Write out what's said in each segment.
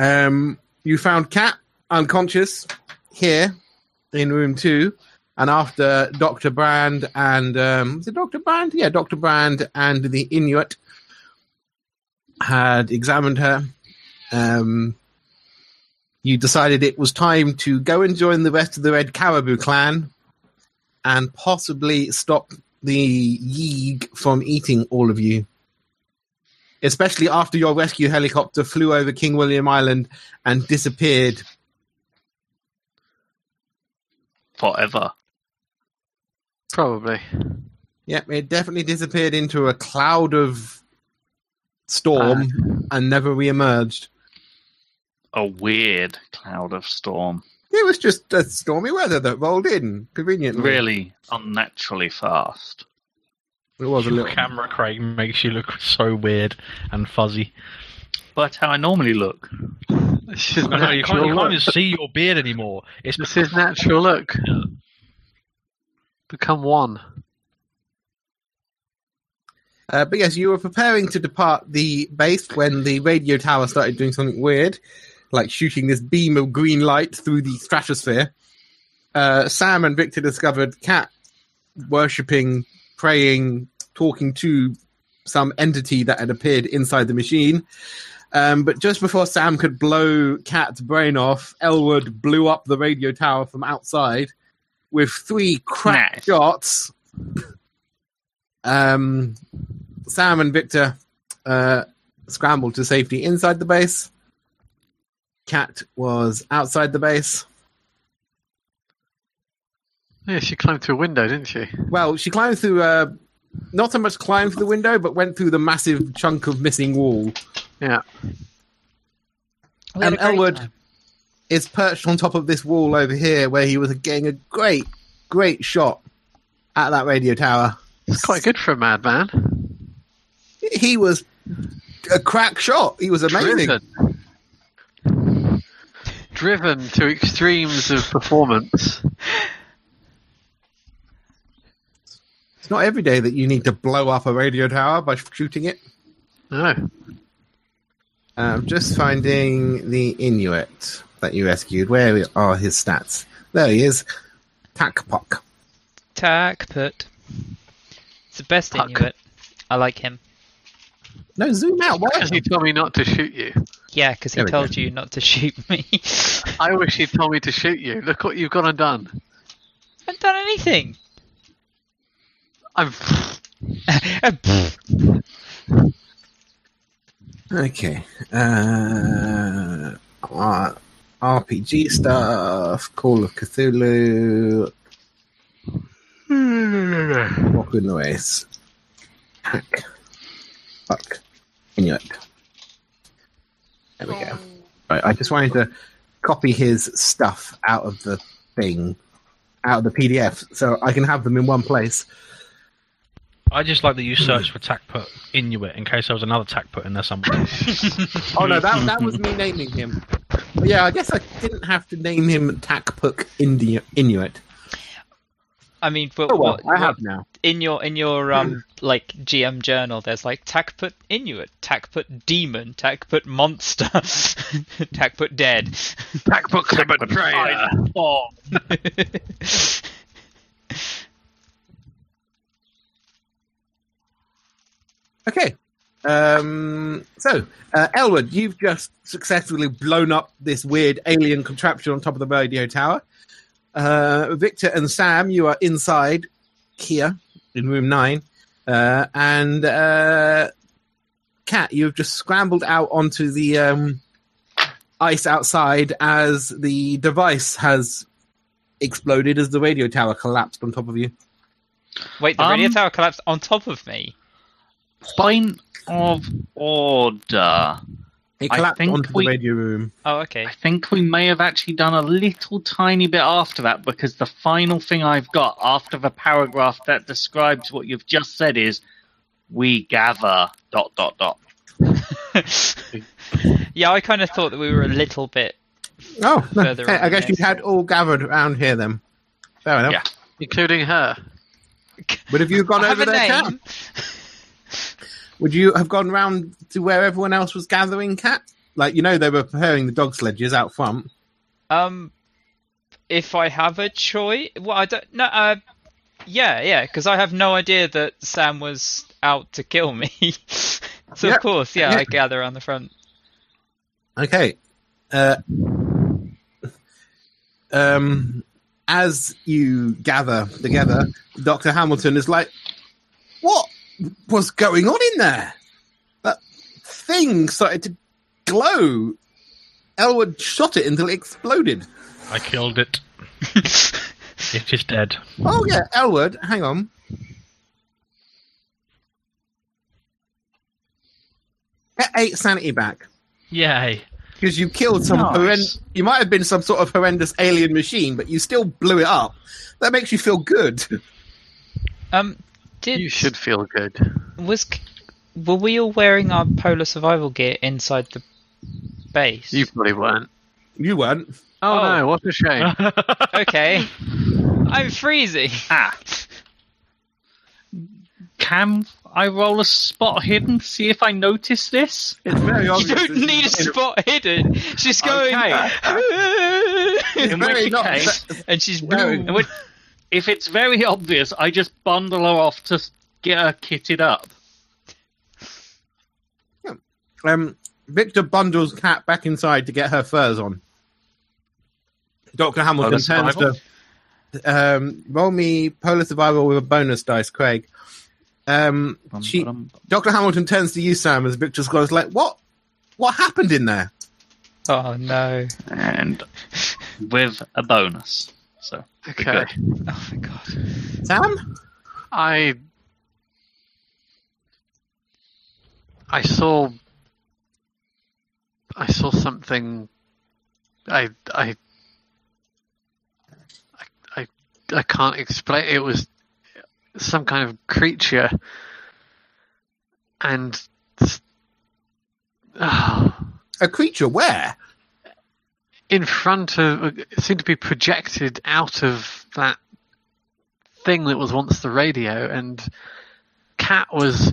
Um, you found Cat unconscious here in room two, and after Doctor Brand and um, was it Doctor Brand? Yeah, Doctor Brand and the Inuit had examined her. Um, you decided it was time to go and join the rest of the Red Caribou clan and possibly stop the Yeeg from eating all of you. Especially after your rescue helicopter flew over King William Island and disappeared. Forever. Probably. Yep, it definitely disappeared into a cloud of storm uh. and never re-emerged. A weird cloud of storm. It was just a stormy weather that rolled in conveniently. Really unnaturally fast. It was a Your little. camera, Craig, makes you look so weird and fuzzy. But how I normally look. This is I you, can't, natural you can't even see your beard anymore. It's This is natural look. Become one. Uh, but yes, you were preparing to depart the base when the radio tower started doing something weird, like shooting this beam of green light through the stratosphere. Uh, Sam and Victor discovered Cat worshipping, praying, talking to some entity that had appeared inside the machine. Um, but just before Sam could blow Cat's brain off, Elwood blew up the radio tower from outside with three crack Nice. shots. Um, Sam and Victor uh, scrambled to safety inside the base. Cat was outside the base. Yeah, she climbed through a window, didn't she? Well, she climbed through, uh, not so much climbed through the window, but went through the massive chunk of missing wall. Yeah. We had a great Elwood time. is perched on top of this wall over here where he was getting a great, great shot at that radio tower. It's quite good for a madman. He was a crack shot. He was amazing. Driven. Driven to extremes of performance. It's not every day that you need to blow up a radio tower by shooting it. No. I'm just finding the Inuit that you rescued. Where are his stats? There he is. Takpok. Tack put. It's the best Puck. Inuit. I like him. No, zoom out. Why? Because he told me not to shoot you. Yeah, because he told go. you not to shoot me. I wish he'd told me to shoot you. Look what you've gone and done. I haven't done anything. I'm. Okay. Uh, uh, RPG stuff. Call of Cthulhu. Walker in the Wastes. Hack. Fuck. Inuit. There we go. Right, I just wanted to copy his stuff out of the thing, out of the PDF, so I can have them in one place. I just like that you searched for Takput Inuit in case there was another Takput in there somewhere. Oh no, that that was me naming him. But yeah, I guess I didn't have to name him Takpuk Indi- Inuit. I mean, but Oh well, what, I have what- now. in your in your um like GM journal, there's like Takput Inuit, Takput Demon, Takput Monster, Takput Dead. Takput the betrayer. Okay. Um, so, uh, Elwood, you've just successfully blown up this weird alien contraption on top of the radio tower. Uh, Victor and Sam, you are inside here in room nine. Uh, and uh, Kat, you've just scrambled out onto the um, ice outside as the device has exploded as the radio tower collapsed on top of you. Wait, the radio Um, tower collapsed on top of me. Point of order. It I collapsed think onto we- the radio room. Oh, okay. I think we may have actually done a little tiny bit after that because the final thing I've got after the paragraph that describes what you've just said is we gather dot dot dot. yeah, I kind of thought that we were a little bit. Oh, no. Further okay, on I guess the you had all gathered around here then. Fair enough. Yeah. Including her. But have you gone over there, Cat? name. Would you have gone round to where everyone else was gathering, Cat? Like you know, they were preparing the dog sledges out front. Um, if I have a choice, well, I don't. No, uh, yeah, yeah, because I have no idea that Sam was out to kill me. so Yeah. of course, yeah, Yeah. I gather on the front. Okay. Uh, um, as you gather together, Doctor Hamilton is like, "What was going on in there? That thing started to glow. Elwood shot it until it exploded. I killed it. It is dead. Oh yeah, Elwood. Hang on. Get eight sanity back Yay. because you killed some Nice. horrend- You might have been some sort of horrendous alien machine, but you still blew it up. That makes you feel good. Um, did You should feel good. was were we all wearing our polar survival gear inside the base? You probably weren't. You weren't. Oh, Oh. no, what a shame. Okay, I'm freezing. Ah. Can I roll a spot hidden to see if I notice this? It's very obvious. You don't need a spot hidden. She's going, Okay. In very which not- case- and she's No. blue. In which- If it's very obvious, I just bundle her off to get her kitted up. Um, Victor bundles Cat back inside to get her furs on. Doctor Hamilton Polar turns survival? to um, roll me polar survival with a bonus dice, Craig. Um, Bum, she, bum, bum. Doctor Hamilton turns to you, Sam, as Victor's goes like, "What? What happened in there?" Oh no! And with a bonus. So Okay. Oh my god! Sam, I I saw I saw something I I I I, I can't explain it was some kind of creature and oh, a creature where? In front of seemed to be projected out of that thing that was once the radio and cat was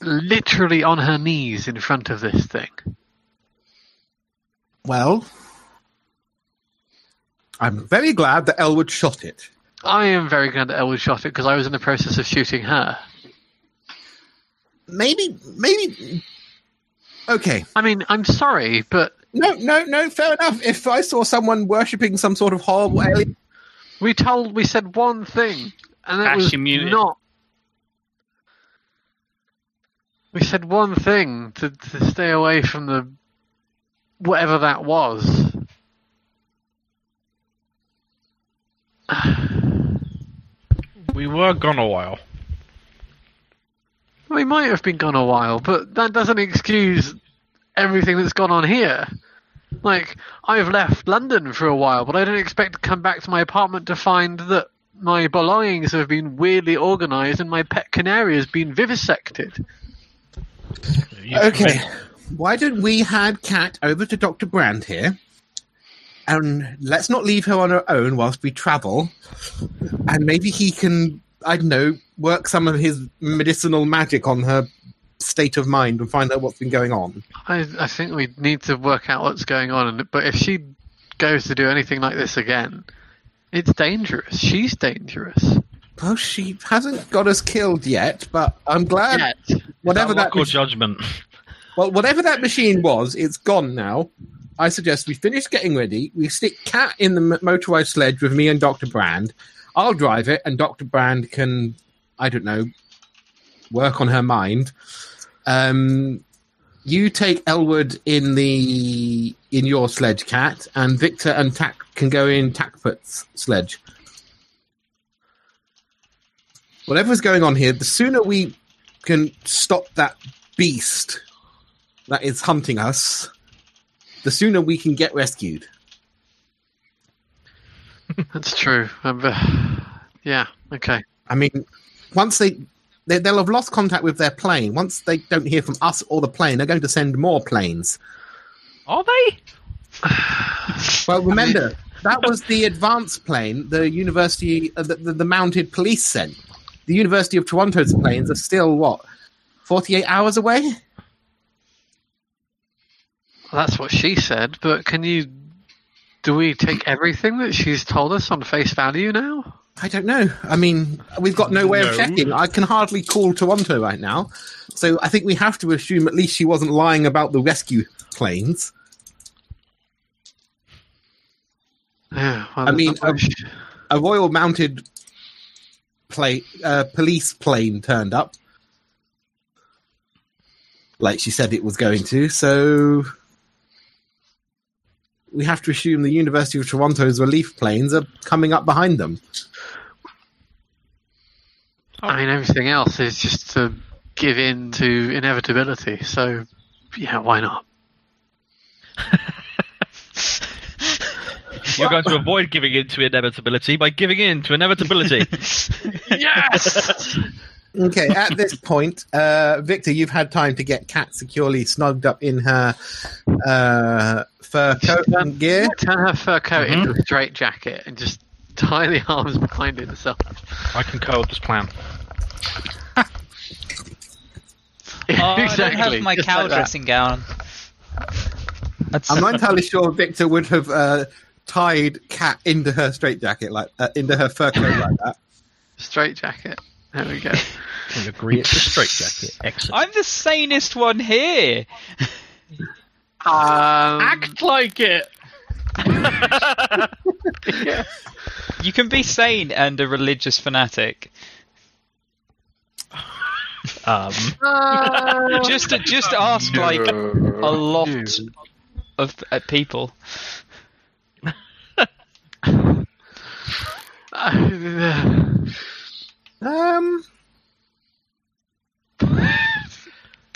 literally on her knees in front of this thing Well, I'm very glad that Elwood shot it. i am very glad that elwood shot it because i was in the process of shooting her Maybe, maybe. Okay, i mean i'm sorry but no, no, no. Fair enough. If I saw someone worshipping some sort of horrible alien, we told we said one thing and it Ash was immunity. not we said one thing to, to stay away from the whatever that was We were gone a while. We might have been gone a while, but that doesn't excuse everything that's gone on here. Like, I've left London for a while, but I don't expect to come back to my apartment to find that my belongings have been weirdly organised and my pet canary has been vivisected. Okay. Why don't we hand Cat over to Dr. Brand here? And let's not leave her on her own whilst we travel. And maybe he can, I don't know, work some of his medicinal magic on her state of mind and find out what's been going on. I, I think we need to work out what's going on, and- but if she goes to do anything like this again, it's dangerous. She's dangerous. Well, she hasn't got us killed yet, but I'm glad Yet. whatever that that, local mach- judgment. well, whatever that machine was, it's gone now. I suggest we finish getting ready. We stick Cat in the motorized sledge with me and Doctor Brand. I'll drive it, and Doctor Brand can, I don't know, work on her mind. Um, you take Elwood in the in your sledge, Cat, and Victor and Tack can go in Tackfoot's sledge. Whatever's going on here, the sooner we can stop that beast that is hunting us, the sooner we can get rescued. That's true. Um, uh, yeah, okay. I mean, once they, they they'll have lost contact with their plane. Once they don't hear from us or the plane, they're going to send more planes. Are they? Well, remember that was the advanced plane the university, uh, the, the, the mounted police sent. The University of Toronto's planes are still what, forty-eight hours away. That's what she said, but can you. Do we take everything that she's told us on face value now? I don't know. I mean, we've got no way of checking. I can hardly call Toronto right now. So I think we have to assume at least she wasn't lying about the rescue planes. Yeah, well, I mean, not much- A royal mounted plane, uh, police plane turned up. Like she said it was going to. So we have to assume the University of Toronto's relief planes are coming up behind them. I mean, everything else is just to give in to inevitability. So, yeah, why not? You're going to avoid giving in to inevitability by giving in to inevitability. Yes. Okay, at this point, uh, Victor, you've had time to get Kat securely snugged up in her uh, fur coat and gear. Turn her fur coat Mhm. into a straight jacket and just tie the arms behind it herself. I concur with this plan. Oh, I don't exactly. have my just cow like that. dressing gown. That's, I'm not entirely sure Victor would have uh, tied Cat into her straitjacket like uh, into her fur coat like that. Straight jacket. There we go. We agree it's a straight jacket. Excellent. I'm the sanest one here. Um, Act like it. yeah. You can be sane and a religious fanatic. Um, Uh, Just just ask like a lot Dude. of uh, people. Um,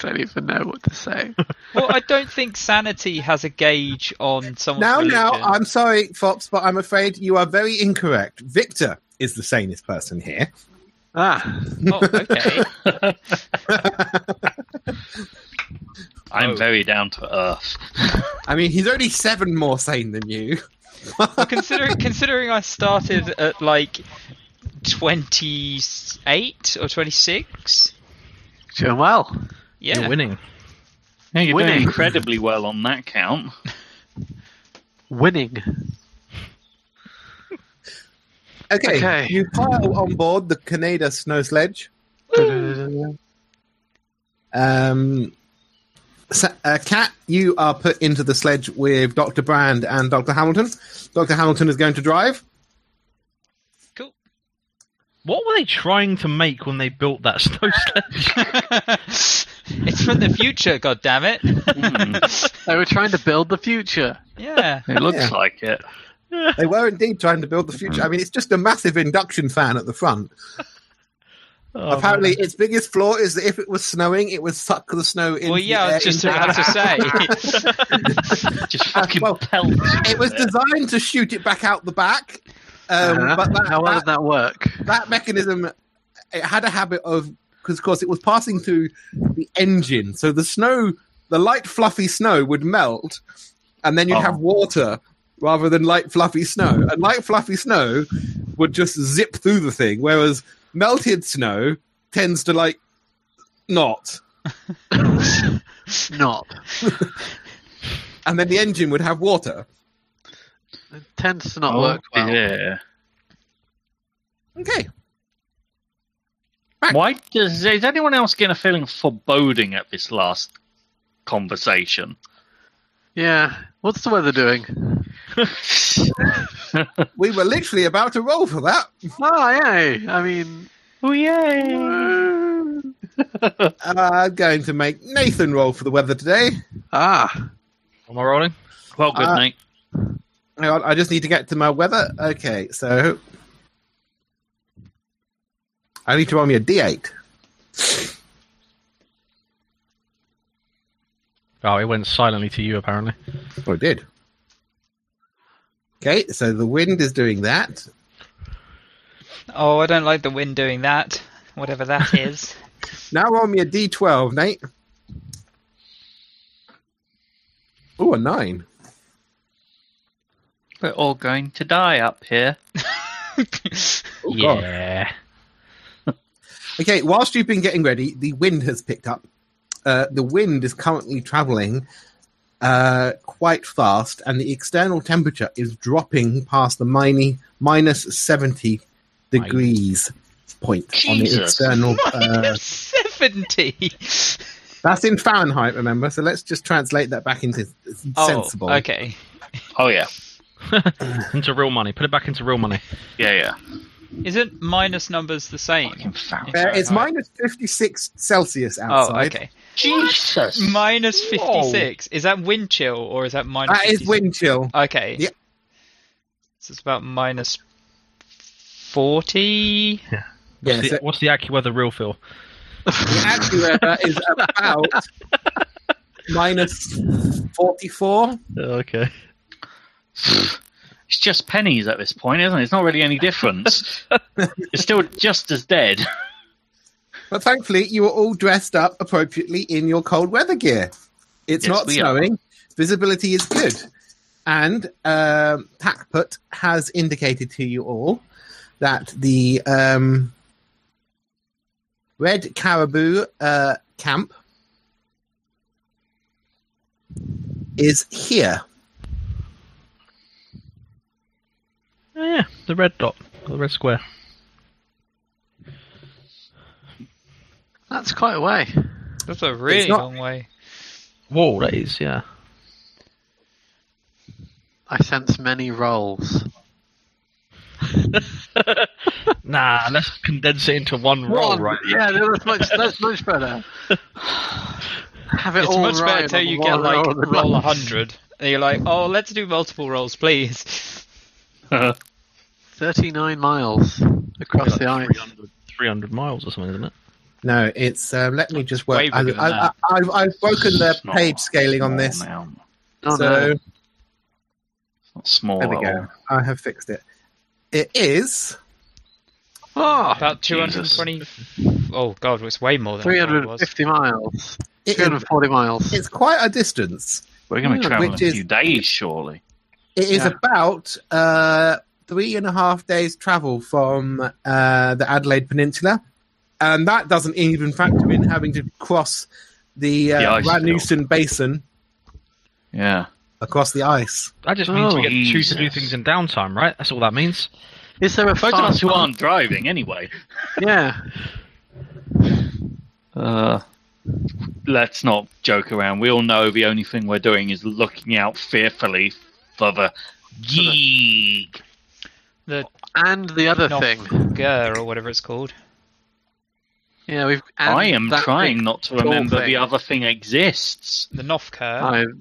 don't even know what to say. Well, I don't think sanity has a gauge on someone. now, religion. now, I'm sorry, Fox, but I'm afraid you are very incorrect. Victor is the sanest person here. Ah, Oh, okay. I'm Oh. very down to earth. I mean, he's only seven more sane than you. Well, considering considering I started at like twenty eight or twenty six. doing well. Yeah. You're winning. Yeah, you're Winning. doing incredibly well on that count. Winning. Okay, Okay. you pile on board the Canada snow sledge. Um, Sa- uh, Kat, you are put into the sledge with Dr. Brand and Dr. Hamilton. Dr. Hamilton is going to drive. Cool. What were they trying to make when they built that snow sledge? it's from the future, god damn it. Hmm, They were trying to build the future. Yeah. it looks Yeah. like it. They were indeed trying to build the future. I mean, it's just a massive induction fan at the front. Oh, Apparently, man. its biggest flaw is that if it was snowing, it would suck the snow in. Well, yeah, I the was just air about into- to say. Just fucking well, pelts. It was designed to shoot it back out the back, um, Uh-huh. but that, How well that, did that work? that mechanism it had a habit of because of course it was passing through the engine so the snow the light fluffy snow would melt and then you'd Oh. have water rather than light fluffy snow and light fluffy snow would just zip through the thing whereas melted snow tends to like not Not. and then the engine would have water It tends to not Oh, work well. Yeah. okay Why does is anyone else getting a feeling of foreboding at this last conversation? Yeah. What's the weather doing? we were literally about to roll for that Oh, yay. I mean, Oh yay! uh, I'm going to make nathan roll for the weather today ah. Am I rolling? Well, good Uh, night. Hang on, I just need to get to my weather. Okay, so I need to roll me a d8. Oh, it went silently to you, apparently. Oh, it did. Okay, so the wind is doing that. Oh, I don't like the wind doing that. Whatever that is. Now roll me a d12, Nate. Oh, a nine. We're all going to die up here. Oh, yeah. Okay, whilst you've been getting ready, the wind has picked up. Uh, the wind is currently traveling uh, quite fast, and the external temperature is dropping past the mini, minus 70 degrees point on the Jesus. external. Uh, Minus seventy. that's in Fahrenheit, remember? So let's just translate that back into Oh, sensible. okay. Oh yeah, into real money. Put it back into real money. yeah, yeah. Isn't minus numbers the same? Uh, it's minus 56 Celsius outside. Oh, okay. Jesus. Minus fifty-six. Is that wind chill or is that minus? That is 56? wind chill. Okay. Yep. So it's about minus forty. Yeah, What's, so the, what's the AccuWeather real feel? the AccuWeather is about minus 44. Okay. It's just pennies at this point, isn't it? It's not really any difference. it's still just as dead. But thankfully, you are all dressed up appropriately in your cold weather gear. It's Yes, not snowing. Visibility is good. And um, Takput has indicated to you all that the um, Red Caribou uh, camp is here. Oh, yeah, the red dot, the red square. That's quite a way. That's a really not- long way. Whoa, that is yeah. I sense many rolls. Nah, let's condense it into one roll, right? Yeah, that's much. That's much better. Have it It's all much right better till you get like roll roll a hundred. And you're like, oh, let's do multiple rolls, please. Thirty-nine miles across the ice. 300, 300 miles or something, isn't it? No, it's. Um, let me just work. Way I, bigger than I, that. I, I've, I've broken the It's not page scaling on small this. Now. Oh, so no. It's not small there we at go. all. I have fixed it. It is Oh, About 220. Oh god, it's way more than I thought it was. 350 miles. it- 340 miles. it's quite a distance. We're going to be Yeah, traveling which a is- few days, surely. It is Yeah. about uh, three and a half days travel from uh, the Adelaide Peninsula, and that doesn't even factor in having to cross the, The uh, ice Rasmussen Basin Yeah. across the ice. That just means we Oh, get to choose to do things in downtime, right? That's all that means. Is there a Those of fast us who aren't driving, anyway. Yeah. Uh, let's not joke around. We all know the only thing we're doing is looking out fearfully for the geek. The And the other Nof- thing. Gur or whatever it's called. Yeah, we've. I am trying not to remember thing. the other thing exists. The Nofkur.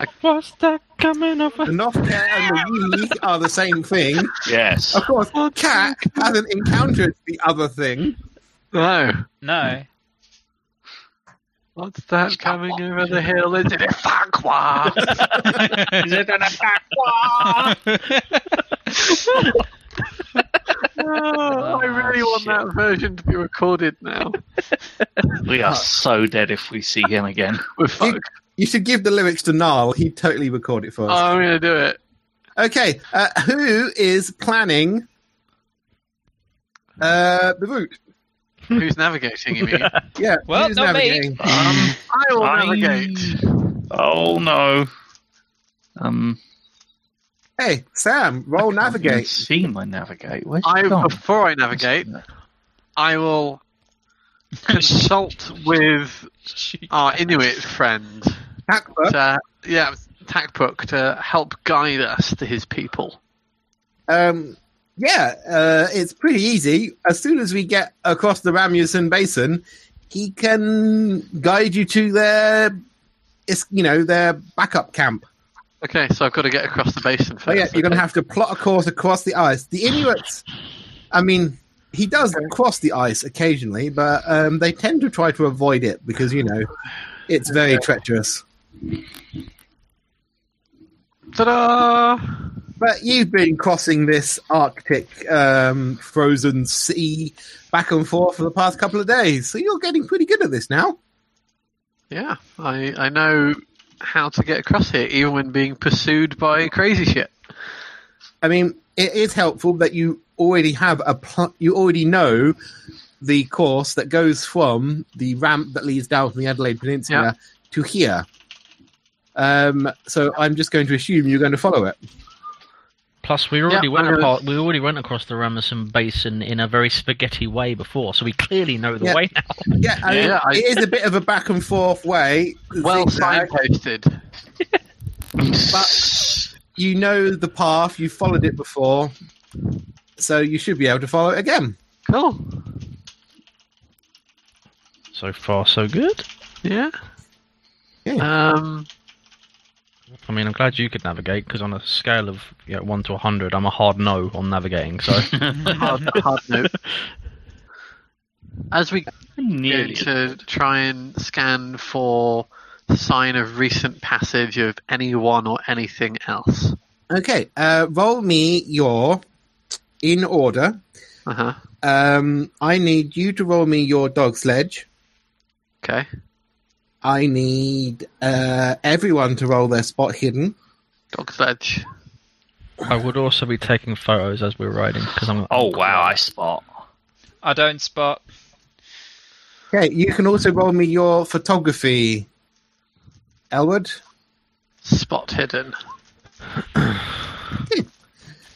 I, What's that coming over? The Novcat and the Yi are the same thing. Yes. Of course, Cat hasn't encountered the other thing. no. No. What's that coming over the hill? Is it a Farquhar? Is it an oh, I really want that version to be recorded now. We are so dead if we see him again. We're You, fucked. you should give the lyrics to Niall. He'd totally record it for Oh, us. I'm going to do it. Okay, uh, who is planning uh, the route? Who's navigating, you mean? Yeah, Well, who's not me. Um, I will I- navigate. Oh no. Um. Hey, Sam, roll I can't even navigate. See my navigate. Where's I, gone? before I navigate, I will consult with our Inuit friend. Hackbur. To, yeah, Takpuk to help guide us to his people. Um, yeah, uh, it's pretty easy. As soon as we get across the Rasmussen Basin, he can guide you to their, it's, you know, their backup camp. Okay, so I've got to get across the basin first. Oh yeah, you're going to have to plot a course across the ice. The Inuits, I mean, he does cross the ice occasionally, but um, they tend to try to avoid it because you know it's very treacherous. Ta-da! But you've been crossing this Arctic um, frozen sea back and forth for the past couple of days, so you're getting pretty good at this now. Yeah, I I know how to get across here, even when being pursued by crazy shit. I mean, it is helpful that you already have a pl- you already know the course that goes from the ramp that leads down from the Adelaide Peninsula to here. Um, so I'm just going to assume you're going to follow it. Plus, we already Yeah, went I apart, we already went across the Rasmussen Basin in a very spaghetti way before, so we clearly know the Yeah. way now. Yeah, I mean, Yeah, I- it is a bit of a back and forth way. Well signposted. but you know the path. You've followed it before, so you should be able to follow it again. Cool. So far, so good. Yeah. Yeah. Um. I mean, I'm glad you could navigate because on a scale of you know, one to hundred, I'm a hard no on navigating. So hard, hard note. As we go to try and scan for sign of recent passage of anyone or anything else. Okay, uh, roll me your in order. Uh huh. Um, I need you to roll me your dog sledge. Okay. I need uh, everyone to roll their spot hidden. Dog sledge. I would also be taking photos as we're riding because I'm. Oh wow, I spot. I don't spot. Okay, you can also roll me your photography. Elwood, Spot hidden.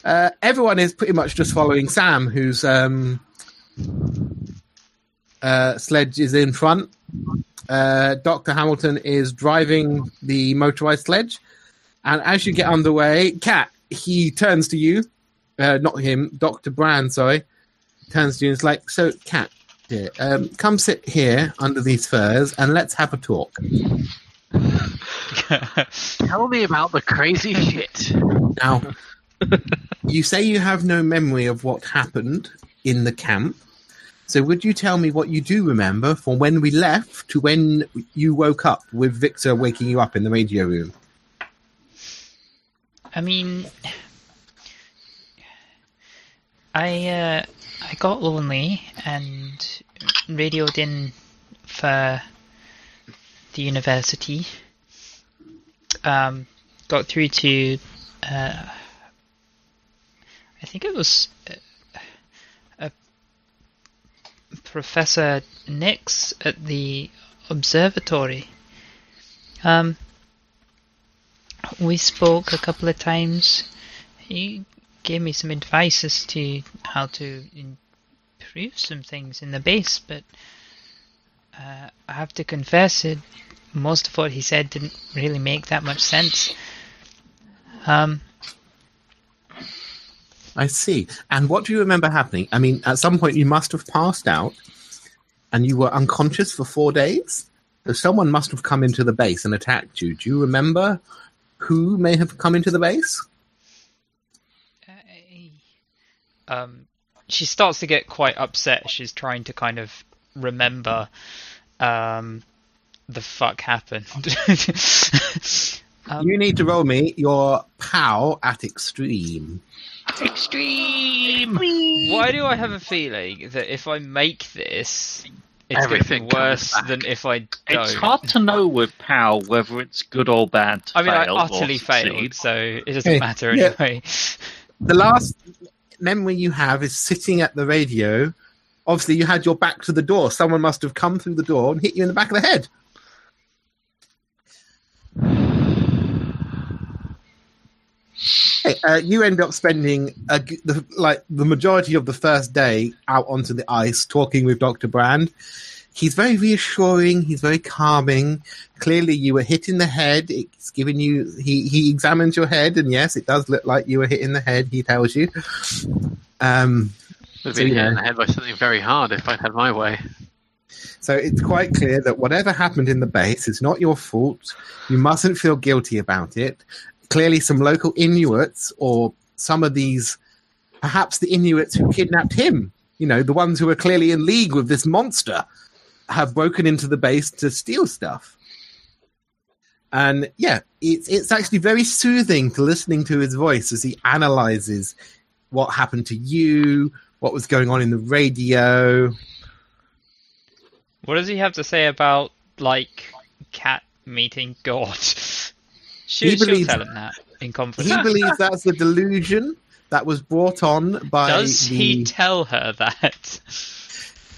uh, everyone is pretty much just following Sam, whose um, uh, sledge is in front. Uh, Dr. Hamilton is driving the motorized sledge. And as you get underway, Cat, he turns to you. Uh, not him, Dr. Brand, sorry. Turns to you and is like, So, Cat, dear, um, come sit here under these furs and let's have a talk. Tell me about the crazy shit. Now, you say you have no memory of what happened in the camp. So, would you tell me what you do remember from when we left to when you woke up with Victor waking you up in the radio room? I mean, I uh, I got lonely and radioed in for the university. Um, got through to uh, I think it was Professor Nix at the observatory. Um, we spoke a couple of times. He gave me some advice as to how to improve some things in the base, but uh, I have to confess it. Most of what he said didn't really make that much sense. Um, I see. And what do you remember happening? I mean, at some point you must have passed out and you were unconscious for four days. So someone must have come into the base and attacked you. Do you remember who may have come into the base? um, she starts to get quite upset. She's trying to kind of remember um, the fuck happened. um, you need to roll me your POW at extreme. Extreme. why do I have a feeling that if I make this, it's going to be worse than if I don't? It's hard to know with POW whether it's good or bad. To I mean, I fail or utterly failed, so it doesn't Hey, matter yeah. anyway. The last memory you have is sitting at the radio. Obviously, you had your back to the door. Someone must have come through the door and hit you in the back of the head. Uh, you end up spending a the, like the majority of the first day out onto the ice talking with Dr. Brand. He's very reassuring. He's very calming. Clearly, you were hit in the head. It's giving you. He he examines your head, and yes, it does look like you were hit in the head. He tells you. Um, Would have So, been hit in the head by something very hard if I'd had my way. So it's quite clear that whatever happened in the base is not your fault. You mustn't feel guilty about it. Clearly, some local Inuits or some of these, perhaps the Inuits who kidnapped him, you know, the ones who are clearly in league with this monster, have broken into the base to steal stuff. And yeah, it's it's actually very soothing to listening to his voice as he analyzes what happened to you, what was going on in the radio. What does he have to say about like cat meeting God? She, He believes- tell him that in confidence. He believes that's a delusion that was brought on by Does the, he tell her that?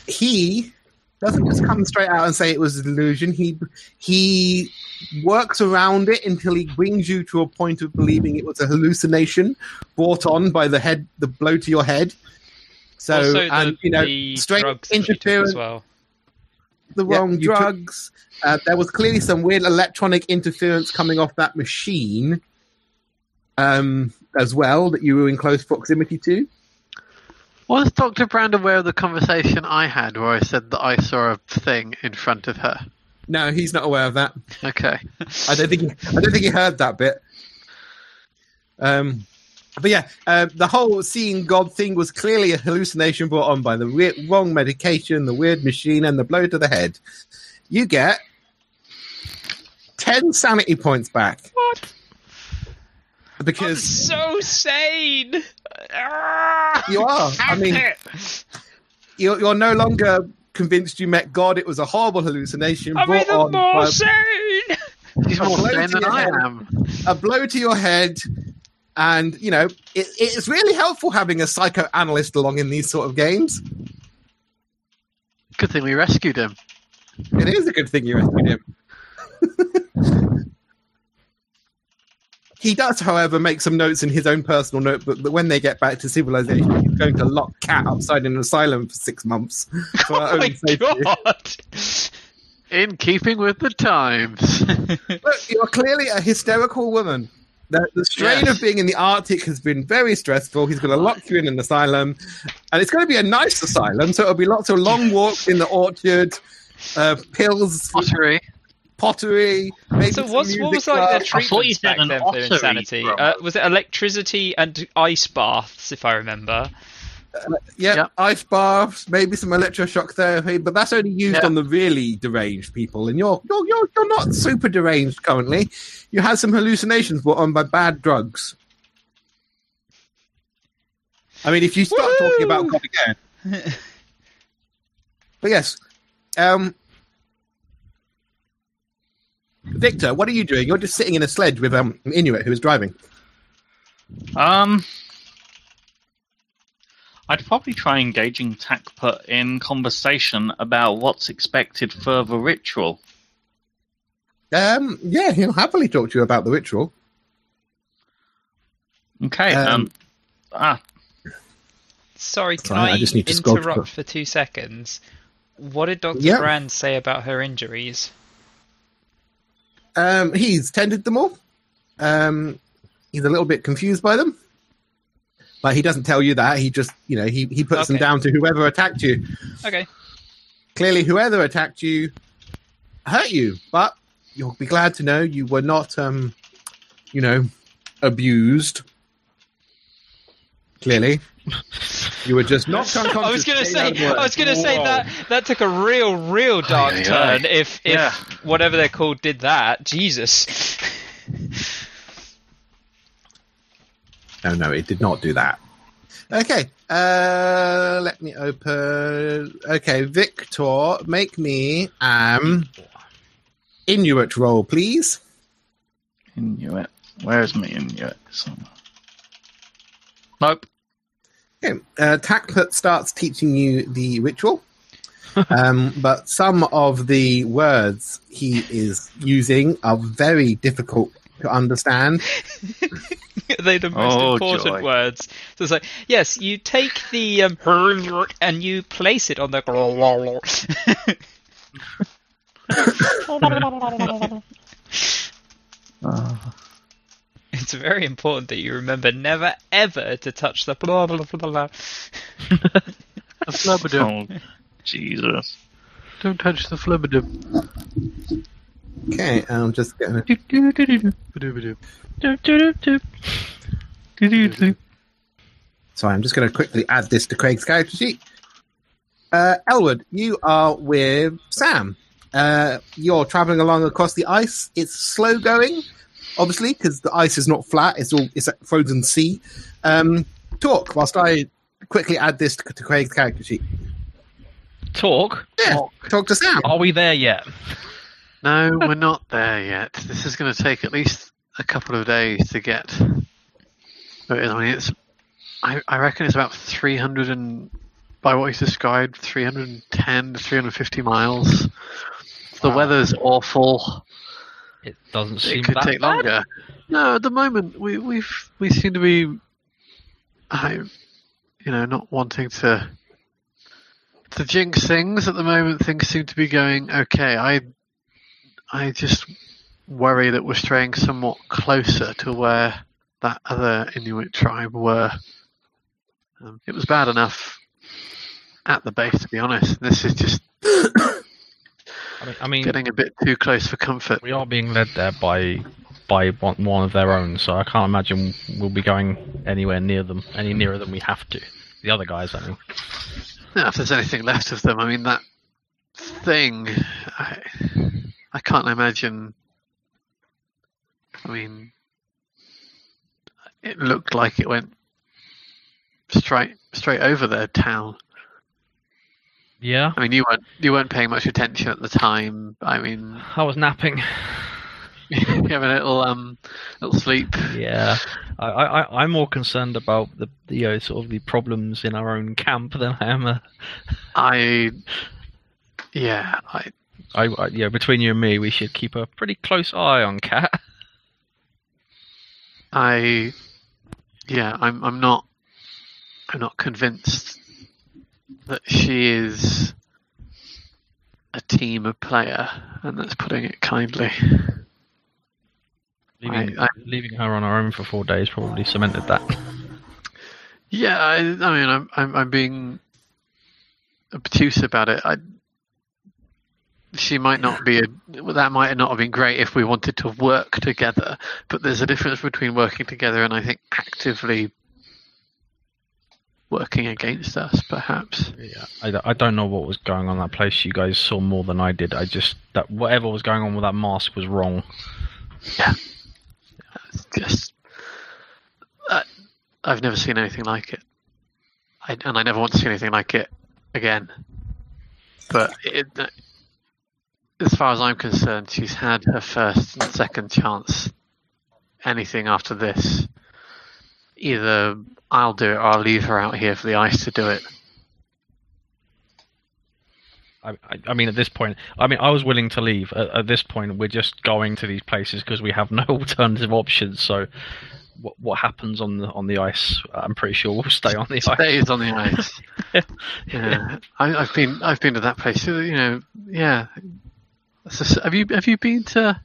he doesn't just come straight out and say it was a delusion. He he works around it until he brings you to a point of believing it was a hallucination brought on by the head, the blow to your head. So, also, the, and you know, straight drugs that she interference, as well. The Yeah, wrong you took- drugs. Uh, there was clearly some weird electronic interference coming off that machine, um, as well that you were in close proximity to. Was Dr. Brand aware of the conversation I had where I said that I saw a thing in front of her? No, he's not aware of that. Okay. I don't think he, I don't think he heard that bit. Um, but yeah, uh, the whole seeing God thing was clearly a hallucination brought on by the weird, wrong medication, the weird machine, and the blow to the head. You get ten sanity points back What? I'm because so sane. Ah! you are. I mean, you're, you're no longer convinced you met God. It was a horrible hallucination I'm brought even on more by sane. She's A more sane than I am. a blow to your head. And, you know, it, it's really helpful having a psychoanalyst along in these sort of games. Good thing we rescued him. It is a good thing you rescued him. he does, however, make some notes in his own personal notebook that when they get back to civilization, he's going to lock Cat upside in an asylum for six months. For Oh my own god. In keeping with the times. Look, you're clearly a hysterical woman. The, the strain Yes. of being in the Arctic has been very stressful. He's going to lock you in an asylum, and it's going to be a nice asylum. So it'll be lots of long walks in the orchard, uh, pills, Pottery. pottery. Maybe So what's what was like their class. thought you treatments said back then for insanity? Uh, was it electricity and ice baths, if I remember? Yeah, Yep. ice baths, maybe some electroshock therapy, but that's only used Yeah. on the really deranged people. And you're you're you're, you're not super deranged currently. You had some hallucinations brought on by bad drugs. I mean, if you start talking about God again, but yes, um, Victor, what are you doing? You're just sitting in a sledge with um Inuit who is driving. Um, I'd probably try engaging Takput in conversation about what's expected further ritual. Um, yeah, he'll happily talk to you about the ritual. Okay. Um, Um. ah, Sorry, can Sorry, I, I just need to scroll interrupt for two seconds? What did Dr. Yeah. Brand say about her injuries? Um, he's tended them all. Um, he's a little bit confused by them. But he doesn't tell you that. He just, you know, he, he puts them down to whoever attacked you. Okay. Clearly, whoever attacked you hurt you, but you'll be glad to know you were not, um, you know, abused. Clearly, you were just knocked unconscious. I was gonna say, out of work. I was gonna say that that took a real, real dark Aye, aye, turn. aye. If if Yeah. whatever they're called did that, Jesus. No, no, it did not do that. Okay, uh, let me open. Okay, Victor, make me um Inuit roll, please. Inuit. Where's my Inuit? Somewhere. Nope. Okay, uh, Takput starts teaching you the ritual, um, but some of the words he is using are very difficult to understand. They're the most Oh, important joy. words. So it's like, yes, you take the um, and you place it on the. It's very important that you remember never ever to touch the blah blah blah blah. A flubberdim. Oh, Jesus. Don't touch the flubberdim. Okay, I'm just gonna. Ba-doo-ba-doo. I'm just going to quickly add this to Craig's character sheet. Uh, Elwood, you are with Sam. Uh, you're traveling along across the ice. It's slow going, obviously, because the ice is not flat. It's all it's a frozen sea. Um, talk whilst I quickly add this to, to Craig's character sheet. Talk. Yeah, talk to Sam. Are we there yet? No, we're not there yet. This is going to take at least a couple of days to get. I mean, it's. I, I reckon it's about 300 and. By what he's described, 310 to 350 miles. The Wow. weather's awful. It doesn't seem it could take bad. longer. No, at the moment we we've we seem to be, I, you know, not wanting to to jinx things. At the moment, things seem to be going okay. I I just worry that we're straying somewhat closer to where that other Inuit tribe were. Um, it was bad enough at the base, to be honest. This is just I mean, I mean getting a bit too close for comfort. we are being led there by by one, one of their own, so I can't imagine we'll be going anywhere near them, any nearer than we have to. The other guys, I mean. Yeah, if there's anything left of them, I mean that thing. I, I can't imagine. I mean, it looked like it went straight straight over their town. Yeah, I mean, you weren't you weren't paying much attention at the time. I mean, I was napping. you having a little um little sleep. Yeah, I, I, I'm more concerned about the, the you know, sort of the problems in our own camp than I am. Uh, I yeah, I I, I, yeah, between you and me, we should keep a pretty close eye on Cat. I yeah, I'm I'm not I'm not convinced that she is a team of player, and that's putting it kindly. Leaving, I- leaving her on her own for four days probably cemented that. Yeah, I, I mean, I'm I'm I'm being obtuse about it. I she might not be a well, that might not have been great if we wanted to work together, but there's a difference between working together and I think actively working against us, perhaps. Yeah, I, I don't know what was going on in that place. You guys saw more than I did. I just that whatever was going on with that mask was wrong. yeah It's just uh, I've never seen anything like it, I, and I never want to see anything like it again. But it, as far as I'm concerned, she's had her first and second chance. Anything after this, either I'll do it or I'll leave her out here for the ice to do it. I, I, mean, at this point, I mean, I was willing to leave. At, at this point, we're just going to these places because we have no alternative options. So, what what happens on the on the ice? I'm pretty sure we'll stay on the ice. Stays on the ice. yeah, I, I've been I've been to that place. You know, yeah. It's just- have you have you been to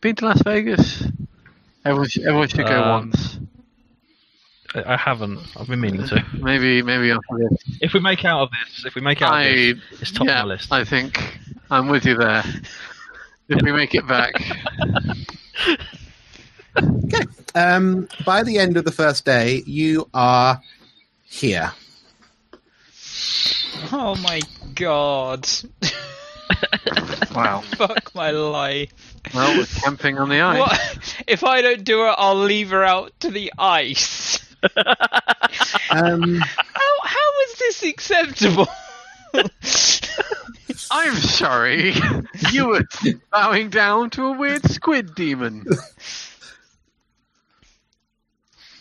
been to Las Vegas? Everyone should, everyone should go Um, once. I, I haven't. I've been meaning to. Maybe maybe after this. If we make out of this, if we make out of I this, it's top yeah, of my list. I think I'm with you there. If we make it back, Okay. Um, by the end of the first day, you are here. Oh my god. Wow. Fuck my life. well, we're camping on the ice. What? If I don't do it, I'll leave her out to the ice. Um, How how is this acceptable? I'm sorry. you were bowing down to a weird squid demon.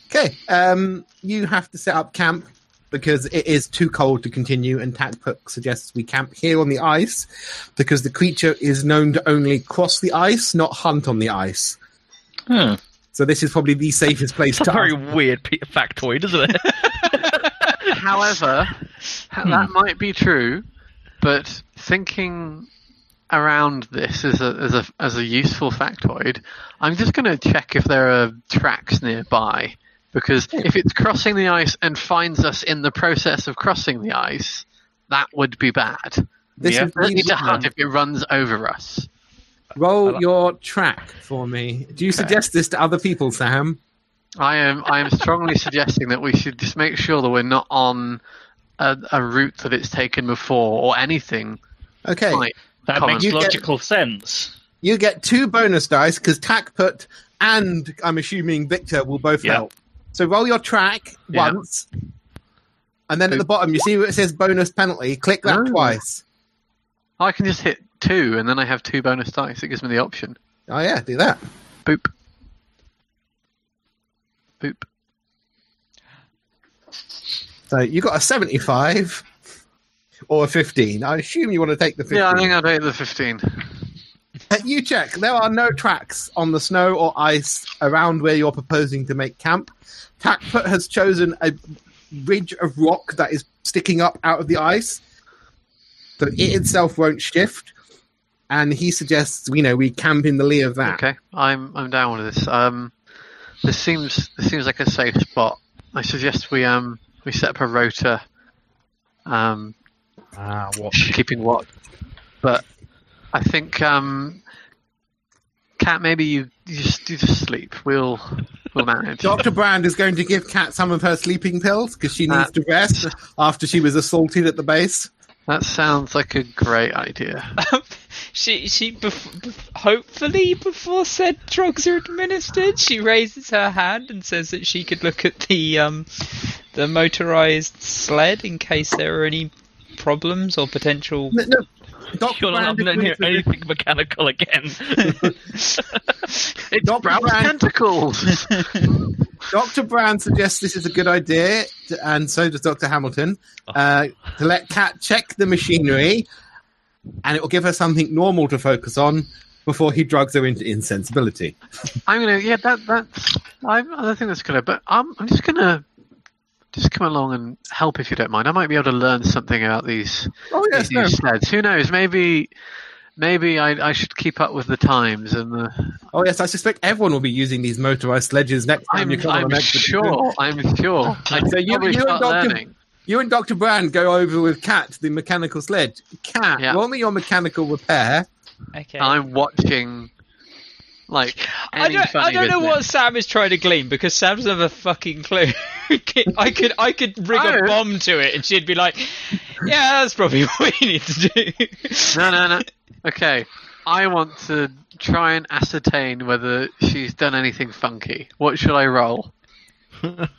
okay. Um, you have to set up camp because it is too cold to continue, and Takpuk suggests we camp here on the ice because the creature is known to only cross the ice, not hunt on the ice. Hmm. So this is probably the safest place It's a to. very weird factoid, isn't it? However, ha- that might be true, but thinking around this as a as a as a useful factoid, I'm just going to check if there are tracks nearby because if it's crossing the ice and finds us in the process of crossing the ice, that would be bad. This Yeah. is We don't need to really- hunt if it runs over us. Roll your track for me. Do you suggest this to other people, Sam? I am I am strongly suggesting that we should just make sure that we're not on a, a route that it's taken before or anything. Okay. That Colin. makes You get- logical sense. You get two bonus dice because Takput and I'm assuming Victor will both Yeah. help. So roll your track Yeah. once, and then at the bottom you see where it says bonus penalty. Click that Oh. twice. I can just hit two and then I have two bonus dice. It gives me the option. Oh yeah, do that. Boop. Boop. So you got a 75 or a 15. I assume you want to take the 15. Yeah, I think I'll take the 15. Uh, you check. There are no tracks on the snow or ice around where you're proposing to make camp. Tackfoot has chosen a ridge of rock that is sticking up out of the ice, so it itself won't shift. And he suggests, you know, we camp in the lee of that. Okay, I'm I'm down with this. Um, this seems this seems like a safe spot. I suggest we um we set up a rotor, um, Ah, watch. keeping watch. But I think um, Cat, maybe you, you just you just sleep. We'll we'll manage. Dr. Brand is going to give Cat some of her sleeping pills because she needs Uh, to rest after she was assaulted at the base. That sounds like a great idea. she she bef- bef- hopefully before said drugs are administered, she raises her hand and says that she could look at the um the motorized sled in case there are any problems or potential. No, no. Dr. You're not Brand letting hear anything mechanical again. this. Dr. Brown Brand, tentacles. Dr. Brand suggests this is a good idea, and so does Dr. Hamilton, uh, to let Cat check the machinery, and it will give her something normal to focus on before he drugs her into insensibility. I'm gonna yeah that that's I'm, I don't think that's gonna but I'm I'm just gonna just come along and help if you don't mind. I might be able to learn something about these Oh, yes, these no. new sleds. Who knows? Maybe maybe I I should keep up with the times and the. Oh, yes, I suspect everyone will be using these motorized sledges next time I'm, you come on I'm sure. I'm sure. I So you- probably you and Dr. learning. You and Dr. Brand go over with Cat the mechanical sledge. Cat, Yeah. roll me your mechanical repair. Okay. I'm watching. Like I don't, I don't know what Sam is trying to glean because Sam doesn't have a fucking clue. I could I could rig a bomb to it and she'd be like, "Yeah, that's probably what we need to do." No, no, no. Okay, I want to try and ascertain whether she's done anything funky. What should I roll?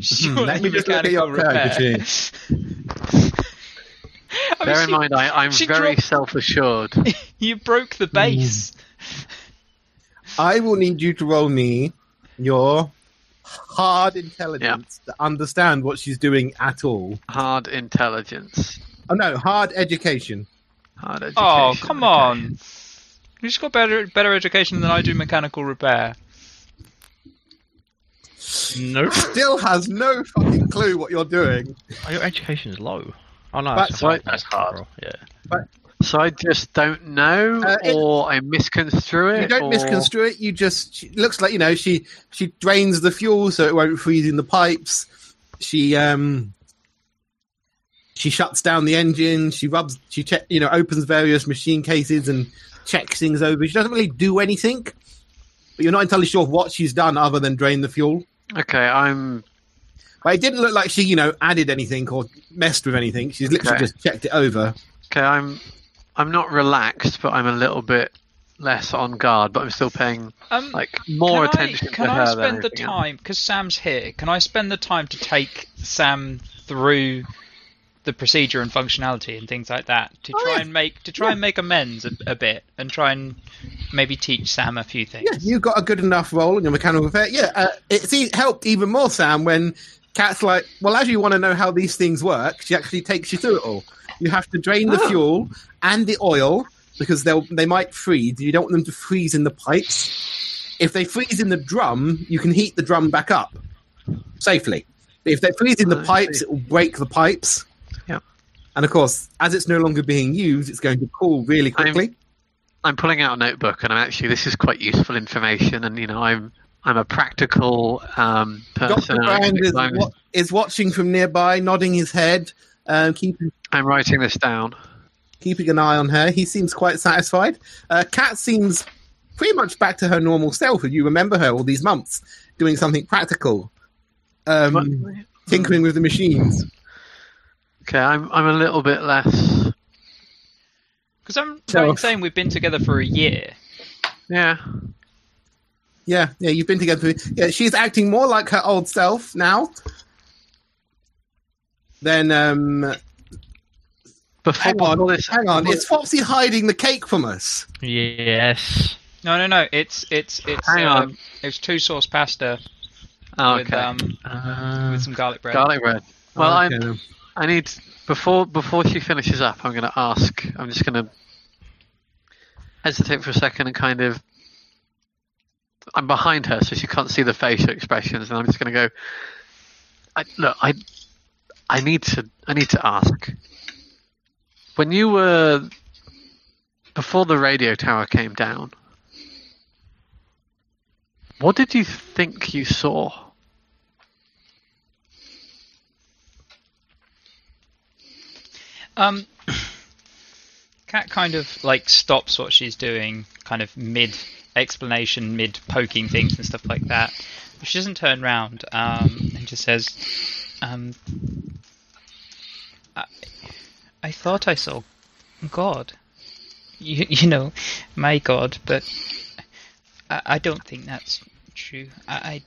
She Hmm, let me just look at your mechanical. I mean, Bear in she- mind, I, I'm very dropped- self-assured. You broke the base. I will need you to roll me your hard intelligence to understand what she's doing at all. Hard intelligence. Oh no, hard education. Hard oh, education. Oh, come on. You just got better better education than I do mechanical repair. nope. Still has no fucking clue what you're doing. Oh, your education is low. Oh no, But- that's, Right. that's hard. Yeah. So I just don't know, Uh, it- or I misconstrue it. You don't or... misconstrue it. You just looks like you know she she drains the fuel so it won't freeze in the pipes. She um she shuts down the engine. She rubs. She check you know opens various machine cases and checks things over. She doesn't really do anything, but you're not entirely sure of what she's done other than drain the fuel. Okay, I'm. But it didn't look like she you know added anything or messed with anything. She's literally Okay. just checked it over. Okay, I'm. I'm not relaxed, but I'm a little bit less on guard. But I'm still paying Um, like more can attention I, can to I her than spend the time because Sam's here? Can I spend the time to take Sam through the procedure and functionality and things like that to Oh, try yeah. and make to try Yeah. and make amends a, a bit and try and maybe teach Sam a few things. Yeah, you got a good enough role in your mechanical repair. Yeah, uh, it's e- helped even more, Sam, when Kat's like, well, as you want to know how these things work, she actually takes you through it all. You have to drain the Oh. fuel and the oil because they'll they might freeze. You don't want them to freeze in the pipes. If they freeze in the drum, you can heat the drum back up safely. If they freeze in the pipes, it will break the pipes. Yep. And of course, as it's no longer being used, it's going to cool really I'm- quickly. I'm pulling out a notebook, and I'm actually this is quite useful information. And you know, I'm I'm a practical um, Dr. person. and Brand is, wa- is watching from nearby, nodding his head, um, keeping I'm writing this down. keeping an eye on her. He seems quite satisfied. Uh, Kat seems pretty much back to her normal self. If you remember her all these months doing something practical, um, tinkering with the machines. Okay, I'm I'm a little bit less. Because I'm So- right in saying we've been together for a year. Yeah, Yeah, yeah, you've been together. Yeah, she's acting more like her old self now. Then, um, before hang on, all this, hang on. Is Foxy hiding the cake from us? Yes. No, no, no. It's it's it's Hang uh, on. it's two sauce pasta Oh, with um Uh, with some garlic bread. garlic bread. Well, Oh, I okay, then. I need before before she finishes up. I'm going to ask. I'm just going to hesitate for a second and kind of. I'm behind her, so she can't see the facial expressions, and I'm just going to go. I, look, I, I need to, I need to ask. When you were before the radio tower came down, what did you think you saw? Um, Cat kind of like stops what she's doing, kind of mid explanation, mid poking things and stuff like that. She doesn't turn round um, and just says, um, I, "I thought I saw God. You, you know, my God, but I, I don't think that's true. I,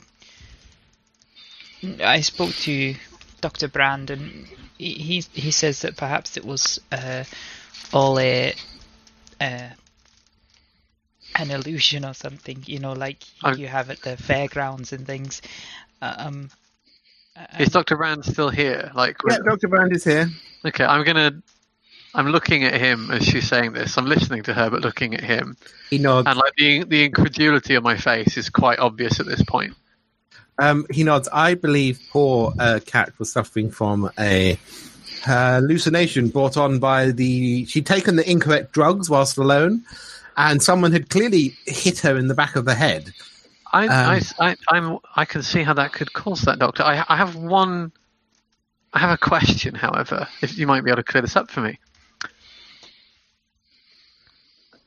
I, I spoke to Dr. Brand, and he he, he says that perhaps it was uh, all a, uh, an illusion or something. You know, like I'm- you have at the fairgrounds and things. Um, Is Doctor Brand still here? Like, Yeah, Dr. Brand is here. okay, I'm gonna. I'm looking at him as she's saying this. I'm listening to her, but looking at him, He nods. and like the the incredulity on my face is quite obvious at this point. Um, he nods. I believe poor uh, cat was suffering from a hallucination brought on by the. She'd taken the incorrect drugs whilst alone, and someone had clearly hit her in the back of the head. I, Um, I, I, I'm, I can see how that could cause that, Doctor. I, I have one. I have a question, however, if you might be able to clear this up for me.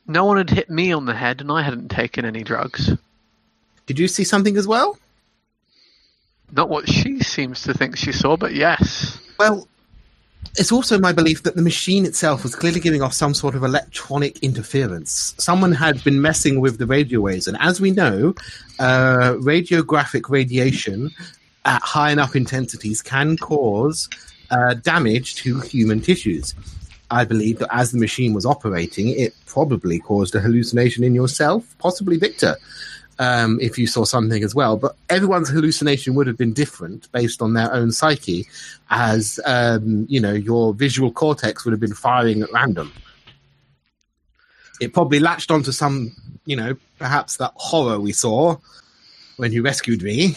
No one had hit me on the head, and I hadn't taken any drugs. Did you see something as well? Not what she seems to think she saw, but yes. Well, it's also my belief that the machine itself was clearly giving off some sort of electronic interference. Someone had been messing with the radio waves, and as we know, uh, radiographic radiation at high enough intensities can cause uh, damage to human tissues. I believe that as the machine was operating, it probably caused a hallucination in yourself, possibly Victor, um, if you saw something as well. But everyone's hallucination would have been different based on their own psyche, as um, you know, your visual cortex would have been firing at random. It probably latched onto some, you know, perhaps that horror we saw when you rescued me,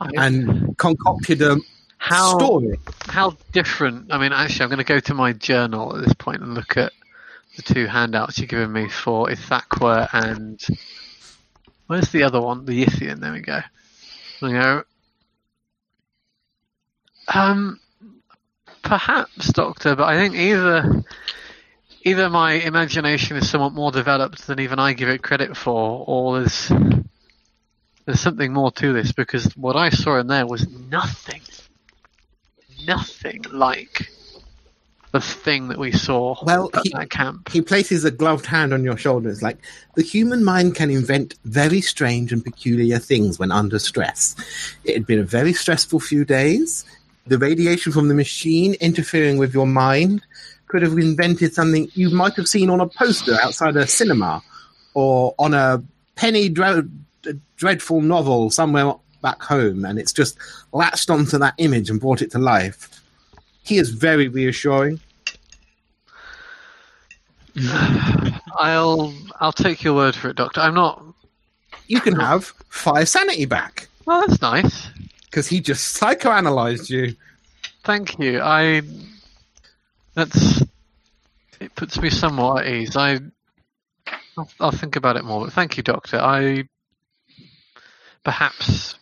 I, and concocted a how story. how different? I mean, actually, I'm going to go to my journal at this point and look at the two handouts you've given me for Ithaqua and where's the other one? The Yithian. There we go. We go. Um, perhaps, Doctor, but I think either either my imagination is somewhat more developed than even I give it credit for, or there's there's something more to this because what I saw in there was nothing, nothing like the thing that we saw Well, at he- that camp. He places a gloved hand on your shoulders, like the human mind can invent very strange and peculiar things when under stress. It had been a very stressful few days. The radiation from the machine interfering with your mind could have invented something you might have seen on a poster outside a cinema or on a penny dre- dreadful novel somewhere back home, and it's just latched onto that image and brought it to life. He is very reassuring. I'll I'll take your word for it, Doctor. I'm not. You can have five sanity back. Well, that's nice. because he just psychoanalyzed you. Thank you. I. That's. It puts me somewhat at ease. I. I'll, I'll think about it more. But thank you, Doctor. I. Perhaps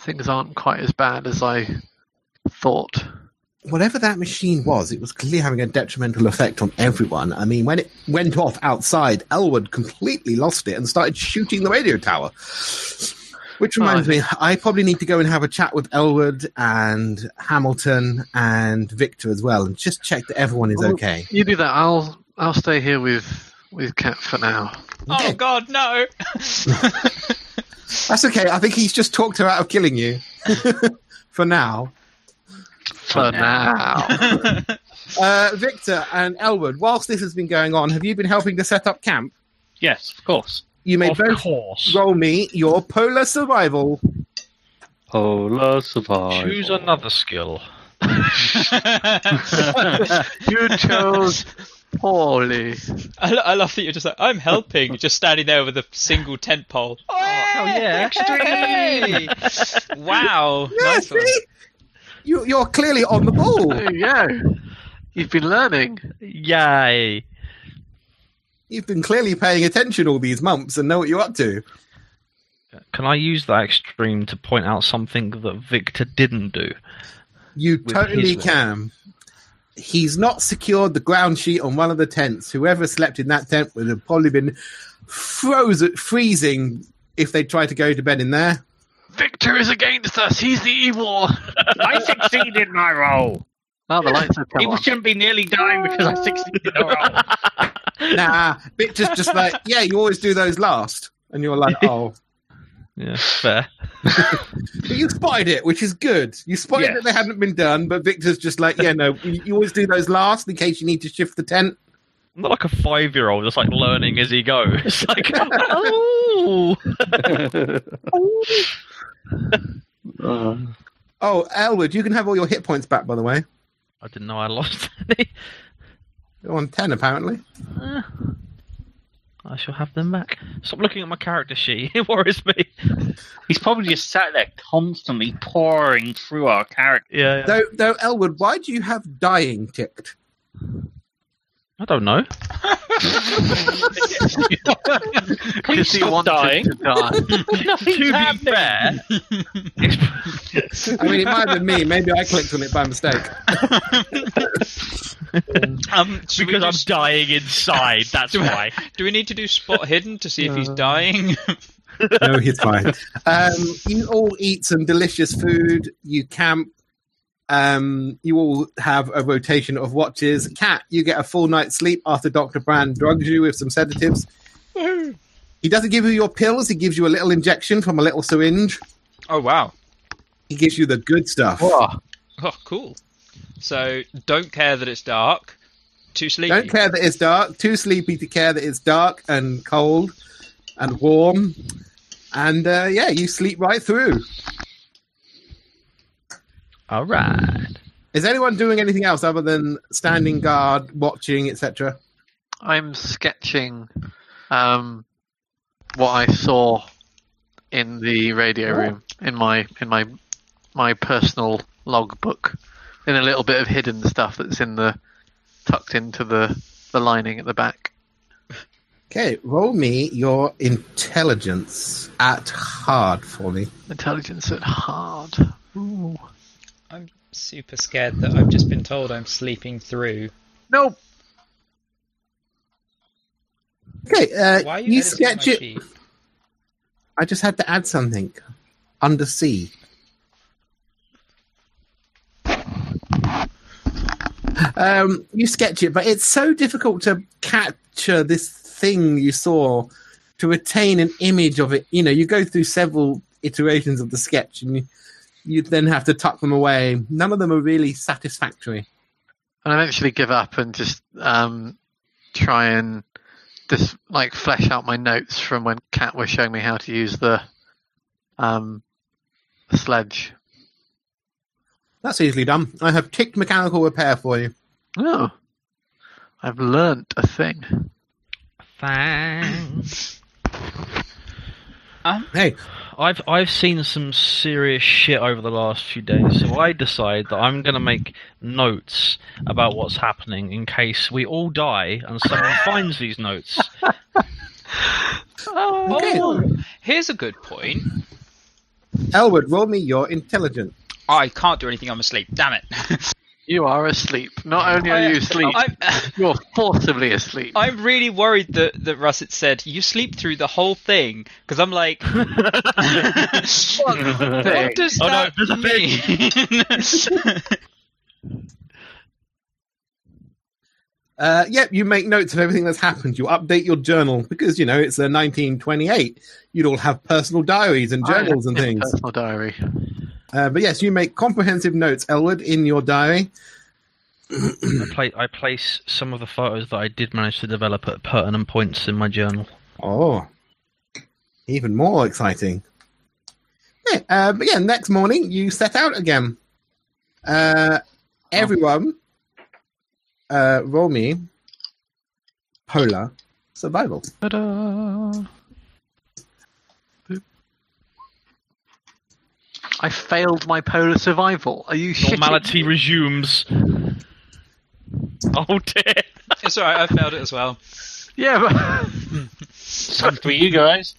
things aren't quite as bad as I thought. Whatever that machine was, it was clearly having a detrimental effect on everyone. I mean, when it went off outside, Elwood completely lost it and started shooting the radio tower. Which oh, reminds Oh. me, I probably need to go and have a chat with Elwood and Hamilton and Victor as well, and just check that everyone is Oh. okay. You do that. I'll. I'll stay here with with Cat for now. Oh God, no! That's okay. I think he's just talked her out of killing you. For now. For now. Uh, Victor and Elwood, whilst this has been going on, have you been helping to set up camp? Yes, of course. You may Of both course. roll me your polar survival. Polar survival. Choose another skill. you chose Holy. I, lo- I love that you're just like, I'm helping, just standing there with a single tent pole. Oh, yeah. Hey! wow. Yeah, nice see? You, you're clearly on the ball. There you go. You've been learning. Yay! You've been clearly paying attention all these months and know what you're up to. Can I use that extreme to point out something that Victor didn't do? You totally can. He's not secured the ground sheet on one of the tents. Whoever slept in that tent would have probably been frozen, freezing if they tried to go to bed in there. Victor is against us. He's the evil. I succeeded my role. Oh, the lights have come People on. shouldn't be nearly dying because I succeeded the role. Nah, Victor's just like, yeah, you always do those last. And you're like, oh. Yeah, fair. But you spotted it, which is good. You spotted Yes. that they hadn't been done, but Victor's just like, yeah, no, you, you always do those last in case you need to shift the tent. I'm not like a five year old just like learning as he goes. Like, oh, oh. Oh, Elwood, you can have all your hit points back, by the way. I didn't know I lost any. You're on 10, apparently. Uh, I shall have them back. Stop looking at my character sheet. It worries me. He's probably just sat there constantly pouring through our character. Yeah, yeah. Though, though, Elwood, why do you have dying ticked? I don't know. Because he stop wanted dying. to die. to be fair, I mean, it might have been me. Maybe I clicked on it by mistake. Um, should we because I'm just- dying inside. That's do, we, why. do we need to do spot hidden to see if he's Uh, dying? No, he's fine. Um, you all eat some delicious food. You camp. Um, you all have a rotation of watches. Cat, you get a full night's sleep after Dr. Brand drugs you with some sedatives. He doesn't give you your pills. He gives you a little injection from a little syringe. oh wow. He gives you the good stuff. Oh, cool. So don't care that it's dark. Too sleepy. Don't care that it's dark. Too sleepy to care that it's dark and cold and warm. And uh, yeah, you sleep right through. All right. Is anyone doing anything else other than standing guard, watching, etc.? I'm sketching um, what I saw in the radio room in my in my my personal logbook, in a little bit of hidden stuff that's in the tucked into the the lining at the back. Okay, roll me your intelligence at hard for me. Intelligence at hard. Ooh. I'm super scared that I've just been told I'm sleeping through. Nope. Okay, uh, Why are you, you sketch it. sheet? I just had to add something. Undersea. Um, you sketch it, but it's so difficult to capture this thing you saw to retain an image of it. You know, you go through several iterations of the sketch and you, you then have to tuck them away. None of them are really satisfactory. And I eventually give up and just um, try and just like flesh out my notes from when Kat was showing me how to use the um, sledge. That's easily done. I have ticked mechanical repair for you. Oh, I've learnt a thing. Thanks. Hey, I've I've seen some serious shit over the last few days, so I decide that I'm gonna make notes about what's happening in case we all die and someone finds these notes. Oh, okay. Oh, here's a good point. Elwood, roll me your intelligence. I can't do anything. I'm asleep. Damn it. You are asleep. Not only are you asleep, I'm, you're forcibly asleep. I'm really worried that, that Russet said you sleep through the whole thing because I'm like, what, what does Oh, no, that there's a mean? Uh, yep, you make notes of everything that's happened. You update your journal because you know it's a 1928. You'd all have personal diaries and journals and I- things. Personal diary. Uh, but yes, you make comprehensive notes, Elwood, in your diary. I, I place some of the photos that I did manage to develop at pertinent points in my journal. Oh, even more exciting. Yeah, uh, but yeah, next morning you set out again. Uh, everyone, uh, roll me polar survival. Ta-da. I failed my polar survival. Are you shitting Normality me? resumes. Oh dear. It's alright, I failed it as well. Yeah, but Some for you guys.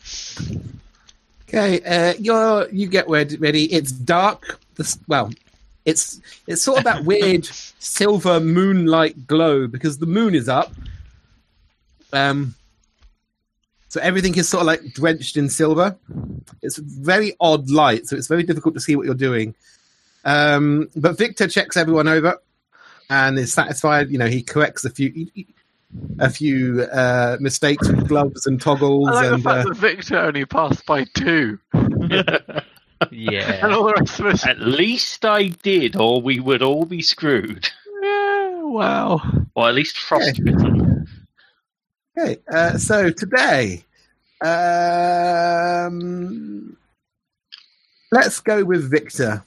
Okay, uh, you're you get ready. ready. It's dark. This, well, it's it's sort of that weird silver moonlight glow because the moon is up. Um, so everything is sort of like drenched in silver. It's very odd light, so it's very difficult to see what you're doing. Um, but Victor checks everyone over and is satisfied. You know, he corrects a few a few uh, mistakes with gloves and toggles I like the and. fact Uh, that Victor only passed by two, and Yeah. all the rest of us. At least I did, or we would all be screwed. Yeah, wow. Or at least frostbitten. Okay, uh, so today, um, let's go with Victor.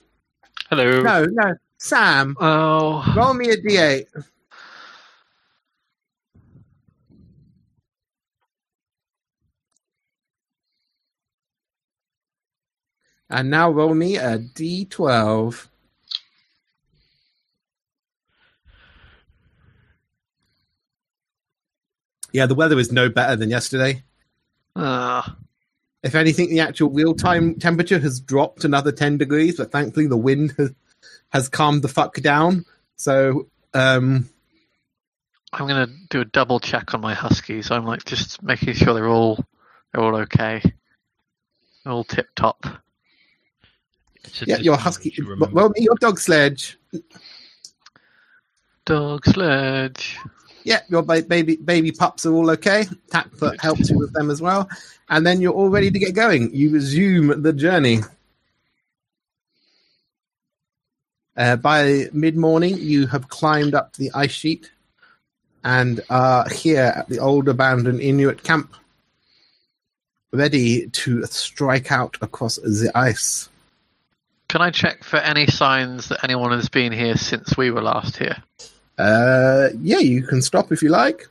Hello. No, no, Sam. Oh, Roll me a d8. And now roll me a d12. Yeah, the weather is no better than yesterday. uh, If anything, the actual real time temperature has dropped another 10 degrees, but thankfully the wind has, has calmed the fuck down. So, um, I'm gonna do a double check on my huskies. I'm like just making sure they're all they're all okay, They're all tip top. Yeah, your husky. you. Well, your dog sledge. Dog sledge. Yeah, your ba- baby baby pups are all okay. Tapfoot helps you with them as well, and then you're all ready to get going. You resume the journey. Uh, by mid morning, you have climbed up the ice sheet and are here at the old abandoned Inuit camp, ready to strike out across the ice. Can I check for any signs that anyone has been here since we were last here? Uh, yeah, you can stop if you like,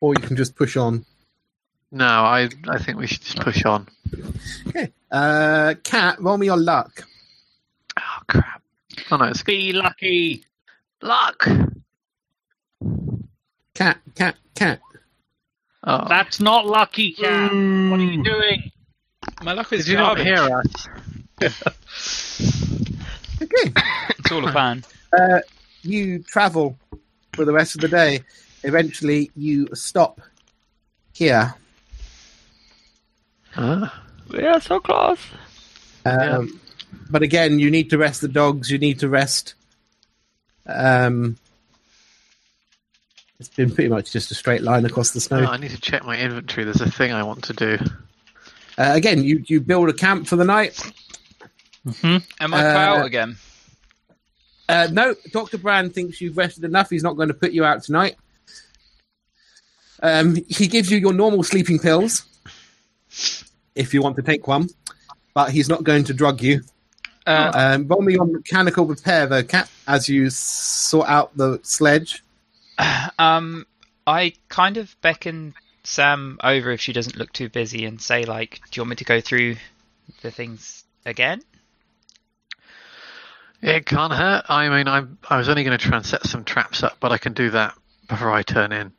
or you can just push on. No, I I think we should just push on. Okay. Uh, Cat, roll me your luck. Oh crap! Oh no, it's Be lucky. luck. Cat, cat, cat. Oh, That's not lucky, Cat. What are you doing? My luck is did you not garbage. hear us? Okay. It's all a plan. Uh, you travel for the rest of the day. Eventually, you stop here. Ah. Yeah, so close. Um, But again, you need to rest the dogs. You need to rest. Um, it's been pretty much just a straight line across the Oh, snow. I need to check my inventory. There's a thing I want to do. Uh, again, you, you build a camp for the night. Am I Uh, out again? Uh, no, Dr. Brand thinks you've rested enough. He's not going to put you out tonight. Um, he gives you your normal sleeping pills if you want to take one, but he's not going to drug you. Uh, Um, roll me on mechanical repair, though, Cat, as you sort out the sledge. um, I kind of beckon Sam over if she doesn't look too busy and say like, "Do you want me to go through the things again?" It can't hurt. I mean, I I was only going to try and set some traps up, but I can do that before I turn in.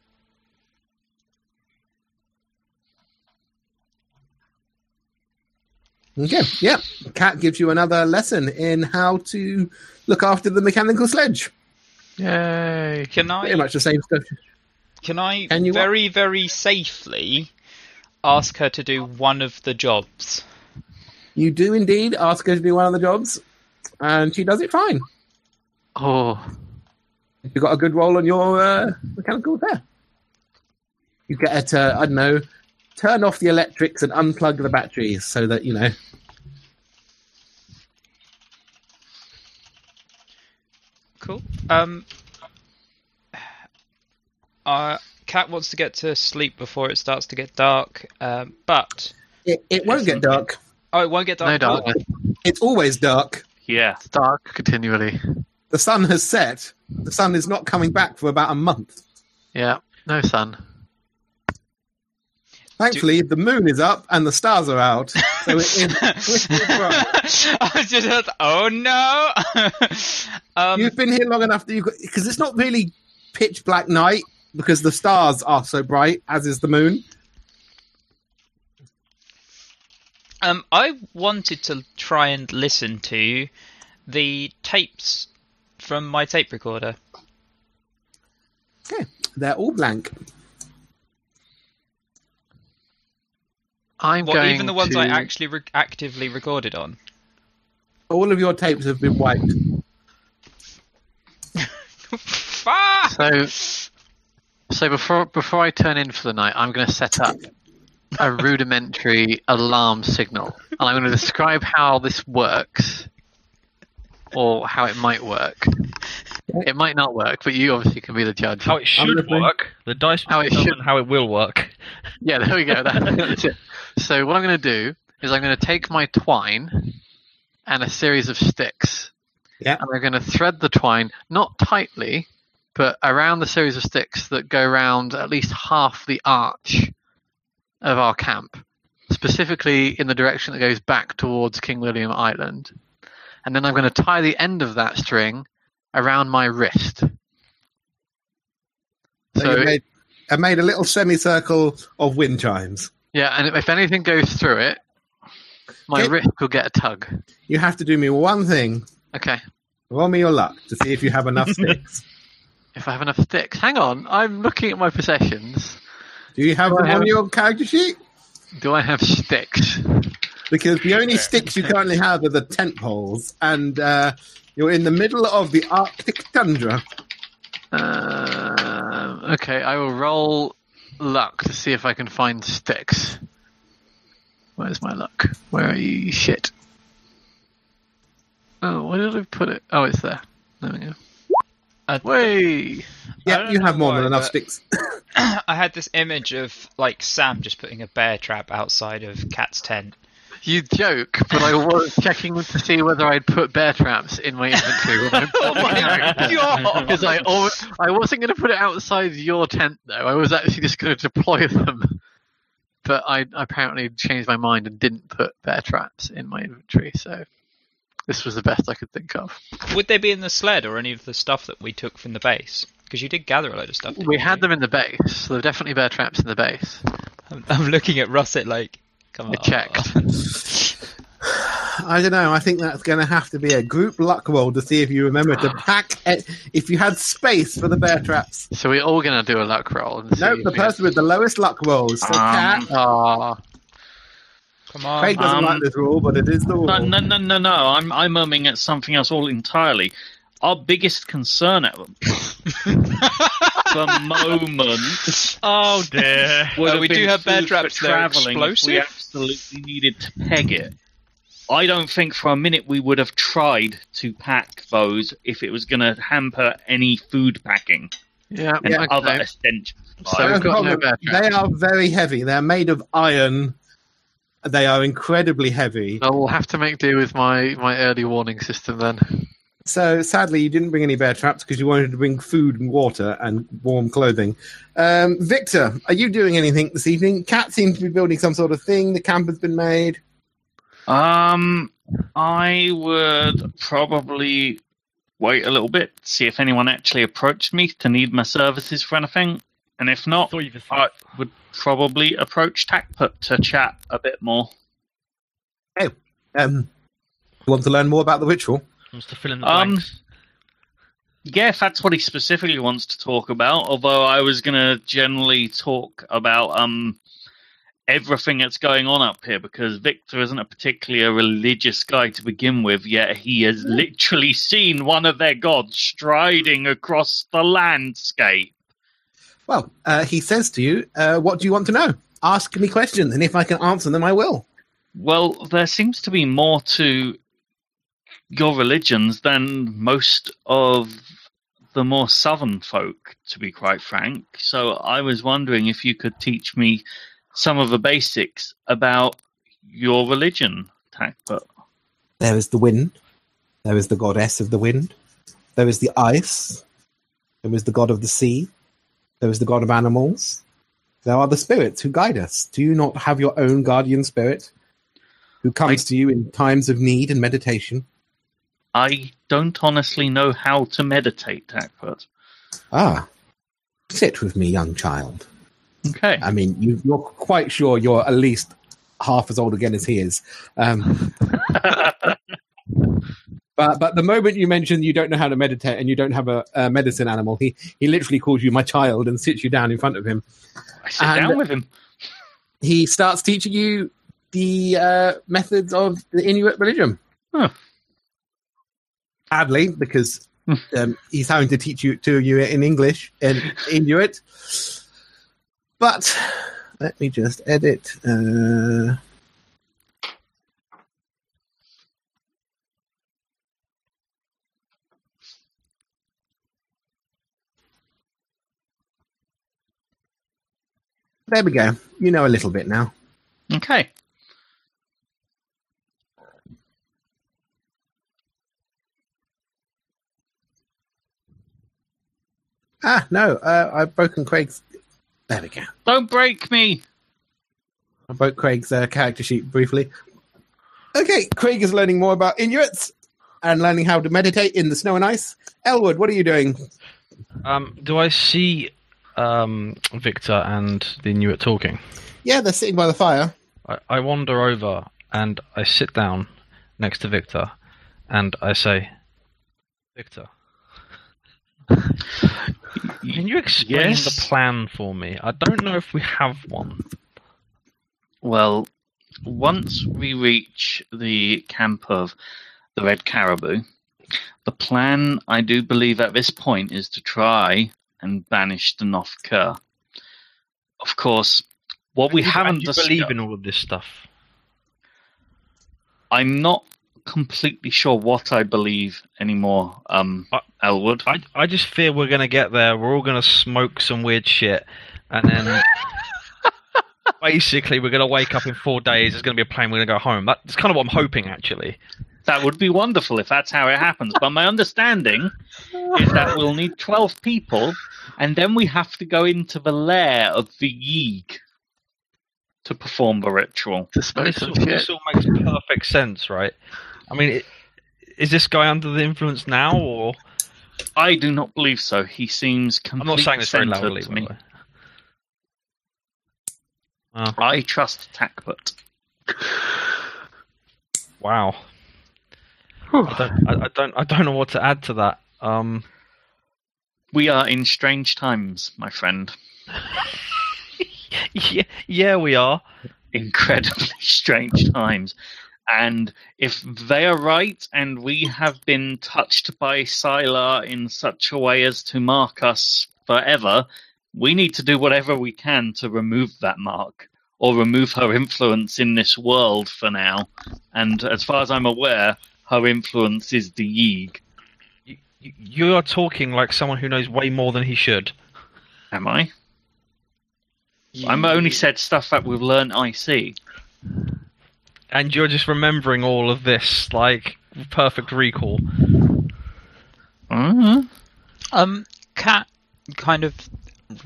Okay, yeah. Cat gives you another lesson in how to look after the mechanical sledge. Yay! Can I? Pretty I? much the same stuff. Can I Can you what? very very safely ask her to do one of the jobs? You do indeed ask her to do one of the jobs, and she does it fine. Oh, You got a good roll on your uh, mechanical repair. You get her to, I don't know, turn off the electrics and unplug the batteries so that, you know. Cool. Um, uh, Cat wants to get to sleep before it starts to get dark. Um, but It, it won't get dark. oh, it won't get dark. no at all. darkness. It's always dark. Yeah. It's dark continually. The sun has set. The sun is not coming back for about a month. Yeah, no sun. Thankfully, the moon is up and the stars are out. So it is, it is. I was just like, oh no. um, You've been here long enough that you because it's not really pitch black night because the stars are so bright, as is the moon. Um, I wanted to try and listen to the tapes from my tape recorder. Okay, they're all blank. I'm What, going even the ones to... I actually re- actively recorded on. All of your tapes have been wiped. Ah! So, so before before I turn in for the night, I'm going to set up a rudimentary alarm signal, and I'm going to describe how this works, or how it might work. It might not work, but you obviously can be the judge. How it should work. The dice How it should- how it will work. Yeah, there we go. That- That's it. So what I'm going to do is I'm going to take my twine and a series of sticks, Yeah. and I'm going to thread the twine not tightly, but around the series of sticks that go around at least half the arch of our camp, specifically in the direction that goes back towards King William Island. And then I'm going to tie the end of that string around my wrist. So, So you made, I made a little semicircle of wind chimes. yeah, and if anything goes through it, my Okay. wrist will get a tug. You have to do me one thing. Okay. Roll me your luck to see if you have enough sticks. If I have enough sticks. Hang on, I'm looking at my possessions. Do you have Do them on your character sheet? Do I have sticks? Because the only sticks you currently have are the tent poles, and uh, you're in the middle of the Arctic tundra. Um okay, I will roll luck to see if I can find sticks. Where's my luck? Where are you? Shit. Oh, where did I put it? Oh, it's there. There we go. I- Way! Yeah, you have more why, than enough sticks. I had this image of like Sam just putting a bear trap outside of Cat's tent. You joke, but I was checking to see whether I'd put bear traps in my inventory. when I put Oh my. God. Because I, al- I wasn't going to put it outside your tent, though. I was actually just going to deploy them. But I apparently changed my mind and didn't put bear traps in my inventory, so this was the best I could think of. Would they be in the sled or any of the stuff that we took from the base? Because you did gather a load of stuff. didn't We you? had them in the base, so there were definitely bear traps in the base. I'm, I'm looking at Russet like, come on. I checked. I don't know. I think that's going to have to be a group luck roll to see if you remember to pack. It, if you had space for the bear traps. So we're all going to do a luck roll. And see No, if the we have- person with the lowest luck rolls. So, Um, Cat, Aw. Come on. Craig doesn't um, like this rule, but it is the rule. No, no, no, no, no. I'm I'm umming at something else all entirely. Our biggest concern at the moment Oh dear. would Uh, we do have bear food traps, for they're traveling explosive? we absolutely needed to peg it. I don't think for a minute we would have tried to pack those if it was going to hamper any food packing Yeah, and okay. other essential So we've got no bear traps. They are very heavy. They're made of iron. They are incredibly heavy. I will have to make do with my, my early warning system then. So sadly, you didn't bring any bear traps because you wanted to bring food and water and warm clothing. Um, Victor, are you doing anything this evening? Cat seems to be building some sort of thing. The camp has been made. Um, I would probably wait a little bit, see if anyone actually approached me to need my services for anything, and if not, Thought you were- I would probably approach Takput to chat a bit more. Hey, um, you want to learn more about the ritual? Wants to fill in the Um, blanks. Yeah, if that's what he specifically wants to talk about. Although I was gonna generally talk about um everything that's going on up here because Victor isn't a particularly a religious guy to begin with, yet he has literally seen one of their gods striding across the landscape. Well, uh, he says to you, uh, "What do you want to know? Ask me questions, and if I can answer them, I will." Well, there seems to be more to your religions than most of the more southern folk, to be quite frank. So I was wondering if you could teach me some of the basics about your religion, Takput. There is the wind. There is the goddess of the wind. There is the ice. There is the god of the sea. There is the god of animals. There are the spirits who guide us. Do you not have your own guardian spirit who comes I- to you in times of need and meditation? I don't honestly know how to meditate, Tackfoot. Ah, sit with me, young child. Okay. I mean, you, you're quite sure you're at least half as old again as he is. Um, but but the moment you mention you don't know how to meditate and you don't have a, a medicine animal, he he literally calls you my child and sits you down in front of him. I sit and- down with him. He starts teaching you the uh, methods of the Inuit religion. Huh. Sadly, because um, he's having to teach you to you in English and Inuit. But let me just edit. Uh, there we go. You know a little bit now. Okay. Ah, no, uh, I've broken Craig's. There we go. Don't break me. I broke Craig's uh, character sheet briefly. Okay, Craig is learning more about Inuits and learning how to meditate in the snow and ice. Elwood, what are you doing? Um, do I see um, Victor and the Inuit talking? Yeah, they're sitting by the fire. I, I wander over and I sit down next to Victor and I say, Victor, can you explain Yes? the plan for me? I don't know if we have one. Well, once we reach the camp of the Red Caribou, the plan, I do believe, at this point is to try and banish the Nothkur. Of course, what we you- haven't do you discussed, believe in all of this stuff. I'm not completely sure what I believe anymore, um, I- Elwood. I, I just fear we're going to get there. We're all going to smoke some weird shit, and then basically we're going to wake up in four days. There's going to be a plane. We're going to go home. That's kind of what I'm hoping, actually. That would be wonderful if that's how it happens. But my understanding is that we'll need 12 people, and then we have to go into the lair of the Yeeg to perform the ritual. This all, this all makes perfect sense, right? I mean, it, is this guy under the influence now, or I do not believe so. He seems I'm completely not saying this very loudly. to by the me. way. Wow. I trust Takput. Wow. I don't, I, I don't, I don't know what to add to that. Um, We are in strange times, my friend. yeah, yeah, we are. incredibly strange times. And if they are right, and we have been touched by Sylar in such a way as to mark us forever, we need to do whatever we can to remove that mark or remove her influence in this world for now. And as far as I'm aware, her influence is the Yeeg. You, you- you are talking like someone who knows way more than he should. Am I? I'm only said stuff that we've learned I see. And you're just remembering all of this, like perfect recall. Mhm. Um, Cat kind of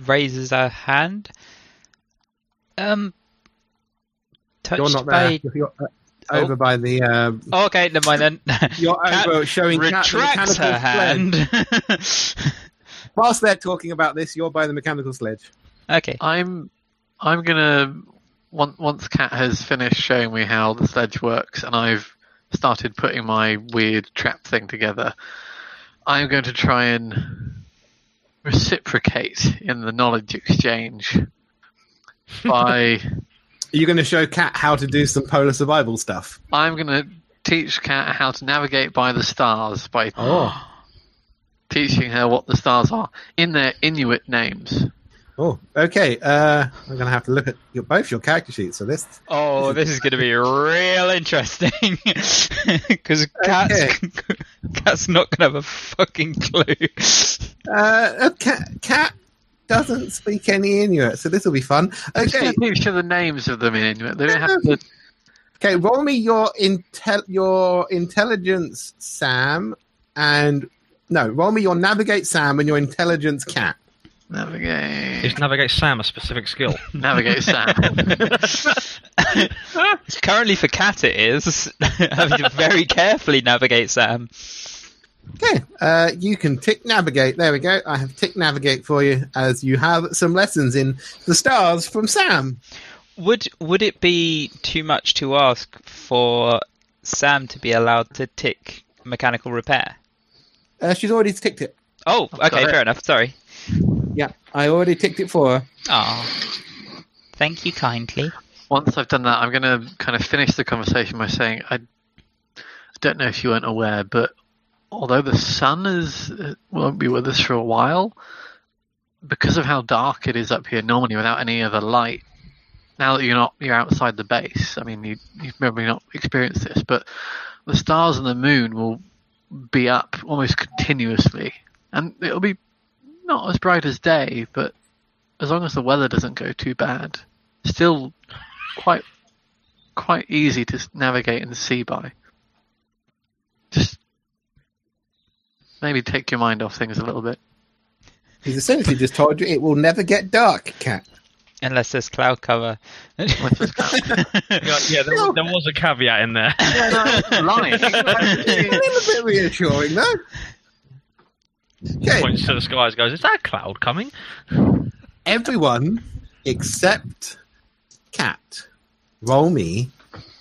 raises her hand. Um, touched You're not by. There. You're Oh. over by the. Uh, Oh, okay, never mind then. you're Cat over showing Cat the retracts mechanical her hand. Whilst they're talking about this, you're by the mechanical sledge. okay. I'm I'm gonna once once Cat has finished showing me how the sledge works and I've started putting my weird trap thing together. I'm going to try and reciprocate in the knowledge exchange by Are you going to show Cat how to do some polar survival stuff? I'm going to teach Cat how to navigate by the stars by Oh. teaching her what the stars are in their Inuit names. Oh, okay. Uh, I'm going to have to look at your, both your character sheets for this. Oh, this is going to be real interesting because Cat's Cat's not going to have a fucking clue. Uh, cat, cat doesn't speak any Inuit, so this will be fun. I'm just Okay, going to teach her the names of them in Inuit. They don't have to. okay. Roll me your intel, your intelligence, Sam, and No, roll me your navigate Sam and your intelligence cat. Navigate. Is navigate Sam a specific skill? Navigate Sam. Currently for cat it is. Having to very carefully navigate Sam. Okay, uh, you can tick navigate. There we go. I have tick navigate for you as you have some lessons in the stars from Sam. Would would it be too much to ask for Sam to be allowed to tick mechanical repair? Uh, she's already ticked it. Oh, okay, fair enough. Sorry. Yeah, I already ticked it for her. Oh, thank you kindly. Once I've done that, I'm going to kind of finish the conversation by saying I, I don't know if you weren't aware, but although the sun is uh, won't be with us for a while, because of how dark it is up here normally without any other light. Now that you're not you're outside the base, I mean you you've probably not experienced this, but the stars and the moon will be up almost continuously, and it'll be not as bright as day, but as long as the weather doesn't go too bad, still quite quite easy to navigate and see by. Just maybe take your mind off things a little bit. He's essentially just told you it will never get dark, cat. Unless there's cloud cover. What's this cloud? yeah, yeah there, was- there was a caveat in there. yeah, no, lying. a little bit reassuring, though. Okay, Points to the skies, goes, "Is that a cloud coming?" everyone except cat, roll me,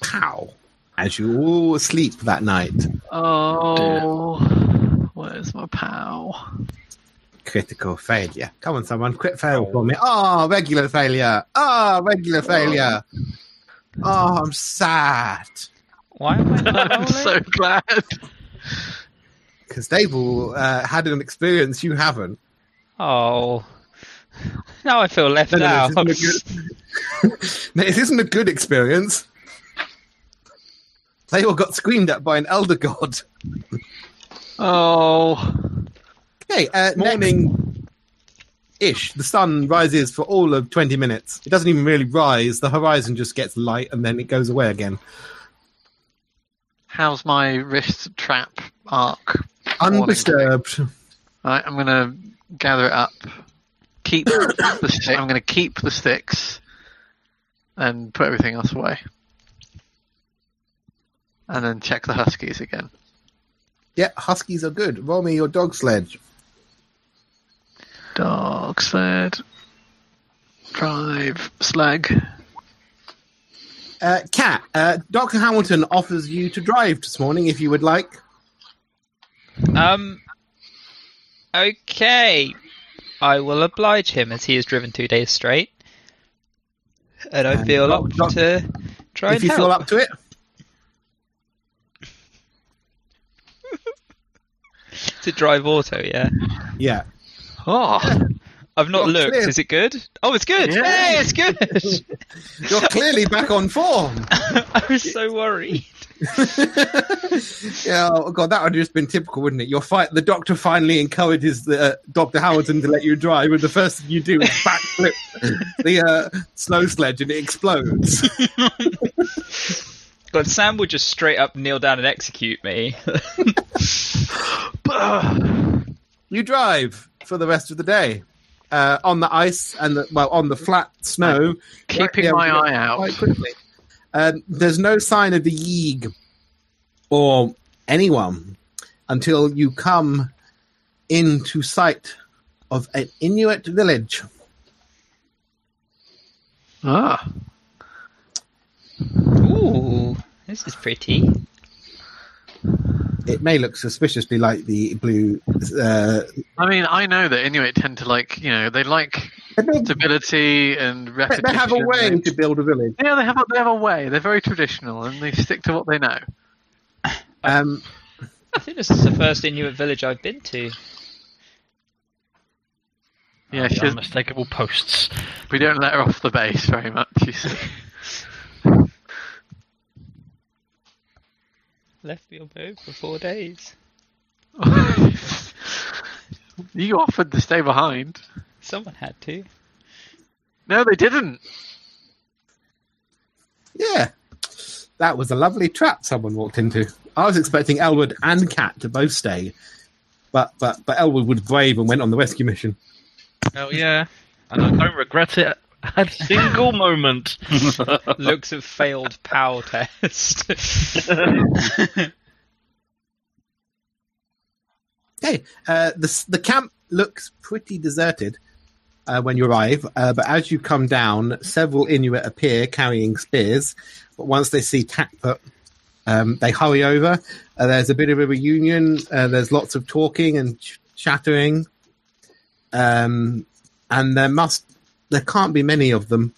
pow, as you all sleep that night. Oh, where's my pal? Critical failure. Come on, someone, crit fail oh. for me. Oh, regular failure. Ah, oh, regular failure. Oh, I'm sad Why am I not I'm so glad. because they've all uh, had an experience you haven't. Oh. Now I feel left No, no, out. no, this isn't a good. no, this isn't a good experience. They all got screamed at by an elder god. Oh, Okay, uh, morning ish. The sun rises for all of 20 minutes. It doesn't even really rise. The horizon just gets light and then it goes away again. how's my wrist trap arc? Undisturbed. Right, I'm gonna gather it up. Keep the stick. I'm gonna keep the sticks, and put everything else away, and then check the huskies again. Yeah, huskies are good. Roll me your dog sledge. Dog sled, drive, slag. Uh, Cat, uh, Dr. Hamilton offers you to drive this morning if you would like. Um. Okay. I will oblige him as he has driven two days straight. And I And feel doc- up doc- to try if and you help. feel up to it. To drive auto, yeah. Yeah. Oh, I've not You're looked. clear. Is it good? Oh, it's good. Yeah. Hey, it's good. You're clearly back on form. I was so worried. yeah, oh god, that would have just been typical, wouldn't it? Your fight, the doctor finally encourages the uh, Doctor Hamilton to let you drive, and the first thing you do is backflip the uh, snow sledge, and it explodes. God, Sam would just straight up kneel down and execute me. you drive for the rest of the day uh, on the ice and the, well on the flat snow. keeping Yeah, my yeah, eye out. quite quickly. Um, there's no sign of the Yeeg or anyone until you come into sight of an Inuit village. Ah, Ooh, this is pretty. It may look suspiciously like the blue. Uh, I mean, I know that Inuit tend to like, you know, they like they, stability and repetition. they have a way They- to build a village. Yeah, they have a, they have a way. They're very traditional and they stick to what they know. Um, I think this is the first Inuit village I've been to. Yeah, she's, unmistakable posts. we don't let her off the base very much. You see. Left me on my own for four days. you offered to stay behind. Someone had to. No, they didn't. yeah, that was a lovely trap someone walked into. I was expecting Elwood and Cat to both stay, but but but Elwood was brave and went on the rescue mission. Hell yeah. And I don't regret it a single moment. Looks at failed POW test. Okay, uh, the the camp looks pretty deserted uh, when you arrive, uh, but as you come down, several Inuit appear carrying spears. But once they see Takput, um, they hurry over. Uh, there's a bit of a reunion. Uh, there's lots of talking and ch- chattering, um, and there must there can't be many of them.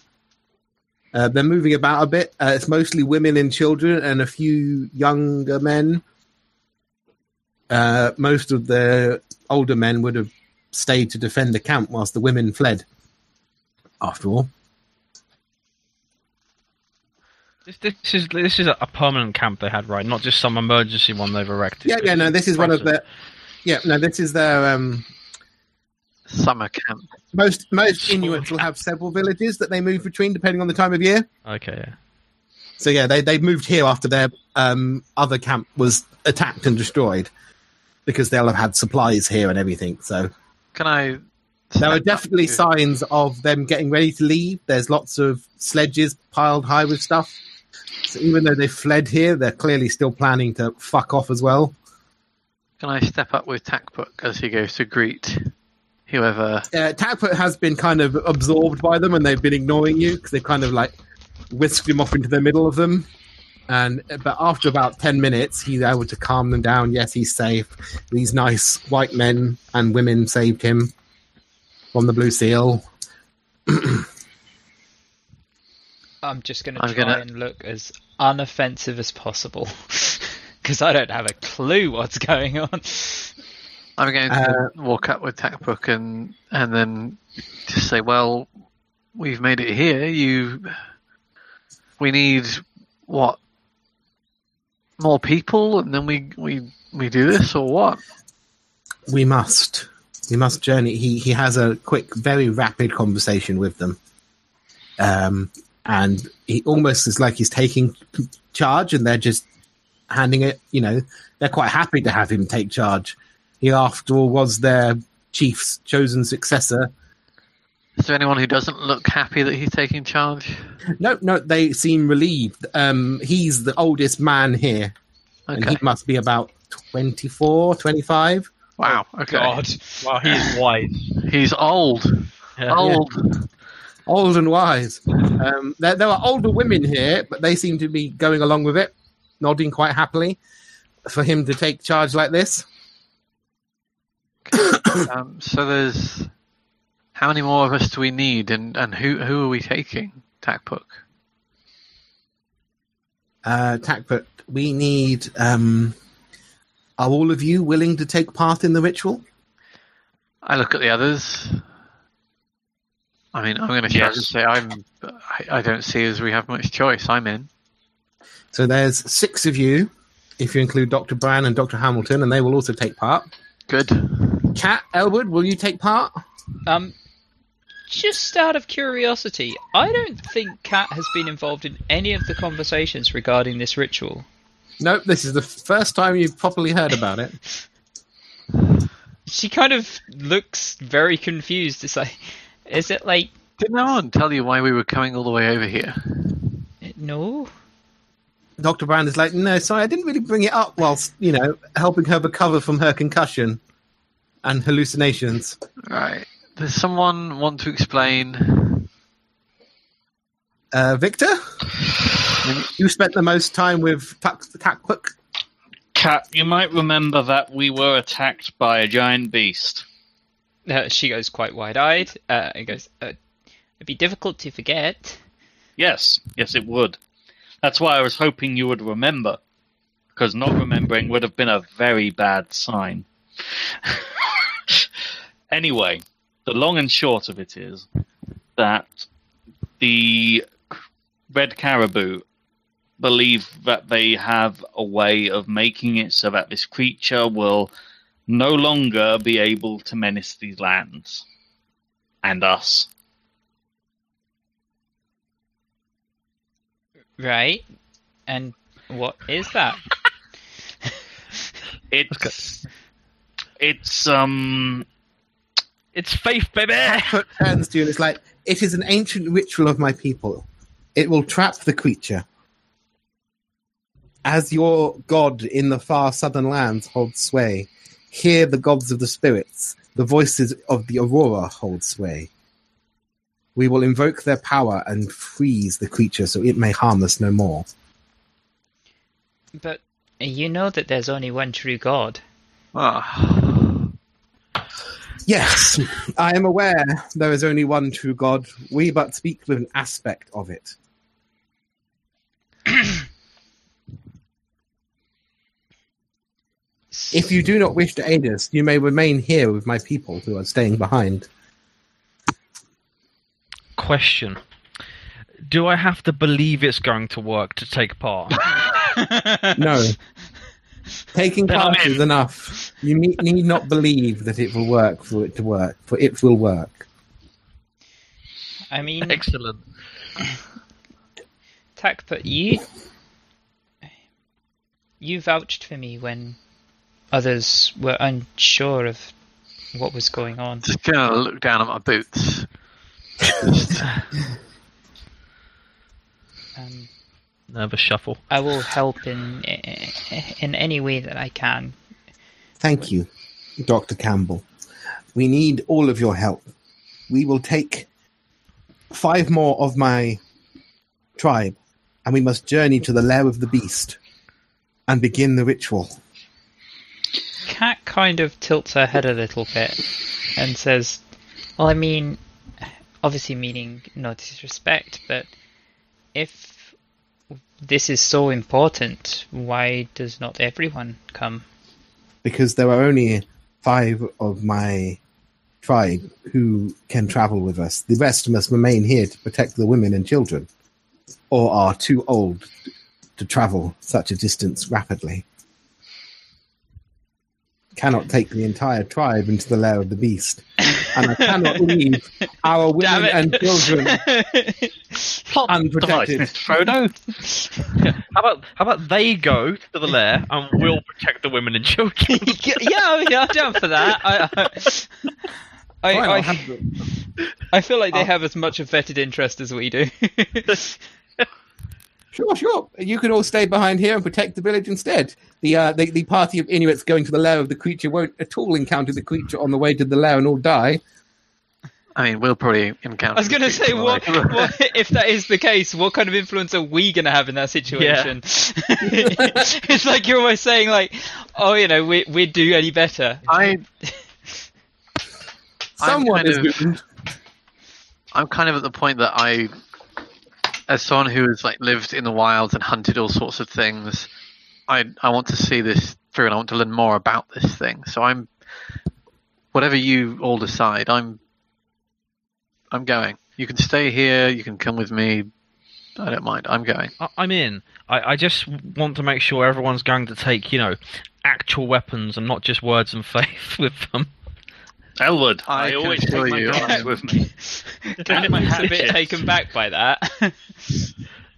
Uh, they're moving about a bit. Uh, it's mostly women and children, and a few younger men uh, most of the older men would have stayed to defend the camp whilst the women fled. After all, This, this is this is a permanent camp they had, right? Not just some emergency one they've erected. yeah, yeah, no, this is one of the, yeah, no, this is their um, Summer camp. most most Inuits will have several villages that they move between depending on the time of year. Okay, yeah. So yeah, they they moved here after their um, other camp was attacked and destroyed because they'll have had supplies here and everything. So Can I? There are definitely to- signs of them getting ready to leave. There's lots of sledges piled high with stuff. So even though they fled here, they're clearly still planning to fuck off as well. Can I step up with Takput as he goes to greet whoever? Uh, Takput has been kind of absorbed by them, and they've been ignoring you because they've kind of like whisked him off into the middle of them. And but after about ten minutes, he's able to calm them down. Yes, he's safe. These nice white men and women saved him from the Blue Seal. I'm just going to try gonna- and look as unoffensive as possible. Because I don't have a clue what's going on. I'm going to walk up with Takpuk and and then just say, "Well, we've made it here. You, we need what? More people, and then we we we do this or what?" we must we must journey he he has a quick very rapid conversation with them um and he almost is like he's taking charge and they're just handing it you know they're quite happy to have him take charge he after all was their chief's chosen successor Is there anyone who doesn't look happy that he's taking charge? no no they seem relieved um he's the oldest man here and he must be about 24 25 Wow. Okay. God. Wow, he is wise. He's old. Yeah. Old. old and wise. Um, there, there are older women here, but they seem to be going along with it, nodding quite happily for him to take charge like this. Um, so there's how many more of us do we need, and and who who are we taking? Takpuk. Uh, Takput, we need. Um, are all of you willing to take part in the ritual? I look at the others. I mean, I'm going to Yes. say I'm. I, I don't see as we have much choice. I'm in. So there's six of you, if you include Dr. Brown and Dr. Hamilton, and they will also take part. Good. Kat, Elwood, will you take part? Um, just out of curiosity, I don't think Kat has been involved in any of the conversations regarding this ritual. Nope, this is the first time you've properly heard about it. She kind of looks very confused. It's like, is it like Did no one tell you why we were coming all the way over here? no? Dr. Brown is like, no, sorry, I didn't really bring it up whilst, you know, helping her recover from her concussion and hallucinations. Right. Does someone want to explain? Uh, Victor? You spent the most time with Tak- Takpuk. Cat, you might remember that we were attacked by a giant beast. Uh, she goes quite wide-eyed. Uh, and goes, uh, "It'd be difficult to forget." Yes, yes, it would. That's why I was hoping you would remember, because not remembering would have been a very bad sign. anyway, the long and short of it is that the red caribou believe that they have a way of making it so that this creature will no longer be able to menace these lands and us. Right. And what is that? It's It's um. It's faith, baby. Takput turns to you and it's like, it is an ancient ritual of my people. It will trap the creature. As your god in the far southern lands holds sway, here the gods of the spirits, the voices of the aurora hold sway. We will invoke their power and freeze the creature so it may harm us no more. But you know that there's only one true God. Ah, Yes, I am aware there is only one true God. We but speak with an aspect of it. If you do not wish to aid us, you may remain here with my people who are staying behind. Question: Do I have to believe it's going to work to take part? No. Taking Then part is enough. You need, need not believe that it will work for it to work, for it will work. I mean, Excellent. Takput, you you vouched for me when others were unsure of what was going on. just gonna look down at my boots. Um, Nervous shuffle. I will help in in any way that I can. Thank you, Dr. Campbell. We need all of your help. We will take five more of my tribe, and we must journey to the lair of the beast and begin the ritual. Cat kind of tilts her head a little bit and says, "Well, I mean, obviously meaning no disrespect, but if this is so important, why does not everyone come?" because there are only five of my tribe who can travel with us. The rest must remain here to protect the women and children, or are too old to travel such a distance rapidly. Cannot take the entire tribe into the lair of the beast, and I cannot leave our women and children Plot Unprotected. device, Mr. Frodo. Yeah. How about how about they go to the lair and we'll protect the women and children? yeah, yeah, I'm down for that. I, I, I, Fine, I'll I, have the- I feel like they have as much a vetted interest as we do. Sure, sure. You can all stay behind here and protect the village instead. The, uh, the the party of Inuits going to the lair of the creature won't at all encounter the creature on the way to the lair and all die. I mean, we'll probably encounter. I was going to say, what, what if that is the case? What kind of influence are we going to have in that situation? it's like you're almost saying, like, oh, you know, we we'd do any better. I, I'm kind is of- I'm kind of at the point that I, as someone who has like lived in the wilds and hunted all sorts of things, I I want to see this through and I want to learn more about this thing. So I'm, whatever you all decide, I'm, I'm going. You can stay here. You can come with me. I don't mind. I'm going. I- I'm in. I, I just want to make sure everyone's going to take, you know, actual weapons and not just words and faith with them. Elwood, I I, always take my you, guns I'm- with me. Dan my looks a bit taken back by that.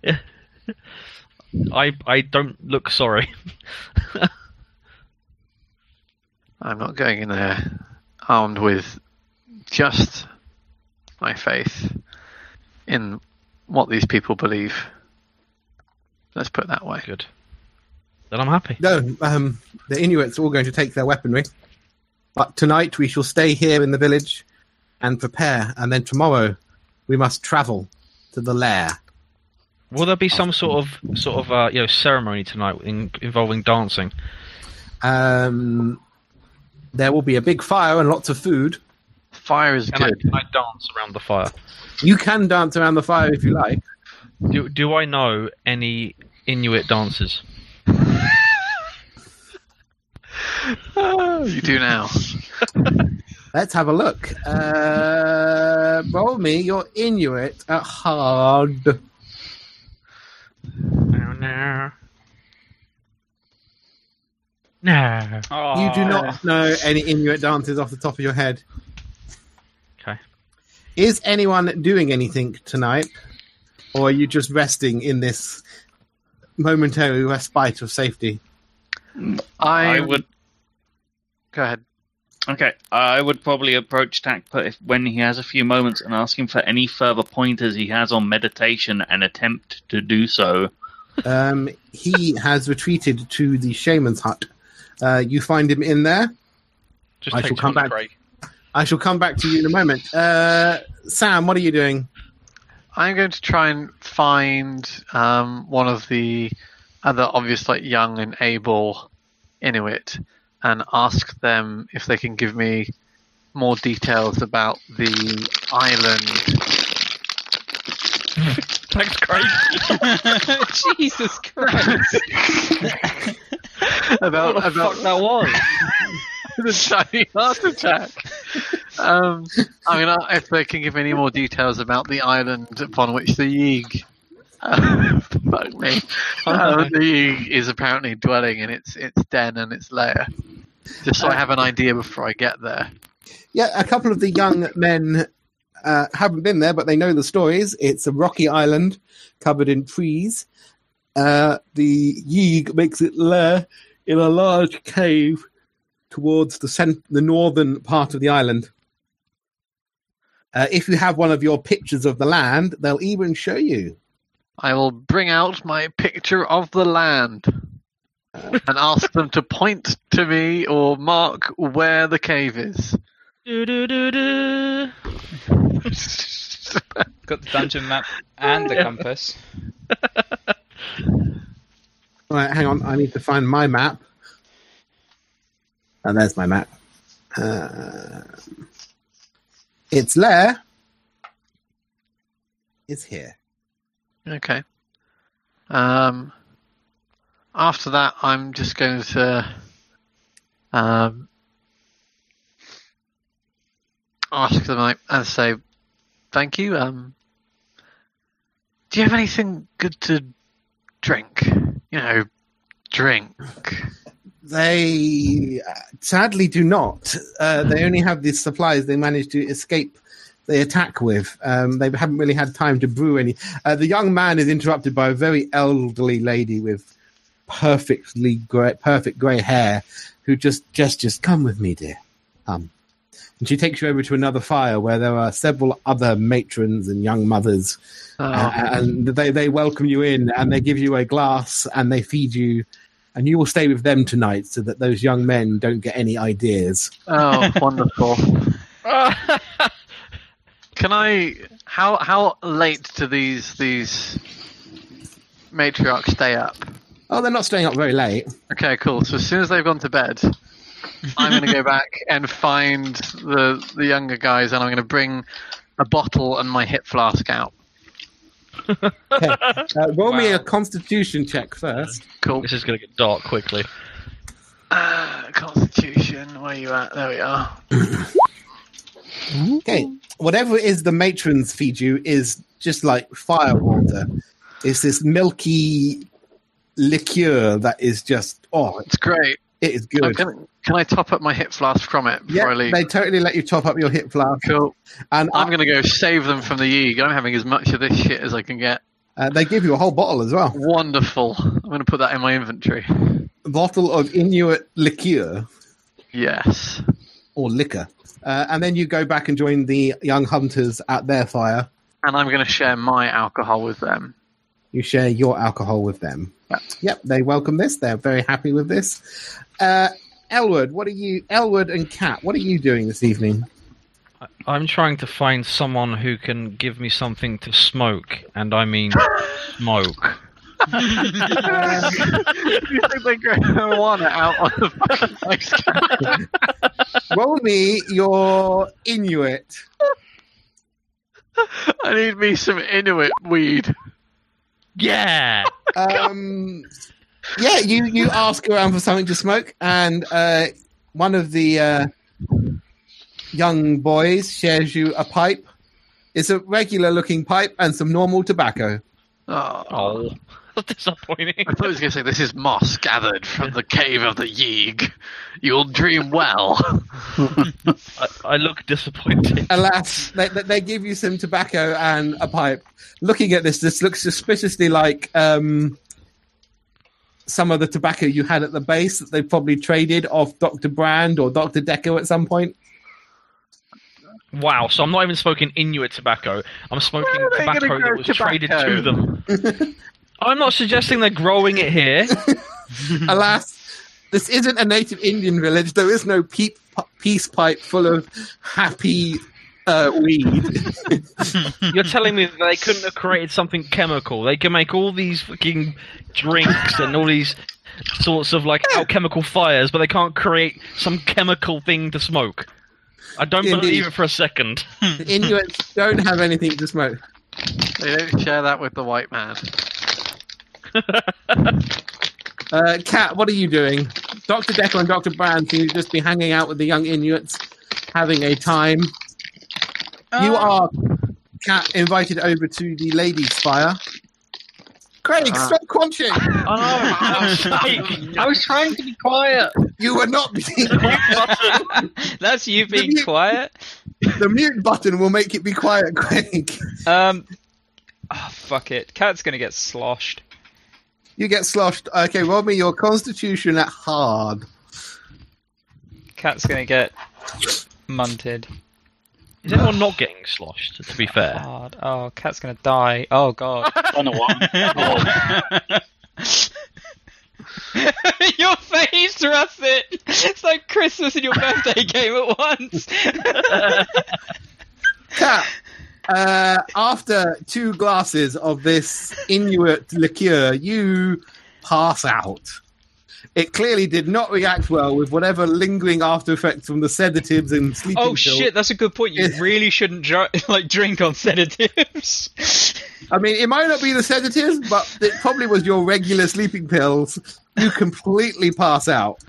I I don't look sorry. I'm not going in there armed with just my faith in what these people believe. Let's put it that way. Good. Then I'm happy. No, um, the Inuits are all going to take their weaponry. But tonight we shall stay here in the village and prepare, and then tomorrow we must travel to the lair. Will there be some sort of sort of uh, you know ceremony tonight in, involving dancing? Um, there will be a big fire and lots of food. Fire is Can I, good. can I dance around the fire? You can dance around the fire if you like. Do do I know any Inuit dances? Oh, you do now. Let's have a look. Uh, roll me your Inuit at hard. No, no. No. You do not know any Inuit dances off the top of your head. Okay. Is anyone doing anything tonight, or are you just resting in this momentary respite of safety? I, I would. Go ahead. Okay, I would probably approach Takpa if when he has a few moments and ask him for any further pointers he has on meditation and attempt to do so. Um, he has retreated to the shaman's hut. Uh, you find him in there. Just I shall come back. Craig. I shall come back to you in a moment. Uh, Sam, what are you doing? I'm going to try and find um, one of the other obvious, like young and able Inuit, and ask them if they can give me more details about the island. Thanks, Craig. Jesus Christ! about what the about fuck that was? the Chinese heart attack. Um, I mean, uh, if they can give any more details about the island upon which the Yeeg, uh, fuck me, uh, the Yeeg is apparently dwelling in its its den and its lair, just so I have an idea before I get there. Yeah, a couple of the young men uh, haven't been there, but they know the stories. It's a rocky island covered in trees. Uh, the Yig makes it lair in a large cave towards the cent- the northern part of the island. Uh, if you have one of your pictures of the land, they'll even show you. I will bring out my picture of the land and ask them to point to me or mark where the cave is. Do-do-do-do. Got the dungeon map and the compass. Right, hang on. I need to find my map. And there's my map. Uh, its lair is here. Okay. Um, after that, I'm just going to um, ask them and say, "Thank you. Um, do you have anything good to drink? You know, drink." They uh, sadly do not. Uh, they only have the supplies they managed to escape the attack with. Um, they haven't really had time to brew any. Uh, the young man is interrupted by a very elderly lady with perfectly grey, perfect grey hair, who just gestures, "Come with me, dear." Um, and she takes you over to another fire where there are several other matrons and young mothers, Oh, uh, and they they welcome you in and they give you a glass and they feed you. And you will stay with them tonight so that those young men don't get any ideas. oh, wonderful. Can I? How how late do these these matriarchs stay up? Oh, they're not staying up very late. Okay, cool. So as soon as they've gone to bed, I'm going to go back and find the the younger guys, and I'm going to bring a bottle and my hip flask out. Okay. Uh, roll me Wow. a constitution check first. Cool. This is going to get dark quickly. Uh, Constitution, where you at? There we are. Okay. Whatever it is the matrons feed you is just like fire water. It's this milky liqueur that is just, oh, It's great. it is good. gonna- can I top up my hip flask from it before I Yeah, leave? they totally let you top up your hip flask. Cool. And I'm going to go save them from the Yeeg. I'm having as much of this shit as I can get. uh, they give you a whole bottle as well. Wonderful. I'm going to put that in my inventory. A bottle of Inuit liqueur Yes. or liquor. Uh, and then you go back and join the young hunters at their fire. And I'm going to share my alcohol with them. You share your alcohol with them. Yep, they welcome this. They're very happy with this. Uh, Elwood, what are you? Elwood and Kat, what are you doing this evening? I'm trying to find someone who can give me something to smoke, and I mean smoke. You think they grow marijuana out on the fucking ice Roll me your Inuit. I need me some Inuit weed. Yeah. Um, yeah, you you ask around for something to smoke, and uh, one of the uh, young boys shares you a pipe. It's a regular looking pipe and some normal tobacco. Oh, Oh, that's disappointing. I thought he was going to say, This is moss gathered from the cave of the Yeeg. You'll dream well. I, I look disappointed. Alas, they, they- they give you some tobacco and a pipe. Looking at this, this looks suspiciously like um, some of the tobacco you had at the base that they probably traded off Dr. Brand or Dr. Deco at some point. Wow, so I'm not even smoking Inuit tobacco. I'm smoking Where are they tobacco that grow was traded to them. I'm not suggesting they're growing it here. Alas, this isn't a native Indian village. There is no peep, peace pipe full of happy uh, weed. You're telling me that they couldn't have created something chemical. They can make all these fucking drinks and all these sorts of like alchemical fires, but they can't create some chemical thing to smoke. I don't Indeed. believe it for a second. the Inuits don't have anything to smoke. They don't share that with the white man. Uh, Kat, what are you doing? Dr. Decker and Dr. Brand seem to just be hanging out with the young Inuits, having a time. You are, Kat, invited over to the ladies' fire. Craig, Ah. stop crunching! I know. I was trying to be quiet. You were not being That's you being mute- quiet. The mute button will make it be quiet, Craig. Um. Oh, fuck it. Cat's gonna get sloshed. You get sloshed. Okay, roll me your constitution at hard. Cat's gonna get munted Is anyone not getting sloshed? To be fair, hard. Oh, cat's gonna die. Oh god. On a one. your face, Russet! It's like Christmas and your birthday game at once. Kat, uh, after two glasses of this Inuit liqueur, you pass out. It clearly did not react well with whatever lingering after effects from the sedatives and sleeping oh pills. shit, that's a good point. You really shouldn't dr- like drink on sedatives. I mean, it might not be the sedatives, but it probably was your regular sleeping pills. You completely pass out.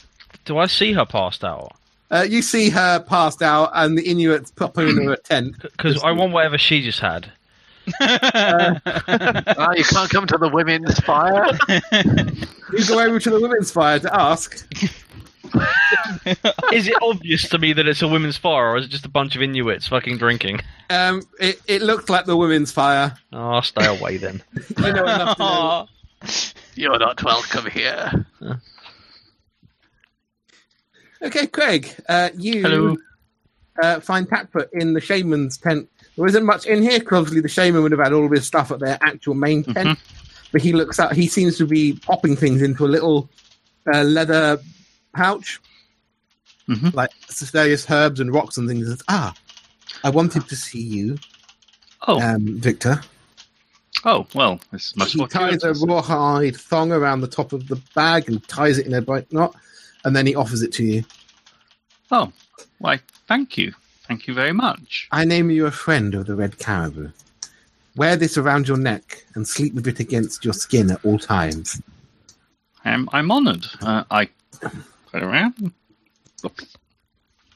do I see her passed out? Uh, you see her passed out, and the Inuits pop her in a tent. Because I want whatever she just had. Ah, you can't come to the women's fire. You go over to the women's fire to ask. Is it obvious to me that it's a women's fire, or is it just a bunch of Inuits fucking drinking? Um, it, it looked like the women's fire. Oh, I'll stay away then. You know enough to know. You're not welcome here. Okay, Craig, uh, you Hello. Uh, find Takput in the shaman's tent. There isn't much in here because obviously the shaman would have had all of his stuff at their actual main tent. But he looks out. He seems to be popping things into a little uh, leather pouch, Mhm. like various herbs and rocks and things. He says, ah, I wanted to see you, Oh, um, Victor. oh, well, it's much he more ties a rawhide thong around the top of the bag and ties it in a bright knot, and then he offers it to you. Oh, why, thank you. Thank you very much. I name you a friend of the red caribou. Wear this around your neck and sleep with it against your skin at all times. I'm, I'm honoured. Uh, I put it around. Look.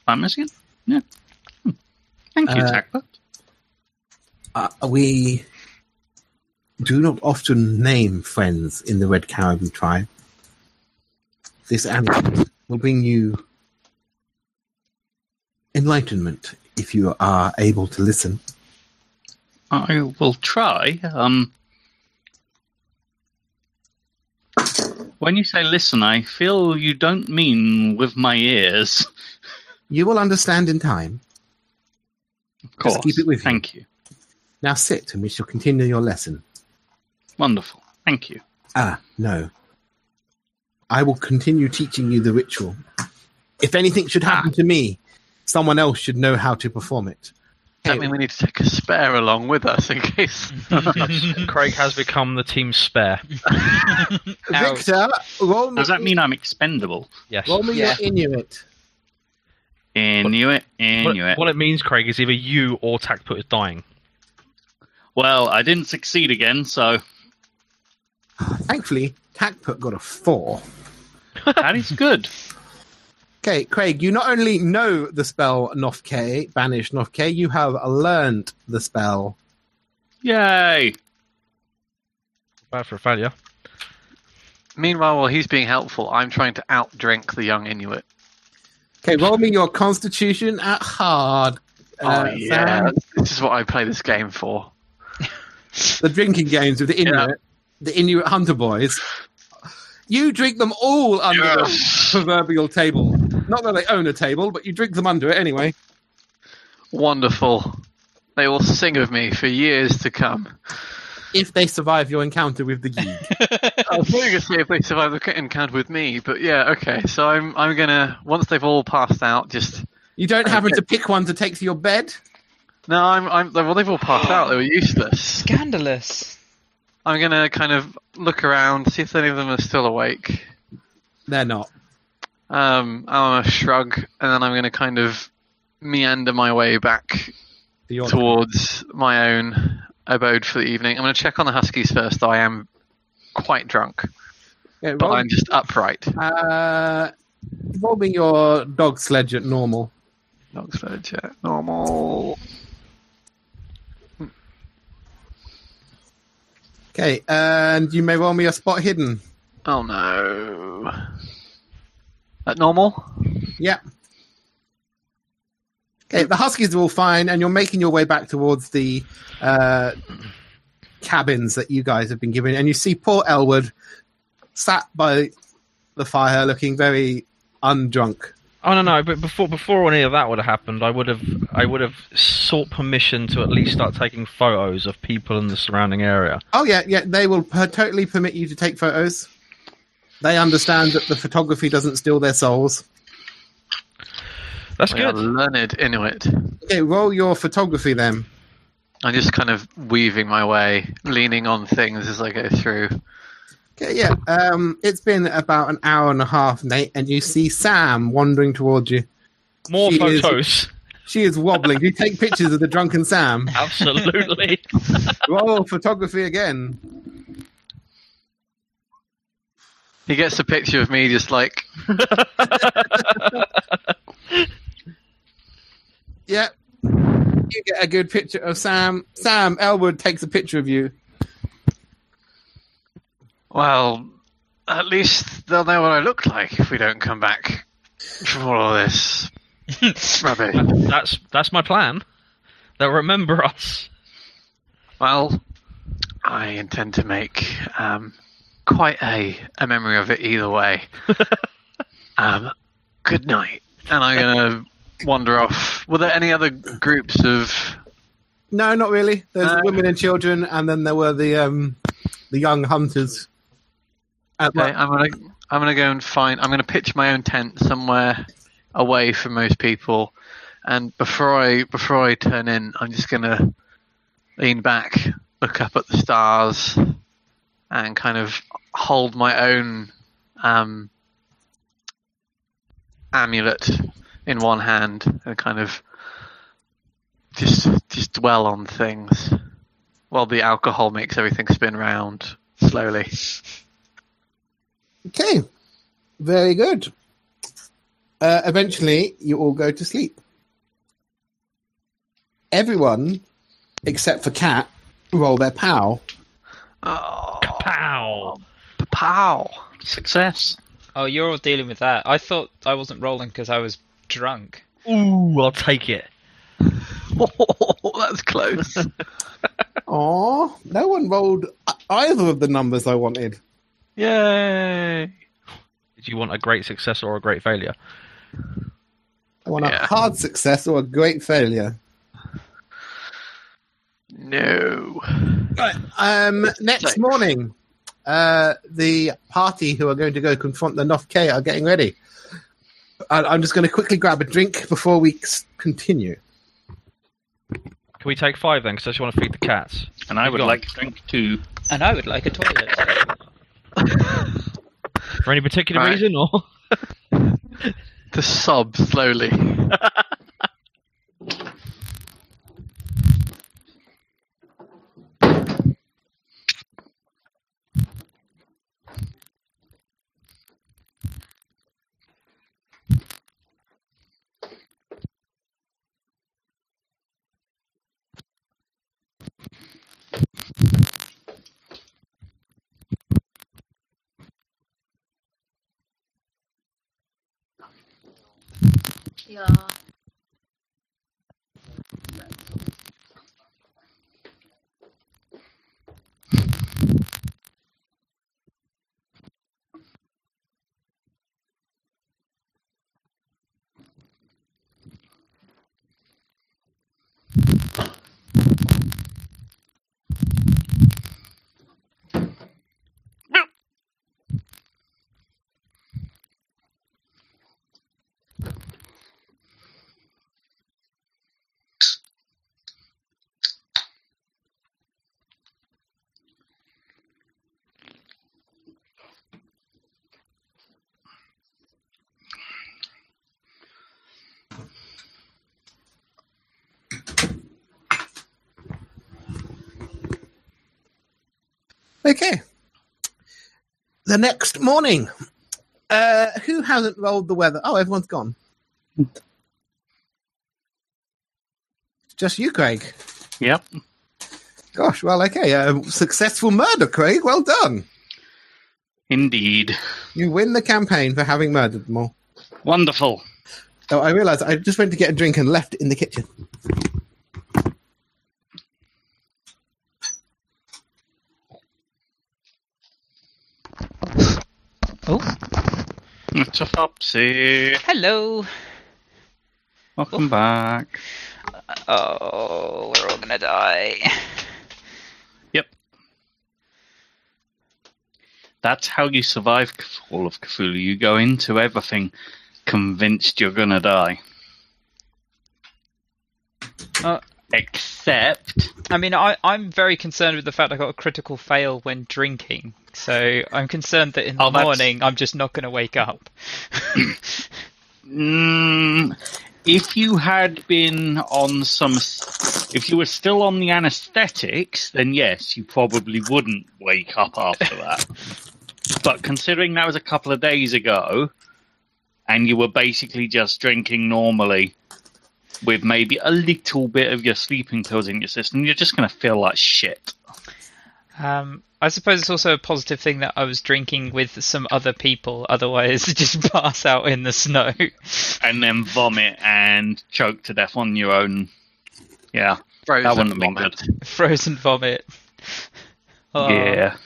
I'm missing it. Yeah. Hmm. Thank you, Uh. Uh, we do not often name friends in the red caribou tribe. This amulet will bring you enlightenment if you are able to listen. I will try. Um, when you say listen, I feel you don't mean with my ears. You will understand in time. Of course. keep it with you. Thank you. Now sit, and we shall continue your lesson. Wonderful. Thank you. Ah, no. I will continue teaching you the ritual. If anything should happen to me, someone else should know how to perform it. I mean, we need to take a spare along with us in case. Craig has become the team's spare. Victor, roll me, Does that mean I'm expendable? Yes. roll me Yeah. your Inuit. Inuit, What, Inuit. what it means, Craig, is either you or Takput is dying. Well, I didn't succeed again, so Thankfully, Takput got a four. that is good. Okay, Craig, you not only know the spell Nofke, banish Nofke, you have learned the spell. Yay! Bad for a failure. Meanwhile, while he's being helpful, I'm trying to outdrink the young Inuit. Okay, roll me your constitution at hard. Uh, oh yeah, Sam. this is what I play this game for. the drinking games with the Inuit, the Inuit hunter boys. You drink them all under Yes. the proverbial table. Not that they own a table, but you drink them under it anyway. Wonderful. They will sing of me for years to come. If they survive your encounter with the Yeeg. I was going to say if they survive the encounter with me, but yeah, okay. So I'm I'm gonna once they've all passed out, just You don't happen to pick one to take to your bed? no, I'm I'm well they've all passed out. They were useless. Scandalous. I'm gonna kind of look around, see if any of them are still awake. They're not. Um, I'm gonna shrug, and then I'm gonna kind of meander my way back towards my own abode for the evening. I'm gonna check on the huskies first. Though I am quite drunk, Yeah, but I'm just upright. uh, roll me your dog sledge at normal. Dog sledge, yeah, normal. Okay, and you may roll me a spot hidden. Oh no. At normal? Yeah. Okay, the Huskies are all fine, and you're making your way back towards the uh, cabins that you guys have been given, and you see poor Elwood sat by the fire, looking very undrunk. Oh no no! But before before any of that would have happened, I would have I would have sought permission to at least start taking photos of people in the surrounding area. Oh yeah, yeah, they will per- totally permit you to take photos. They understand that the photography doesn't steal their souls. That's We are good. learned Inuit. Okay, roll your photography then. I'm just kind of weaving my way, leaning on things as I go through. Okay, yeah. Um, it's been about an hour and a half, Nate, and you see Sam wandering towards you. More She is- photos. She is wobbling. Do you take pictures of the drunken Sam? Absolutely. Roll photography again. He gets a picture of me just like, yeah. You get a good picture of Sam. Sam Elwood takes a picture of you. Well, at least they'll know what I look like if we don't come back from all of this rubbish. that's that's my plan. They'll remember us. Well, I intend to make um, quite a, a memory of it either way. um, good night. And I'm going to wander off. Were there any other groups of. No, not really. There's No. women and children, and then there were the um, the young hunters. Okay, I'm gonna I'm gonna go and find. I'm gonna pitch my own tent somewhere away from most people, and before I before I turn in, I'm just gonna lean back, look up at the stars, and kind of hold my own um, amulet in one hand, and kind of just just dwell on things while the alcohol makes everything spin round slowly. Okay, very good. Uh, eventually, you all go to sleep. Everyone, except for Cat, roll their POW. Oh, Pow! pow! Success. Oh, you're all dealing with that. I thought I wasn't rolling because I was drunk. Ooh, I'll take it. Oh, that's close. Aw, no one rolled either of the numbers I wanted. Yay! Did you want a great success or a great failure? I want Yeah. a hard success or a great failure. No. Right. Um, next Six. morning, uh, the party who are going to go confront the Noth K are getting ready. I- I'm just going to quickly grab a drink before we s- continue. Can we take five then? Because I just want to feed the cats. And I would like to drink too. And I would like a toilet. For any particular Right. reason, or To sob slowly. 有 Okay. The next morning. Uh, who hasn't rolled the weather? Oh, everyone's gone. It's Just you, Craig. Yep. Gosh, well, okay. Uh, successful murder, Craig. Well done. Indeed. You win the campaign for having murdered them all. Wonderful. Oh, I realised I just went to get a drink and left it in the kitchen. It's a Fopsy. Hello. Welcome back. Oh, we're all gonna die. Yep. That's how you survive Call of Cthulhu. You go into everything convinced you're gonna die. Uh, Except, I mean, I, I'm very concerned with the fact I got a critical fail when drinking. So I'm concerned that in the Oh, morning I'm just not going to wake up. mm, if you had been on some, if you were still on the anesthetics, then yes, you probably wouldn't wake up after that. but considering that was a couple of days ago, and you were basically just drinking normally, with maybe a little bit of your sleeping pills in your system, you're just going to feel like shit. Um, I suppose it's also a positive thing that I was drinking with some other people. Otherwise, just pass out in the snow. And then vomit and choke to death on your own. Yeah, Frozen that wouldn't have been vomit. good. Frozen vomit. Oh. Yeah.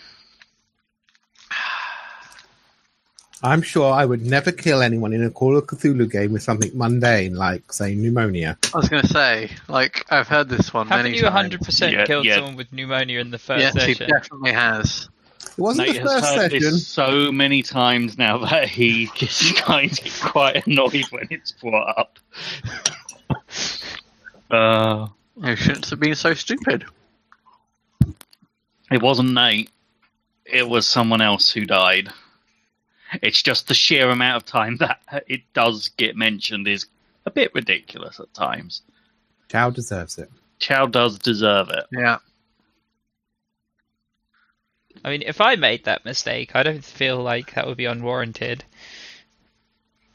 I'm sure I would never kill anyone in a Call of Cthulhu game with something mundane, like, say, pneumonia. I was going to say, like, I've heard this one Haven't many you times. 100% Yeah, killed yeah. someone with pneumonia in the first Yes, he session? definitely has. It wasn't Nate the has first heard session. this so many times now that he gets kind of quite annoyed when it's brought up. uh, You shouldn't have been so stupid. it wasn't Nate. It was someone else who died. It's just the sheer amount of time that it does get mentioned is a bit ridiculous at times. Chow deserves it. Chow does deserve it. Yeah. I mean, if I made that mistake, I don't feel like that would be unwarranted.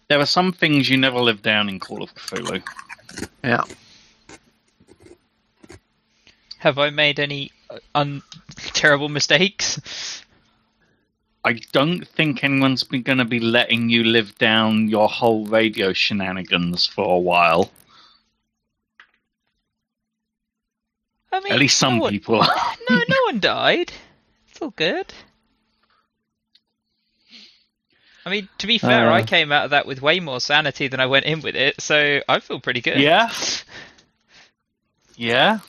There are some things you never live down in Call of Cthulhu. Yeah. Have I made any uh, un- terrible mistakes? I don't think anyone's been going to be letting you live down your whole radio shenanigans for a while. I mean, At least some no one, people. No, no one died. It's all good. I mean, to be fair, Uh. I came out of that with way more sanity than I went in with it, so I feel pretty good. yeah. Yeah.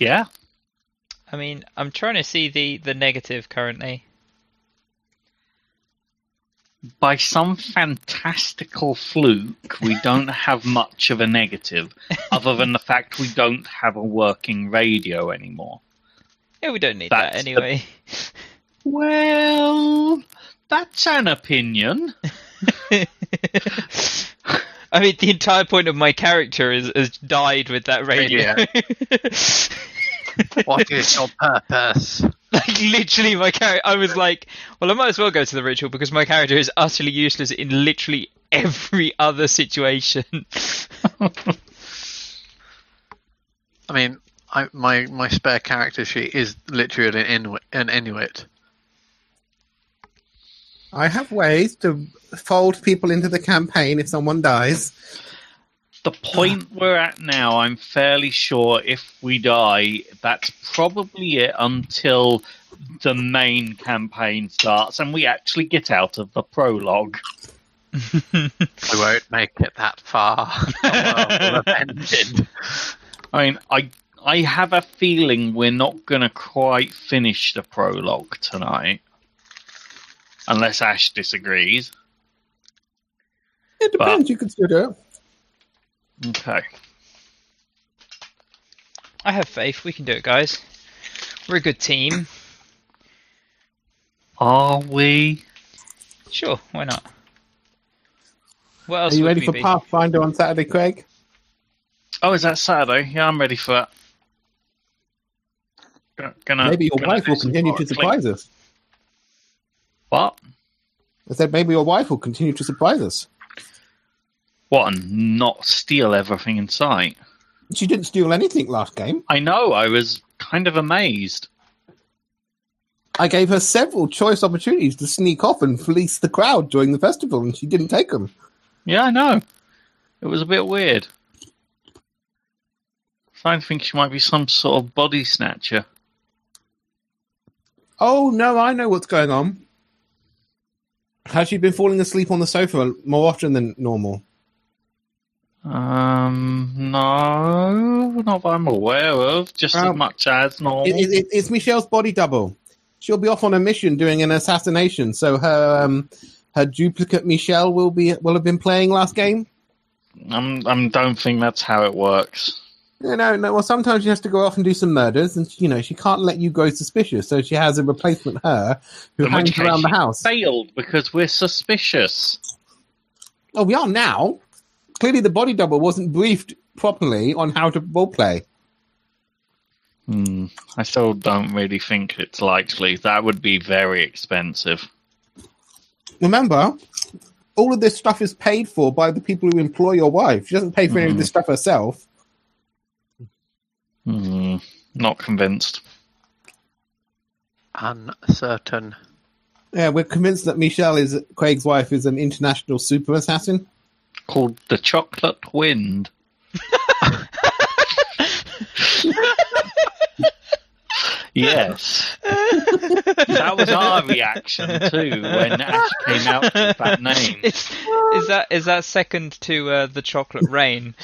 Yeah. I mean, I'm trying to see the the negative currently. By some fantastical fluke, we don't have much of a negative, other than the fact we don't have a working radio anymore. Yeah, we don't need That's that anyway. Well, that's an opinion. I mean, the entire point of my character is has died with that radio. What is your purpose? like literally, my character. I was like, well, I might as well go to the ritual because my character is utterly useless in literally every other situation. I mean, I, my my spare character sheet is literally an Inuit. An Inuit. I have ways to fold people into the campaign if someone dies. The point ah. we're at now, I'm fairly sure if we die, that's probably it until the main campaign starts and we actually get out of the prologue. We won't make it that far. The world will have ended. I mean, I I have a feeling we're not going to quite finish the prologue tonight, unless Ash disagrees. It depends. you could still do it. Okay. I have faith. We can do it, guys. We're a good team. Are we? Sure, why not? What else Are you ready for be? Pathfinder on Saturday, Craig? Oh, is that Saturday? Yeah, I'm ready for that. Gonna, maybe your gonna wife will continue to product surprise us. What? I said maybe your wife will continue to surprise us. What? And not steal everything in sight? She didn't steal anything last game. I know. I was kind of amazed. I gave her several choice opportunities to sneak off and fleece the crowd during the festival, and she didn't take them. Yeah, I know. It was a bit weird. I think she might be some sort of body snatcher. Oh no, I know what's going on. Has she been falling asleep on the sofa more often than normal? Um, no, not that I'm aware of. Just as Um, much as normal. It, it, it's Michelle's body double. She'll be off on a mission doing an assassination, so her um, her duplicate Michelle will be will have been playing last game. I'm, I'm don't think that's how it works. You know, no. Well, sometimes she has to go off and do some murders, and you know she can't let you grow suspicious, so she has a replacement her who In hangs around the house. Failed because we're suspicious. Oh, we are now. Clearly, the body double wasn't briefed properly on how to roleplay. Hmm. I still don't really think it's likely. That would be very expensive. Remember, all of this stuff is paid for by the people who employ your wife. She doesn't pay for any of this stuff herself. Hmm. Not convinced. Uncertain. Yeah, we're convinced that Michelle is Craig's wife is an international super assassin. Called the Chocolate Wind. yes. That was our reaction too when Ash came out with that name. Is, is that is that second to uh, the chocolate rain?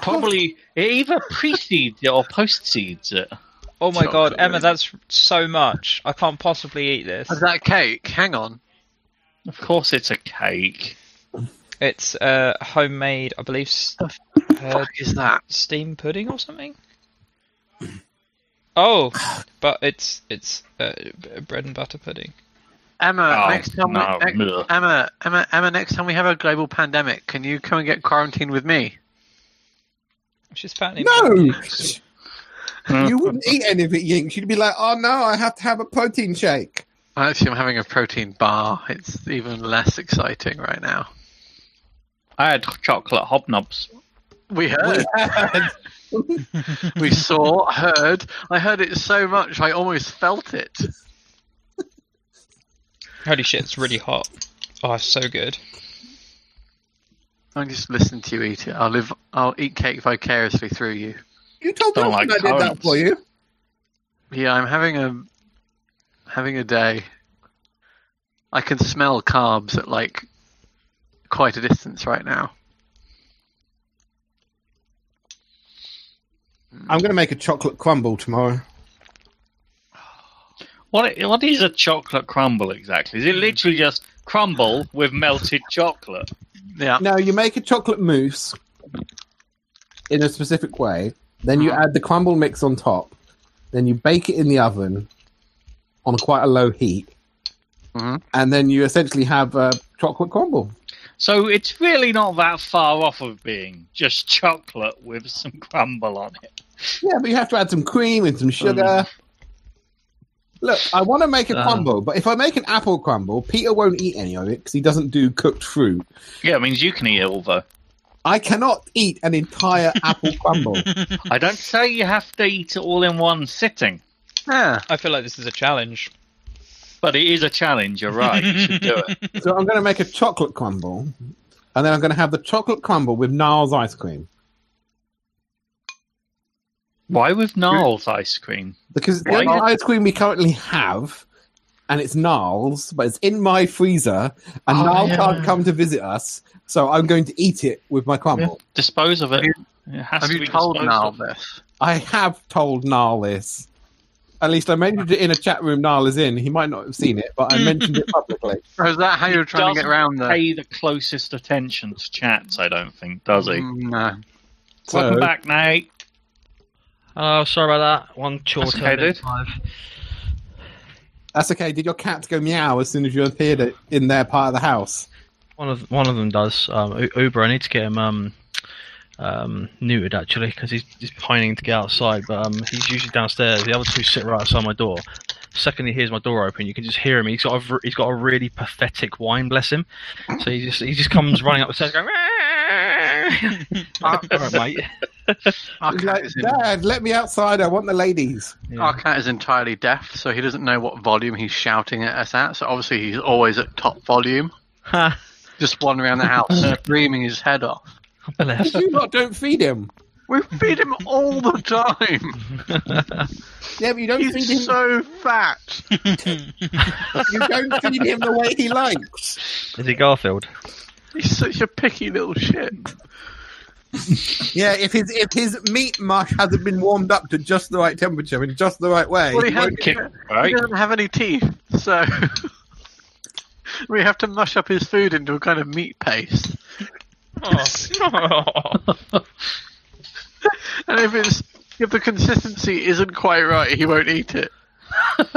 Probably it either precedes it or postcedes it. Oh my god, Emma, rain. that's so much. I can't possibly eat this. Is that cake? Hang on. Of course, it's a cake. It's uh, homemade, I believe, s- uh, Fuck is that? steam pudding or something. Oh, but it's it's uh, bread and butter pudding. Emma, Oh, next time, no, we, next, ugh. Emma, Emma, Emma, next time we have a global pandemic, can you come and get quarantined with me? She's apparently No, you wouldn't eat any of it, Yinks. You'd be like, "Oh no, I have to have a protein shake." Actually, I'm having a protein bar. It's even less exciting right now. I had chocolate hobnobs. We heard, we saw, heard. I heard it so much, I almost felt it. Holy shit, it's really hot. Oh, it's so good. I'll just listen to you eat it. I'll live. I'll eat cake vicariously through you. You told Don't like oh, I did that for you. Yeah, I'm having a having a day. I can smell carbs at like quite a distance right now. I'm going to make a chocolate crumble tomorrow. What what is a chocolate crumble exactly? Is it literally just crumble with melted chocolate? Yeah. No, you make a chocolate mousse in a specific way. Then you uh-huh. add the crumble mix on top. Then you bake it in the oven on quite a low heat. Mhm. And then you essentially have a chocolate crumble. So it's really not that far off of being just chocolate with some crumble on it. Yeah, but you have to add some cream and some sugar. Look, I want to make a Um. crumble, but if I make an apple crumble, Peter won't eat any of it because he doesn't do cooked fruit. Yeah, it means you can eat it all though. I cannot eat an entire apple crumble. I don't say you have to eat it all in one sitting, Yeah. I feel like this is a challenge. but it is a challenge. You're right. You should do it. So I'm going to make a chocolate crumble, and then I'm going to have the chocolate crumble with Niles ice cream Why with Gnarls ice cream? because it's the only ice cream we currently have, and it's Niles, but it's in my freezer, and Oh, Niles yeah. can't come to visit us, so I'm going to eat it with my crumble. Dispose of it. Have It has Have to you be told disposed Niall of. this? I have told Niall this. At least I mentioned it in a chat room Niall is in. He might not have seen it, but I mentioned it publicly. Or is that how you're trying to get doesn't around the? Pay the closest attention to chats. I don't think does he? Mm, No. Welcome back, Nate. Oh, sorry about that. One chore That's okay, dude. five. That's okay. Did your cat go meow as soon as you appeared in their part of the house? One of one of them does. Um, Uber, I need to get him um, um, neutered actually because he's, he's pining to get outside. But um, he's usually downstairs. The other two sit right outside my door. Second he hears my door open, you can just hear him. He's got a, he's got a really pathetic whine, bless him. So he just he just comes running up the stairs going. All right, mate. Our He's cat, like, is in, Dad, let me outside. I want the ladies. our cat is entirely deaf, so he doesn't know what volume he's shouting at us at. So obviously he's always at top volume, just wandering around the house screaming his head off. Bless. You lot don't feed him. We feed him all the time. Yeah, but you don't feed He's him. so fat. You don't feed him the way he likes. Is he Garfield? He's such a picky little shit. Yeah, if his if his meat mush hasn't been warmed up to just the right temperature in just the right way, Well, he, he has, won't- Kick, he right? doesn't have any teeth, so we have to mush up his food into a kind of meat paste. And if it's if the consistency isn't quite right, he won't eat it.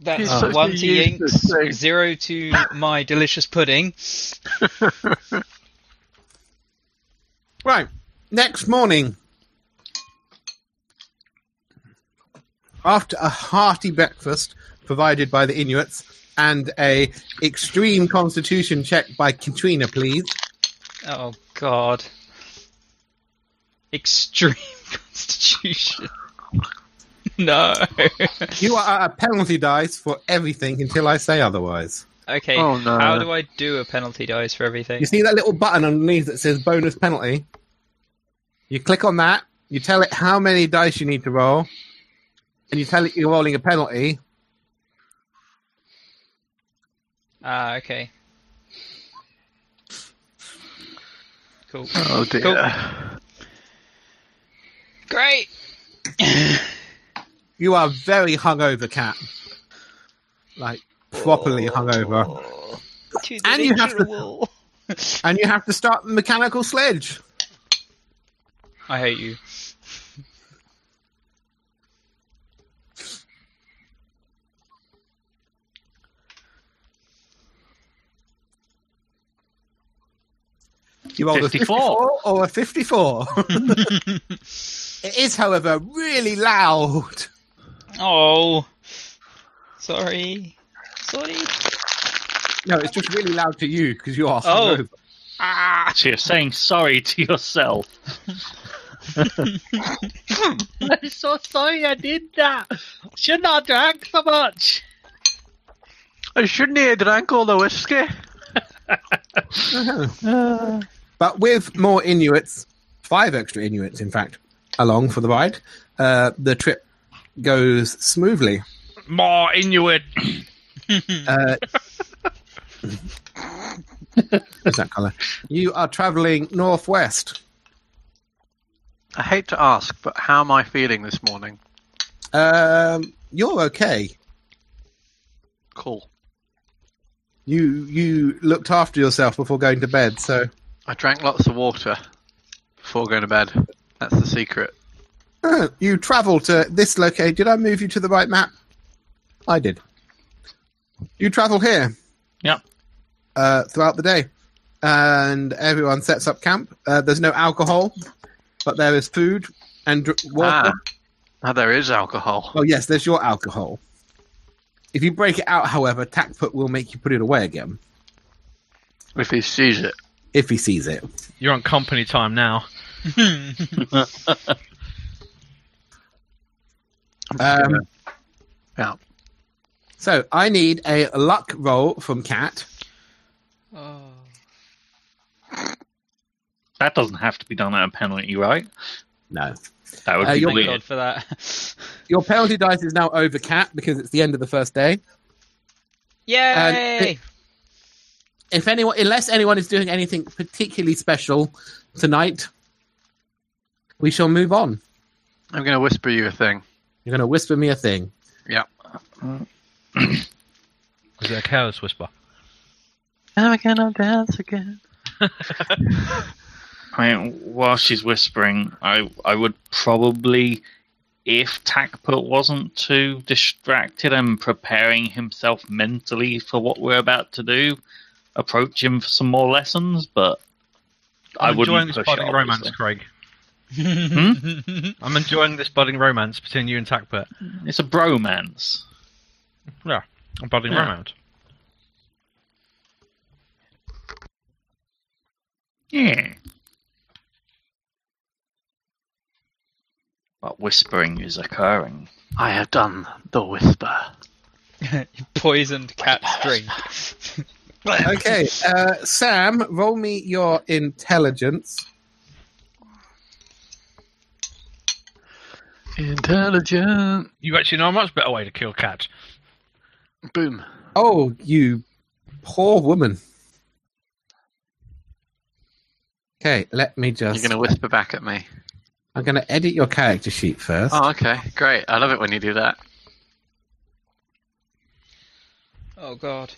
That's He's such a one to useless Yinks, thing. zero to my delicious pudding. Right. Next morning, after a hearty breakfast provided by the Inuits and a extreme constitution check by Katrina, please. Oh God. Extreme constitution. no. You are at a penalty dice for everything until I say otherwise. okay. Oh, no. How do I do a penalty dice for everything? You see that little button underneath that says bonus penalty? You click on that, you tell it how many dice you need to roll, and you tell it you're rolling a penalty. Ah, okay. Cool. Oh dear. Cool. Great. You are very hungover, cat. Like properly hungover, To And you have to- and you have to start the mechanical sledge. I hate you. You rolled 54. a 54 or a 54. it is, however, really loud. Oh. Sorry. Sorry. No, it's just really loud to you because you are Oh. hungover. Ah. So you're saying sorry to yourself. I'm so sorry I did that. Should not have drank so much. I shouldn't have drank all the whiskey. But with more Inuits, five extra Inuits, in fact, along for the ride, uh, the trip goes smoothly. More Inuit. Uh, what's that colour? You are travelling northwest. I hate to ask, but how am I feeling this morning? Um, you're okay. Cool. You you looked after yourself before going to bed, so I drank lots of water before going to bed. That's the secret. uh, you travel to this location. Did I move you to the right map? I did. You travel here. Yep. Uh, throughout the day, and everyone sets up camp. Uh, there's no alcohol, but there is food and dr- water. Ah. Ah, there is alcohol. Oh yes, there's your alcohol. If you break it out, however, Takput will make you put it away again If he sees it. If he sees it. You're on company time now. Um, Yeah. so I need a luck roll from Cat. Oh. That doesn't have to be done at a penalty, right? No, That would Uh, be you're- weird. God for that. your penalty dice is now over, Cat, because it's the end of the first day. Yay! If anyone, unless anyone is doing anything particularly special tonight, we shall move on. I'm going to whisper you a thing. You're going to whisper me a thing. Yeah. Is it a careless whisper? Am I going to dance again? I mean, while she's whispering, I I would probably, if Takput wasn't too distracted and preparing himself mentally for what we're about to do, approach him for some more lessons, but I I'm wouldn't enjoying this budding it, romance. Craig. Hmm? I'm enjoying this budding romance between you and Takput. It's a bromance. Yeah, a budding Yeah. romance. Yeah. But whispering is occurring. I have done the whisper. you Poisoned cat's drink. Okay, uh, Sam, roll me your intelligence. Intelligent. You actually know a much better way to kill cats. Boom. Oh, you poor woman. Okay, let me just. You're going to whisper back at me. I'm going to edit your character sheet first. Oh, okay. Great. I love it when you do that. Oh god.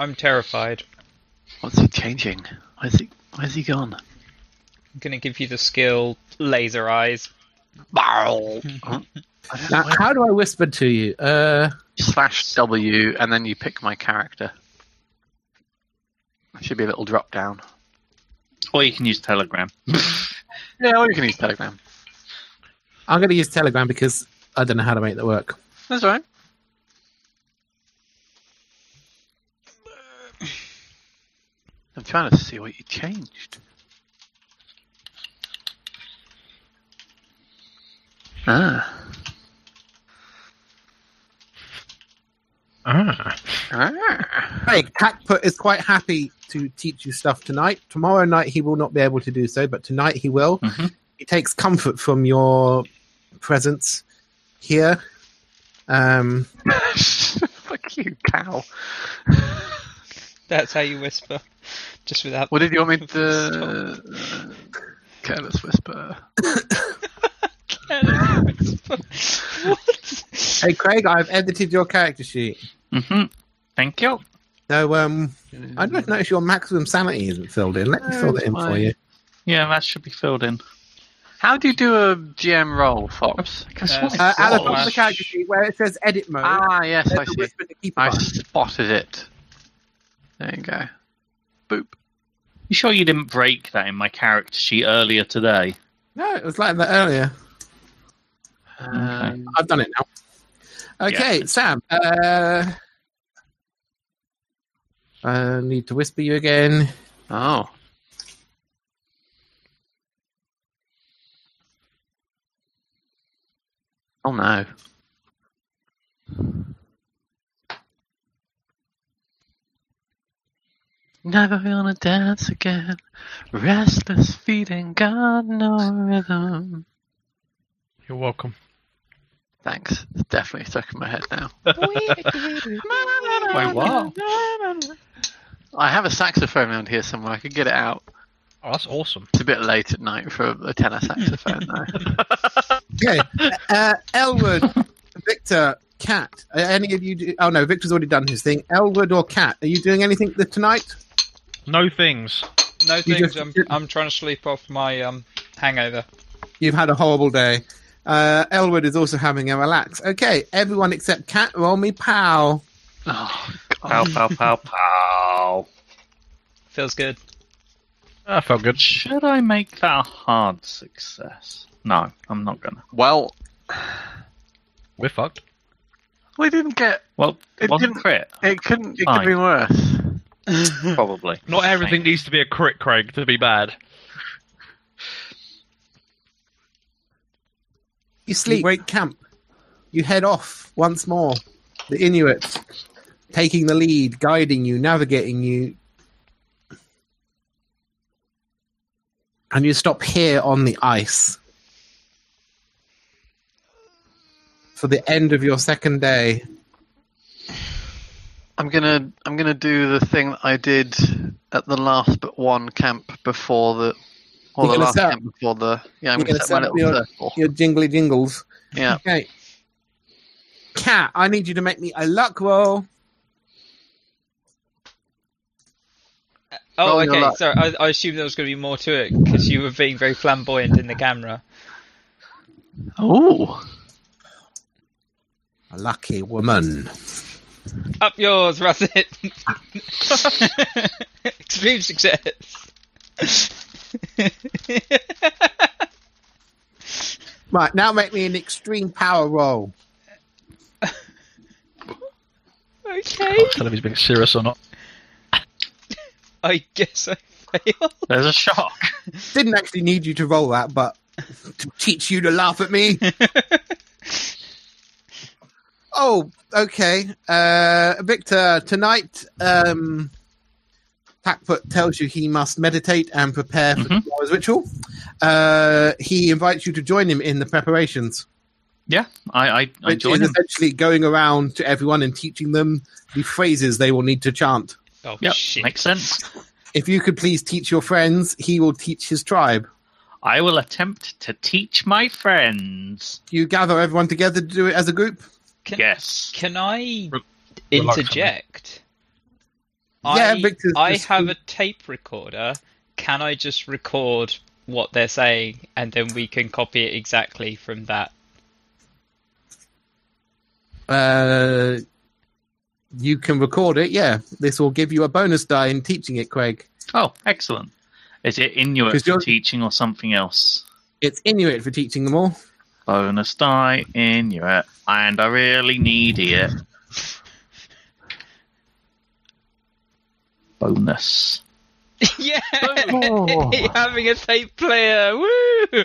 I'm terrified. What's he changing? Where's he, where's he gone? I'm gonna give you the skill laser eyes. Barrel. Now, how do I whisper to you? Uh, Slash W, and then you pick my character. There should be a little drop down. Or you can use Telegram. Yeah, or you can use Telegram. I'm going to use Telegram because I don't know how to make that work. That's right. I'm trying to see what you changed. Ah. Ah. ah. Hey, Takput is quite happy to teach you stuff tonight. Tomorrow night he will not be able to do so, but tonight he will. Mhm. He takes comfort from your presence here. Um, Fuck you, cow. That's how you whisper. Just without What did you want me to. Uh, careless whisper. what? hey, Craig, I've edited your character sheet. hmm Thank you. So, um, I don't know if your maximum sanity isn't filled in. Let me fill that in for you. Yeah, that should be filled in. How do you do a GM roll, Fox? Uh, Uh, at the top of the character sheet where it says edit mode, Ah, yes, I there's see. to keep I spotted it. There you go. Boop. You sure you didn't break that in my character sheet earlier today? No, it was like that earlier. Um, I've done it now. Okay, Sam. Uh, I need to whisper you again. oh. Oh no. Never gonna dance again. Restless feet and got no rhythm. You're welcome. Thanks. It's definitely stuck in my head now. Wait, what? I have a saxophone around here somewhere. I could get it out. Oh, that's awesome. It's a bit late at night for a tenor saxophone, though. Okay, uh, Elwood, Victor, Cat. Uh, any of you? Do, oh no, Victor's already done his thing. Elwood or Cat? Are you doing anything tonight? No things. No You things. just- I'm, I'm trying to sleep off my um hangover. You've had a horrible day. Uh, Elwood is also having a relax. Okay, everyone except Cat, roll me pow. oh, Pow, pow, pow, pow. Feels good. That felt good. Should I make that a hard success? No, I'm not gonna. Well, We're fucked. we didn't get. Well, It it wasn't didn't- crit, It couldn't. It Fine. could be worse. probably. Not everything needs to be a crit, Craig, to be bad. You sleep. Great camp. You head off once more. The Inuits taking the lead, guiding you, navigating you. And you stop here on the ice for the end of your second day. I'm gonna. I'm gonna do the thing that I did at the last but one camp before the. Or You're the last set camp before the. Yeah, I'm you're gonna, gonna set my set up little your- circle. Your jingly jingles. Yeah. Okay. Cat, I need you to make me a luck roll. Oh, Roll okay. luck. Sorry, I, I assumed there was going to be more to it because you were being very flamboyant in the camera. Oh. A lucky woman. Up yours, Russet. Extreme success. Right, now make me an extreme power roll. okay. I Tell him he's being serious or not. I guess I failed. There's a shock. Didn't actually need you to roll that, but to teach you to laugh at me. oh, okay. Uh, Victor, tonight, um, Takput tells you he must meditate and prepare for Mhm. tomorrow's ritual. Uh, he invites you to join him in the preparations, Yeah, I I, I which join is him. essentially going around to everyone and teaching them the phrases they will need to chant. Oh Yep, shit. makes sense. If you could please teach your friends, he will teach his tribe. I will attempt to teach my friends. You gather everyone together to do it as a group. Can, Yes. Can I Re- interject? Yeah, I, Victor's I just- have a tape recorder. Can I just record what they're saying and then we can copy it exactly from that? Uh, you can record it. Yeah, this will give you a bonus die in teaching it, Craig. Oh, excellent. Is it Inuit for teaching or something else? It's Inuit for teaching them all. Bonus die Inuit, and I really need it. Bonus. yeah, Oh. having a tape player. Woo!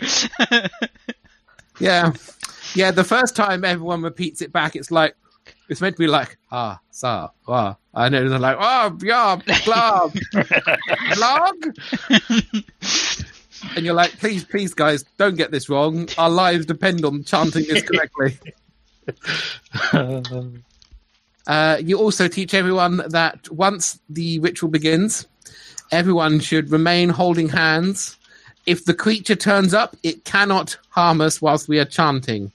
Yeah, yeah. The first time everyone repeats it back, it's like it's meant to be like ah sa ah, and then they're like ah yeah blah blog, and you're like please please guys don't get this wrong. Our lives depend on chanting this correctly. Uh, you also teach everyone that once the ritual begins, everyone should remain holding hands. If the creature turns up, it cannot harm us whilst we are chanting.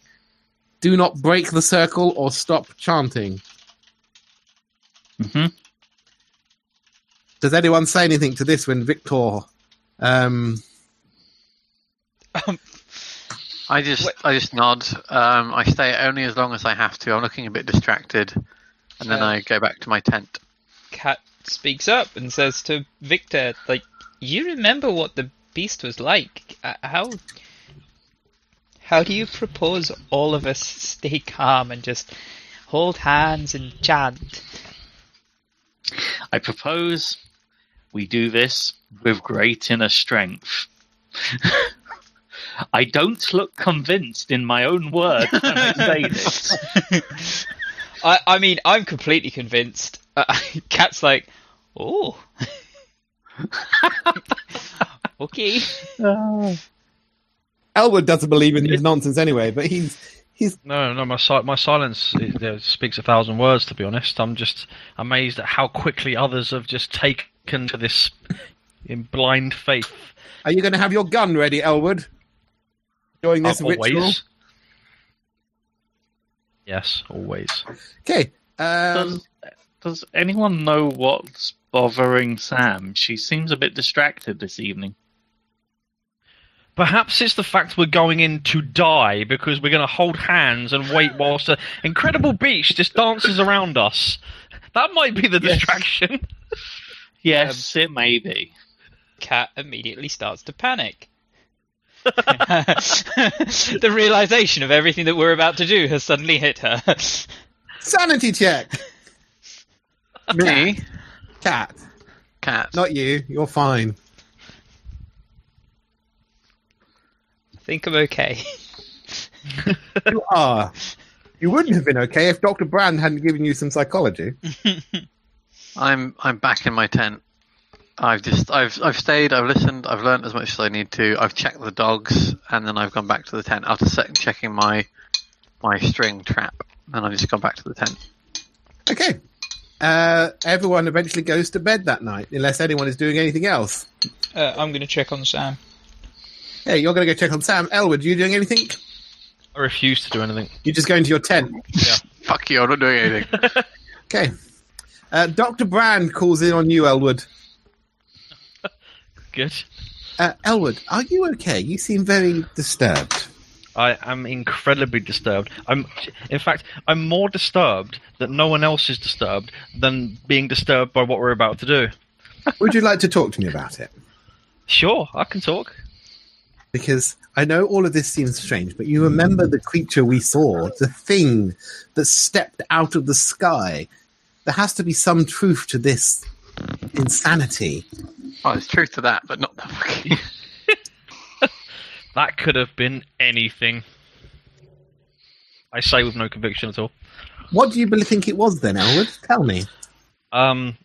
Do not break the circle or stop chanting. hmm Does anyone say anything to this when Victor? Um, I just Wait. I just nod. Um, I stay only as long as I have to. I'm looking a bit distracted, and then Uh, I go back to my tent. Cat speaks up and says to Victor, "Like, you remember what the beast was like? Uh, How how do you propose all of us stay calm and just hold hands and chant?" I propose we do this with great inner strength. I don't look convinced in my own words when I say this. I I mean, I'm completely convinced. Uh, Cat's like, "Oh, okay." Elwood doesn't believe in this nonsense anyway, but he's he's No, no, my si- my silence it, uh, speaks a thousand words. To be honest, I'm just amazed at how quickly others have just taken to this in blind faith. Are you going to have your gun ready, Elwood? During this Uh, ritual? always. Yes, always. Okay. Um, Does, does anyone know what's bothering Sam? She seems a bit distracted this evening. Perhaps it's the fact we're going in to die because we're going to hold hands and wait whilst an incredible beach just dances around us. That might be the Yes. distraction. Yes, it may be. Cat immediately starts to panic. the realization of everything that we're about to do has suddenly hit her. sanity check. Me, Cat, cat. not you. You're fine. I think I'm okay. You are. You wouldn't have been okay if Dr. Brand hadn't given you some psychology. I'm I'm back in my tent. I've just I've I've stayed. I've listened. I've learned as much as I need to. I've checked the dogs, and then I've gone back to the tent after second checking my my string trap. And I've just gone back to the tent. Okay. Uh, everyone eventually goes to bed that night, unless anyone is doing anything else. Uh, I'm going to check on Sam. Hey, you're going to go check on Sam. Elwood, you doing anything? I refuse to do anything. You're just going to your tent. Yeah. Fuck you! I'm not doing anything. Okay. Uh, Dr. Brand calls in on you, Elwood. Good. Uh, Elwood, are you okay? You seem very disturbed. I am incredibly disturbed. I'm, in fact, I'm more disturbed that no one else is disturbed than being disturbed by what we're about to do. Would you like to talk to me about it? Sure, I can talk. Because I know all of this seems strange, but you remember the creature we saw, the thing that stepped out of the sky. There has to be some truth to this insanity. Oh, there's truth to that, but not the fucking. That could have been anything. I say with no conviction at all. What do you really think it was then, Elwood? Tell me. Um,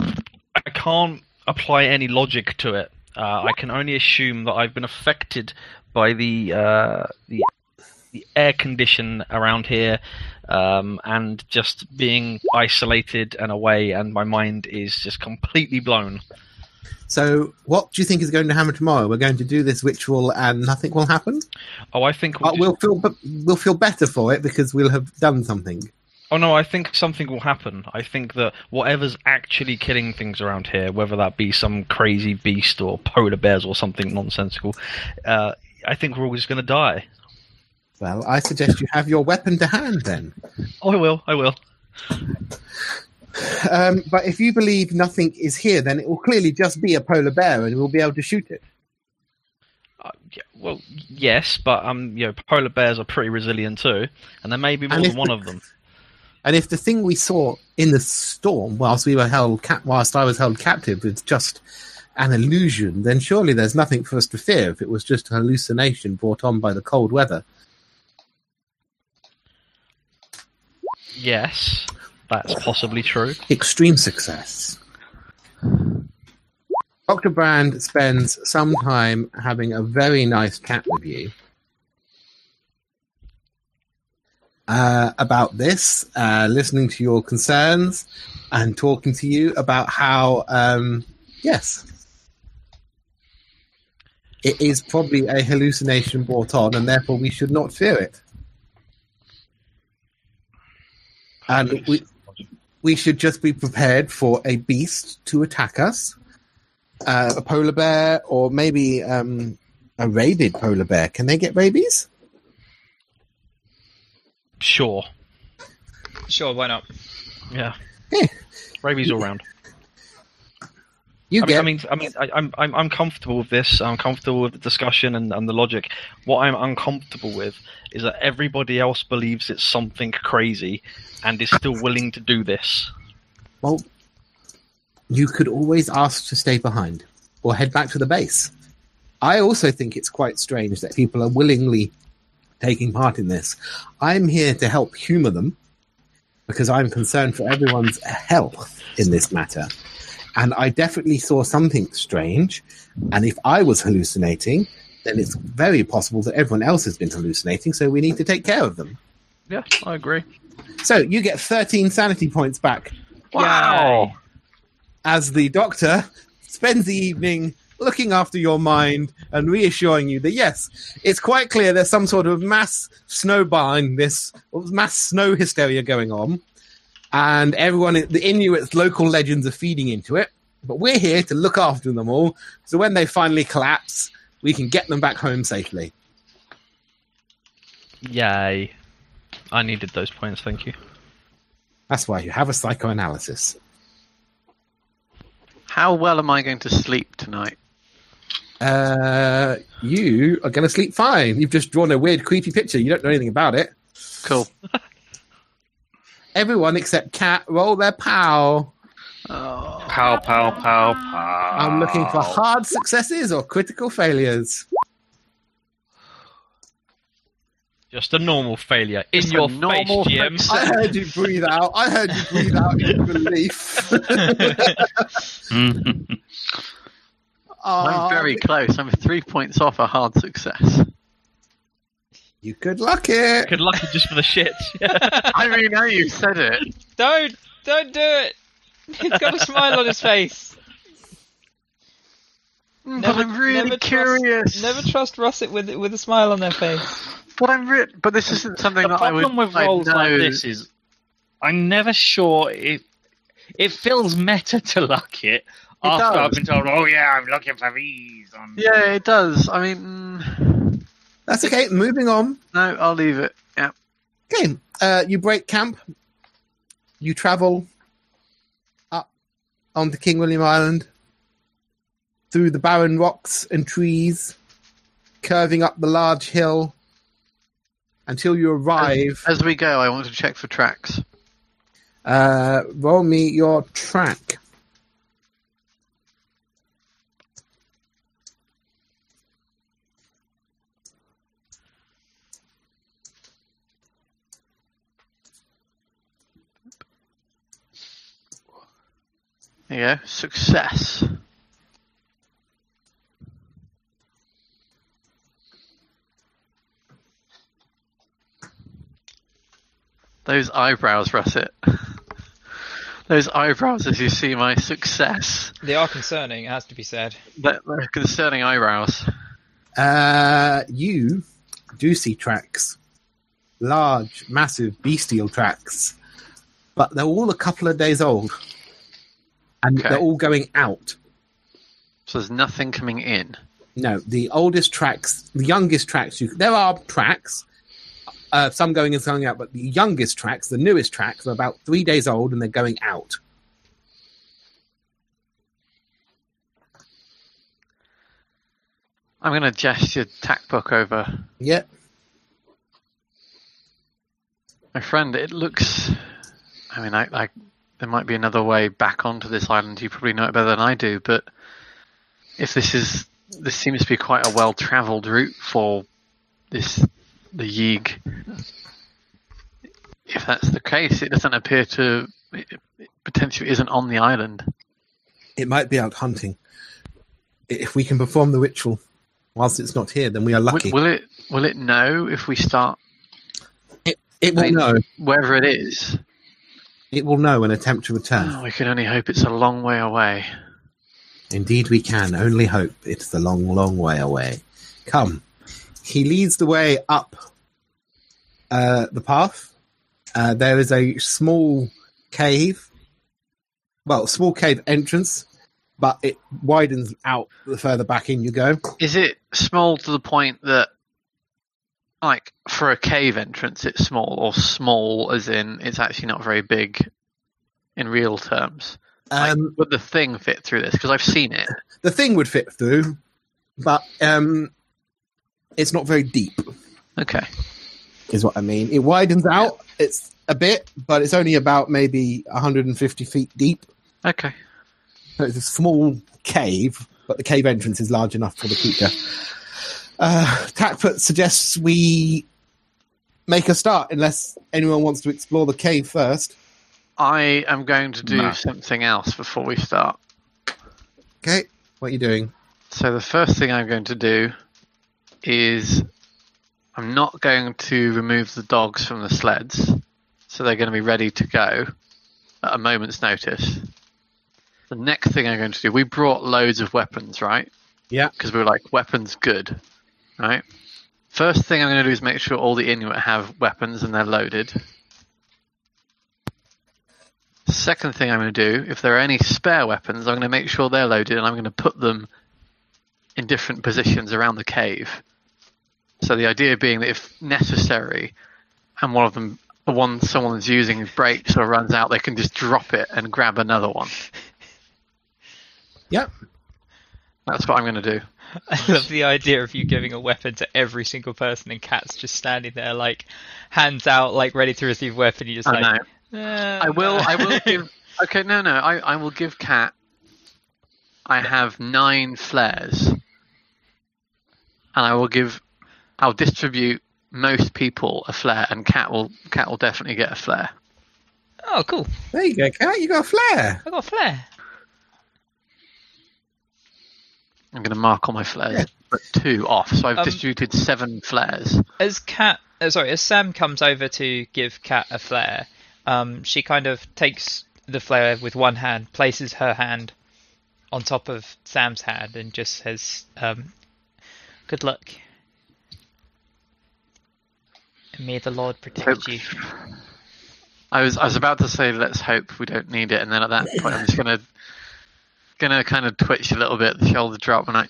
I can't apply any logic to it. Uh, I can only assume that I've been affected by the uh, the the air condition around here, um, and just being isolated and away, and my mind is just completely blown. So, what do you think is going to happen tomorrow? We're going to do this ritual, and nothing will happen. Oh, I think But we'll feel, we'll feel better for it because we'll have done something. Oh no, I think something will happen. I think that whatever's actually killing things around here, whether that be some crazy beast or polar bears or something nonsensical, uh, I think we're all just going to die. Well, I suggest you have your weapon to hand then. Oh, I will. I will. Um, but if you believe nothing is here, then it will clearly just be a polar bear, and we'll be able to shoot it. Uh, yeah, well, yes, but um, you know, polar bears are pretty resilient too, and there may be more than one the- of them. And if the thing we saw in the storm, whilst we were held, cap- whilst I was held captive, is just an illusion, then surely there's nothing for us to fear if it was just a hallucination brought on by the cold weather. Yes, that's possibly true. extreme success. Dr. Brand spends some time having a very nice chat with you uh, about this, uh, listening to your concerns, and talking to you about how, um, yes, it is probably a hallucination brought on, and therefore we should not fear it. And we, we should just be prepared for a beast to attack us, uh, a polar bear, or maybe um, a rabid polar bear. Can they get rabies? Sure. Sure, why not? Yeah. Yeah. Rabies all round. You I mean. I mean, I mean, I, I'm, I'm, I'm comfortable with this. I'm comfortable with the discussion and, and the logic. What I'm uncomfortable with is that everybody else believes it's something crazy and is still willing to do this. well, you could always ask to stay behind or head back to the base. I also think it's quite strange that people are willingly taking part in this. I'm here to help humor them because I'm concerned for everyone's health in this matter. And I definitely saw something strange. And if I was hallucinating, then it's very possible that everyone else has been hallucinating. So we need to take care of them. Yeah, I agree. So you get 13 sanity points back Wow. as the doctor spends the evening looking after your mind and reassuring you that yes, it's quite clear there's some sort of mass snowballing this mass snow hysteria going on, and everyone, the Inuits' local legends are feeding into it. But we're here to look after them all, so when they finally collapse, we can get them back home safely. Yay. I needed those points, thank you. That's why you have a psychoanalysis. How well am I going to sleep tonight? Uh, you are going to sleep fine. You've just drawn a weird, creepy picture. You don't know anything about it. Cool. Everyone except Cat roll their pow. Oh, Pow, pow, pow, pow. I'm looking for hard successes or critical failures. Just a normal failure. In Just a your face, normal GM. I heard you breathe out. I heard you breathe out in relief. I'm very uh, close. I'm three points off a hard success. You could luck it. Good luck it just for the shit. I mean, now you said it. Don't, don't do it. He's got a smile on his face. but I'm really never trust- curious. Never trust Russet with with a smile on their face. But I'm re- But this isn't something the that I would. The problem with roles like this is, I'm never sure it it feels meta to luck it, after does. I've been told, oh yeah, I'm looking for these. On... Yeah, it does. I mean, mm, That's okay. Moving on. No, I'll leave it. Yeah. Okay. Uh, you break camp. You travel up onto King William Island through the barren rocks and trees, curving up the large hill until you arrive. As we go, I want to check for tracks. Uh, roll me your track. There you go. Success. Those eyebrows, Russet. Those eyebrows as you see my success. They are concerning, it has to be said. That- They're concerning eyebrows. Uh, you do see tracks, large, massive, bestial tracks, but they're all a couple of days old, and Okay. they're all going out. So there's nothing coming in. No, the oldest tracks, the youngest tracks. You, there are tracks, uh, some going and some going out, but the youngest tracks, the newest tracks, are about three days old, and they're going out. I'm going to gesture Takput over. Yeah, My friend, it looks. I mean, I, I there might be another way back onto this island. You probably know it better than I do, but if this is this seems to be quite a well-travelled route for this the Yeeg. If that's the case, it doesn't appear to it, it potentially isn't on the island. it might be out hunting. If we can perform the ritual whilst it's not here, then we are lucky. will it will it know if we start it, it will know. wherever it is? It will know and attempt to return. Oh, we can only hope it's a long way away. Indeed, we can. Only hope it's a long, long way away. Come. He leads the way up uh, the path. Uh, there is a small cave. Well, small cave entrance, but it widens out the further back in you go. Is it small to the point that, like, for a cave entrance, it's small, or small as in it's actually not very big in real terms? Like, Um, would the thing fit through this? Because I've seen it. the thing would fit through, but um, it's not very deep. Okay. is what I mean. It widens out. It's a bit, but it's only about maybe 150 feet deep. Okay. So it's a small cave, but the cave entrance is large enough for the creature. Uh, Takput suggests we make a start, unless anyone wants to explore the cave first. I am going to do No. something else before we start. Okay, what are you doing? So the first thing I'm going to do is I'm not going to remove the dogs from the sleds, so they're going to be ready to go at a moment's notice. The next thing I'm going to do, we brought loads of weapons, right? Yeah. Because we were like, weapons good, right? First thing I'm going to do is make sure all the Inuit have weapons and they're loaded. Second thing I'm going to do, if there are any spare weapons, I'm going to make sure they're loaded and I'm going to put them in different positions around the cave. So the idea being that if necessary, and one of them, the one someone's using breaks or runs out, they can just drop it and grab another one. Yep. That's what I'm going to do. I love the idea of you giving a weapon to every single person and Cat's just standing there, like, hands out, like, ready to receive weapon. You just I like, know. "Uh, I will. I will give. Okay, no, no. I, I will give Cat. I have nine flares, and I will give. I'll distribute most people a flare, and Cat will. Cat will definitely get a flare. Oh, cool. There you go, Cat. You got a flare. I got a flare. I'm going to mark all my flares, Yeah. but two off. So I've Um, distributed seven flares. As Cat, uh, sorry, as Sam comes over to give Cat a flare, um, she kind of takes the flare with one hand, places her hand on top of Sam's hand, and just says, um, "Good luck, and may the Lord protect you." I was I was about to say let's hope we don't need it, and then at that point I'm just gonna gonna kind of twitch a little bit, the shoulder drop, and I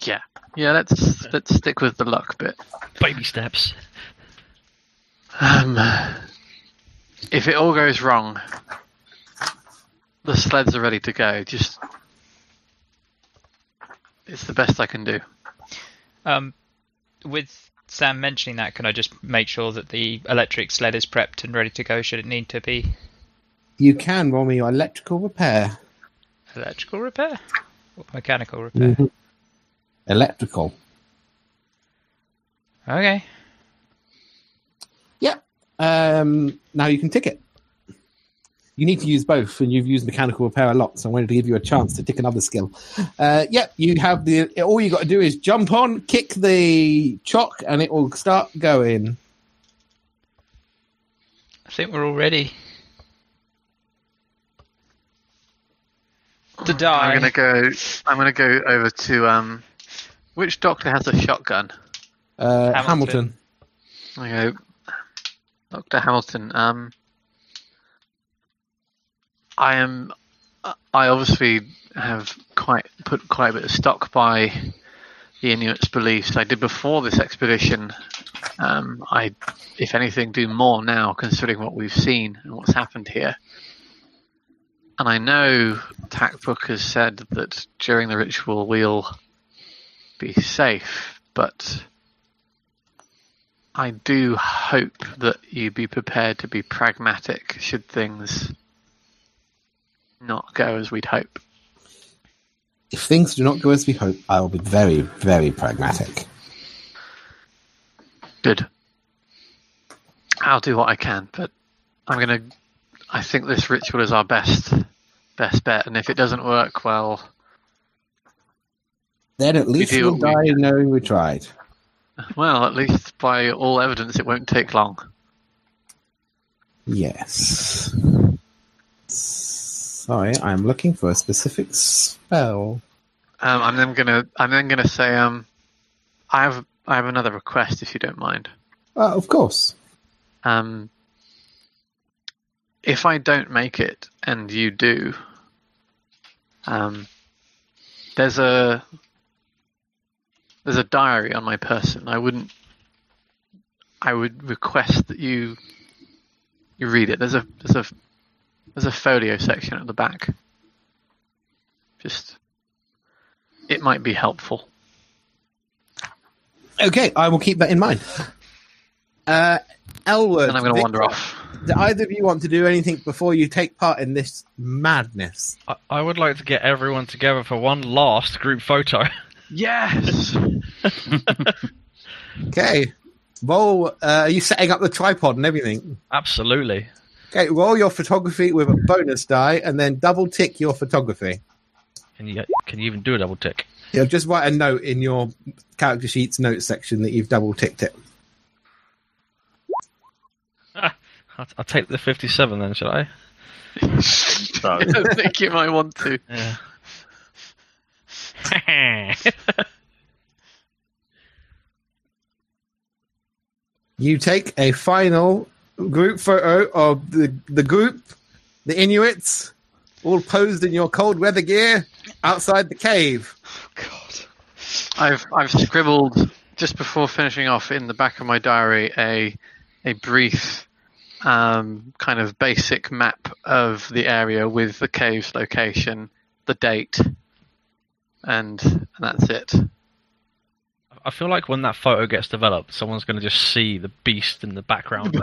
yeah Yeah, let's let's stick with the luck bit. Baby steps. Um, if it all goes wrong, the sleds are ready to go. Just it's the best I can do. Um, with Sam mentioning that, can I just make sure that the electric sled is prepped and ready to go? Should it need to be You can roll me your electrical repair. Electrical repair or mechanical repair? Mhm. Electrical. Okay. Yeah. Um, now you can tick it. You need to use both, and you've used mechanical repair a lot, so I wanted to give you a chance to tick another skill. Uh, yep, you have the. All you got to do is jump on, kick the chock, and it will start going. I think we're all ready. To die. I'm gonna go. I'm gonna go over to um. Which doctor has a shotgun? Uh, Hamilton. Hamilton. I go, Doctor Hamilton. Um, I am. I obviously have quite put quite a bit of stock by the Inuits' beliefs. I did before this expedition. Um, I, if anything, do more now, considering what we've seen and what's happened here. And I know Takput has said that during the ritual we'll be safe, but I do hope that you be prepared to be pragmatic should things not go as we'd hope. If things do not go as we hope, I will be very, very pragmatic. Good. I'll do what I can, but I'm gonna. I think this ritual is our best, best bet, and if it doesn't work, well, Then at least we die knowing we tried. well, at least by all evidence, it won't take long. Yes. Sorry, I'm looking for a specific spell. Um, I'm then gonna. I'm then gonna say. Um, I have. I have another request, if you don't mind. Uh, of course. Um, if I don't make it and you do, um, there's a there's a diary on my person. I wouldn't. I would request that you you read it. There's a there's a there's a folio section at the back. Just it might be helpful. Okay, I will keep that in mind. Uh, Elwood, And I'm going to wander off. Do either of you want to do anything before you take part in this madness? I, I would like to get everyone together for one last group photo. Yes. Okay. Roll. Uh, are you setting up the tripod and everything? Absolutely. Okay. Roll your photography with a bonus die, and then double tick your photography. Can you can you even do a double tick? You'll just write a note in your character sheets notes section that you've double ticked it. I'll, I'll take the 57 then, shall I? I don't think you might want to. Yeah. You take a final group photo of the the group, the Inuits, all posed in your cold weather gear outside the cave. God. I've I've scribbled just before finishing off in the back of my diary a a brief um, kind of basic map of the area with the cave's location, the date, and, and that's it. I feel like when that photo gets developed, someone's going to just see the beast in the background.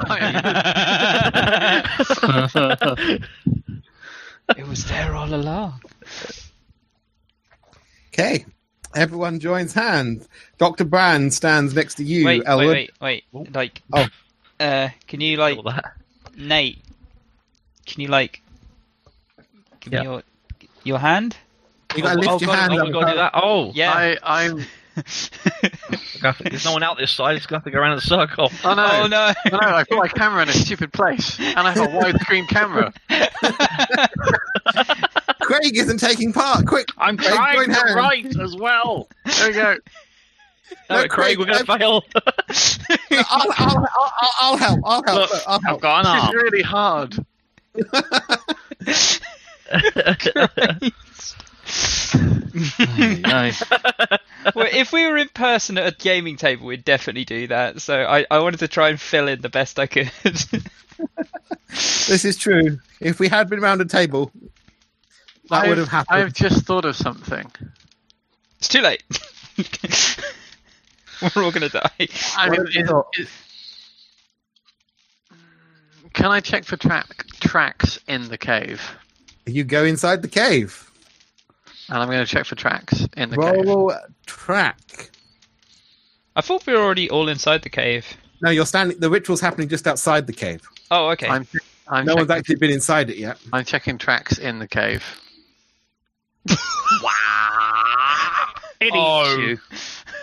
it was there all along. Okay. Everyone joins hands. Dr. Brand stands next to you, wait, Elwood. wait, wait, wait. Like, Oh. Uh, can you like that. Nate? Can you like give Yeah. me your your hand? You gotta Oh, lift oh, your God, hand Oh, got to do that. Oh, Yeah. I I'm there's no one out this side. It's going to have to go around in a circle. oh no Oh no! oh, no I put my camera in a stupid place and I have a widescreen camera. Craig isn't taking part. Quick, I'm Craig, trying to hands. write as well. There we go. No, No, Craig, Craig, we're going to fail. I'll, I'll, I'll, I'll help. I'll help. Look, Look, I'll I've help. got an This is arm. really hard. no. well, if we were in person at a gaming table, we'd definitely do that. So I, I wanted to try and fill in the best I could. This is true. If we had been around a table, that would have I've- happened. I've just thought of something. it's too late. we're all gonna die. I mean, is- is- can I check for track tracks in the cave? You go inside the cave. And I'm going to check for tracks in the cave. Roll track. I thought we were already all inside the cave. No, you're standing. The ritual's happening just outside the cave. Oh, okay. I'm, I'm, no one's actually been inside it yet. I'm checking tracks in the cave. It Oh.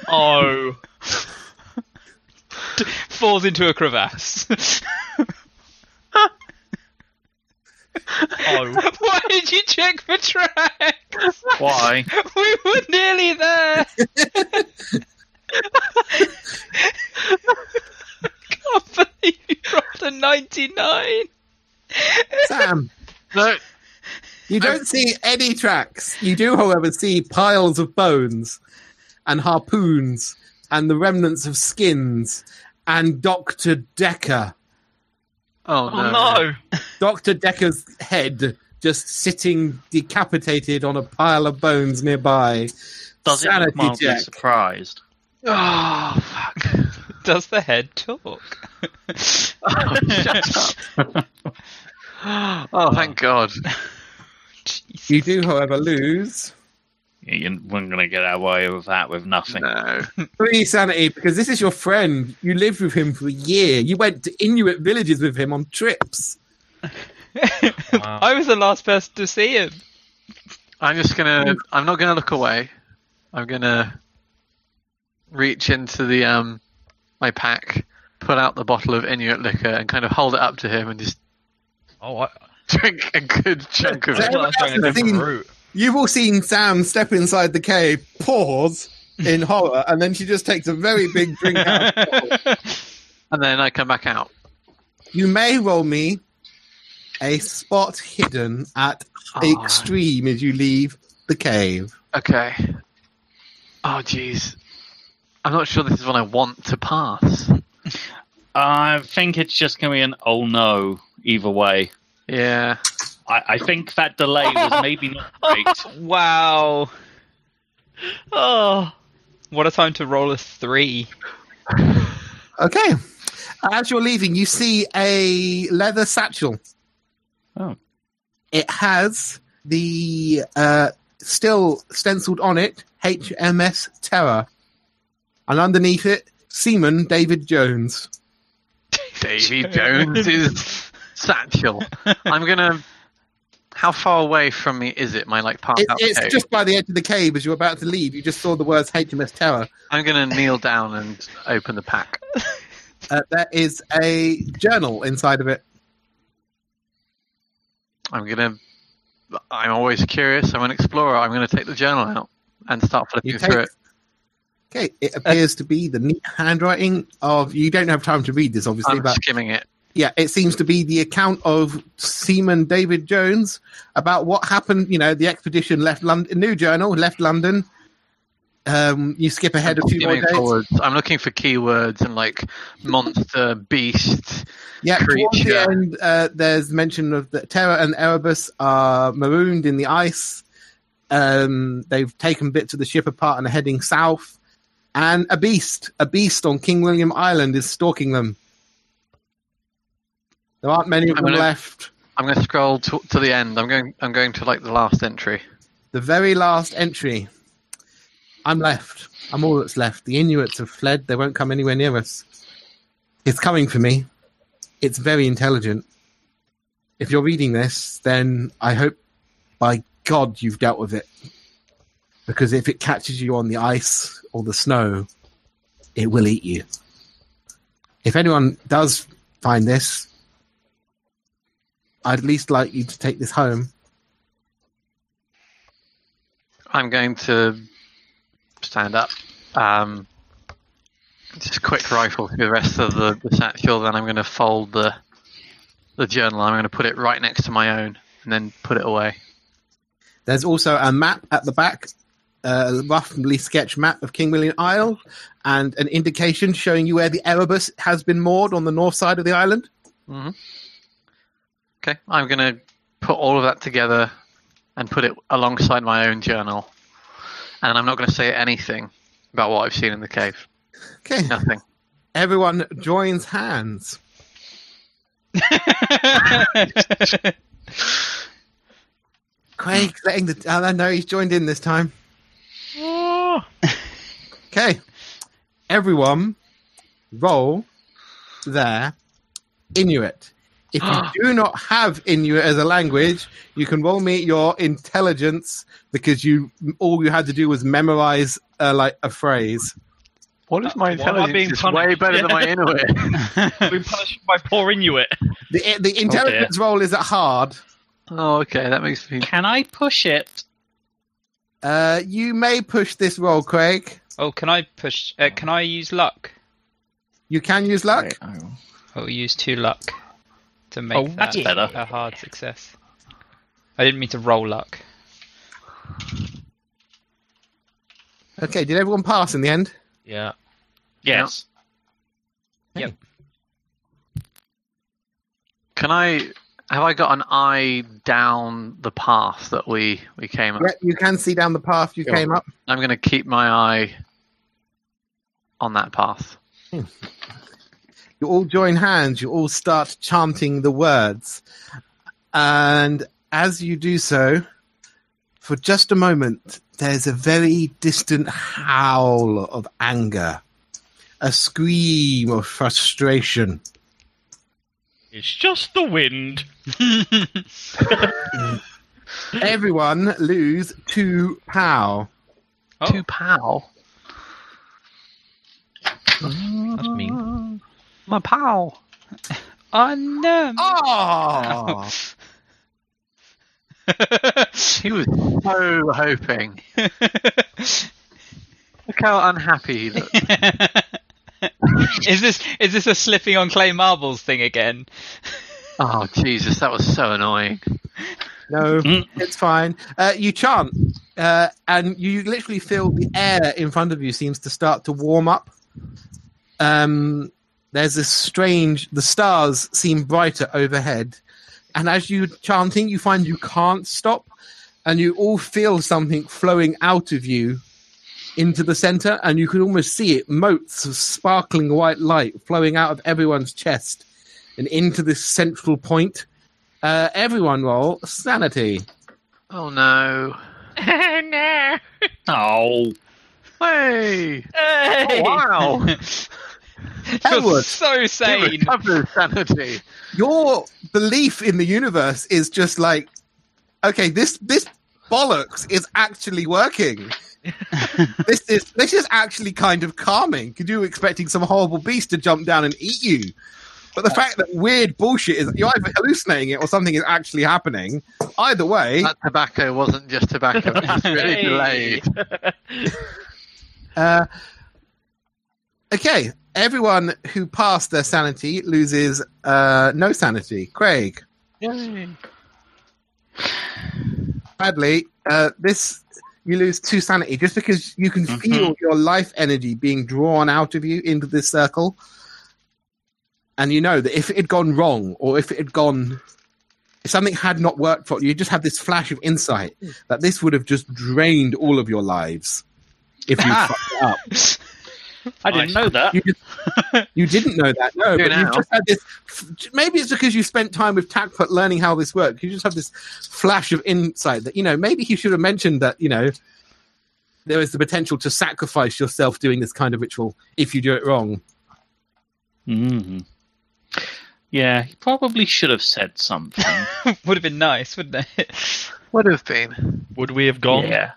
Eats you. Oh, Falls into a crevasse. oh. Why did you check for tracks? Why? We were nearly there. can't believe you rolled a 99. Sam, Look. you don't see any tracks. You do, however, see piles of bones and harpoons and the remnants of skins and Dr. Decker. oh Oh no. no! Dr. Decker's head just sitting decapitated on a pile of bones nearby. Does it look mildly check. surprised? Oh, fuck. Does the head talk? Oh, shut up. oh, thank God. You do, however, lose Yeah, you weren't going to get away with that with nothing. No. three sanity because this is your friend. You lived with him for a year. You went to Inuit villages with him on trips. Wow. I was the last person to see him. I'm just gonna. I'm not gonna look away. I'm gonna reach into the um my pack, pull out the bottle of Inuit liquor, and kind of hold it up to him and just Oh, I, drink a good chunk of it. everyone I'm going a different route. You've all seen Sam step inside the cave, pause in horror, and then she just takes a very big drink out. of the bottle. And then I come back out. You may roll me a spot hidden at Oh. extreme as you leave the cave. Okay. Oh, jeez. I'm not sure this is what I want to pass. I think it's just going to be an oh no either way. Yeah. I, I think that delay was maybe not great. Wow. Oh, What a time to roll a three. Okay. As you're leaving, you see a leather satchel. Oh. It has the uh, still stenciled on it HMS Terror, and underneath it, Seaman David Jones. Davy Jones's satchel. I'm gonna. How far away from me is it? My like path It, it's cave? just by the edge of the cave as you're about to leave. You just saw the words HMS Terror. I'm gonna kneel down and open the pack. Uh, there is a journal inside of it. I'm gonna. I'm always curious. I'm an explorer. I'm gonna take the journal out and start flipping You through it. Okay, it appears to be the neat handwriting of. You don't have time to read this, obviously, I'm but skimming it. Yeah, it seems to be the account of Seaman David Jones about what happened. You know, the expedition left London. New journal left London. Um, you skip ahead a few more days. forwards. I'm looking for keywords and like monster, beast. Yeah, towards the creature. end, uh, there's mention of that Terror and Erebus are marooned in the ice. Um, they've taken bits of the ship apart and are heading south. And a beast, a beast on King William Island is stalking them. There aren't many of I'm them gonna- left. I'm gonna scroll to, to the end. I'm going. I'm going to like the last entry. The very last entry. I'm left. I'm all that's left. The Inuits have fled. They won't come anywhere near us. It's coming for me. It's very intelligent. If you're reading this, then I hope by God you've dealt with it. Because if it catches you on the ice or the snow, it will eat you. If anyone does find this, I'd at least like you to take this home. I'm going to stand up. Um, just quick rifle through the rest of the, the satchel. Then I'm going to fold the the journal. I'm going to put it right next to my own, and then put it away. There's also a map at the back, a roughly sketched map of King William Isle, and an indication showing you where the Erebus has been moored on the north side of the island. Okay, I'm going to put all of that together and put it alongside my own journal. And I'm not going to say anything about what I've seen in the cave. Okay, Nothing. everyone joins hands. Craig letting the. Oh, no, he's joined in this time. Okay. Everyone, roll their Inuit. If you do not have Inuit as a language, you can roll me your intelligence because you all you had to do was memorize uh, like a phrase. What is my Why am intelligence? being It's way better than my Inuit. Being punished by poor Inuit. The the intelligence roll is at hard. oh, okay, that makes me. Can I push it? Uh, you may push this roll, Craig. oh, can I push? Uh, can I use luck? You can use luck. I'll use two luck to make Oh, that that's better. a hard success. I didn't mean to roll luck. Okay, did everyone pass in the end? Yeah. Yes. Yep. Can I? Have I got an eye down the path that we we came up? Yeah, you can see down the path you Sure. came up. I'm going to keep my eye on that path. Hmm. You all join hands. You all start chanting the words, and as you do so, for just a moment, there's a very distant howl of anger, a scream of frustration. It's just the wind. Everyone lose two pow. Oh. Two pow. That's mean. My pal. Oh no! Oh, He was so hoping. Look how unhappy he looked. is this is this a slipping on clay marbles thing again? Oh Jesus, that was so annoying. no, Mm. it's fine. Uh, you chant, uh, and you literally feel the air in front of you seems to start to warm up. Um, there's this strange. The stars seem brighter overhead, and as you chanting, you find you can't stop, and you all feel something flowing out of you into the center, and you can almost see it motes of sparkling white light flowing out of everyone's chest and into this central point. Uh, everyone roll sanity. Oh no. Oh. Hey! Oh, wow! Edward, so sane. recovered sanity. your belief in the universe is just like, okay, this this bollocks is actually working. this is this is actually kind of calming. Because you were expecting some horrible beast to jump down and eat you. But the fact that weird bullshit is you're either hallucinating it or something is actually happening. Either way, That tobacco wasn't just tobacco, it was really delayed. Uh, okay, everyone who passed their sanity loses uh, no sanity. Craig, Yay. sadly, uh, this you lose two sanity just because you can feel your life energy being drawn out of you into this circle, and you know that if it had gone wrong or if it had gone. If something had not worked for you, you just have this flash of insight that this would have just drained all of your lives if you fucked it up. I didn't know that. You, just, you didn't know that, no. But you just had this. Maybe it's because you spent time with Takput learning how this works. You just have this flash of insight that you know. Maybe he should have mentioned that you know there is the potential to sacrifice yourself doing this kind of ritual if you do it wrong. Mhm. Yeah, he probably should have said something. Would have been nice, wouldn't it? Would have been. Would we have gone? yeah.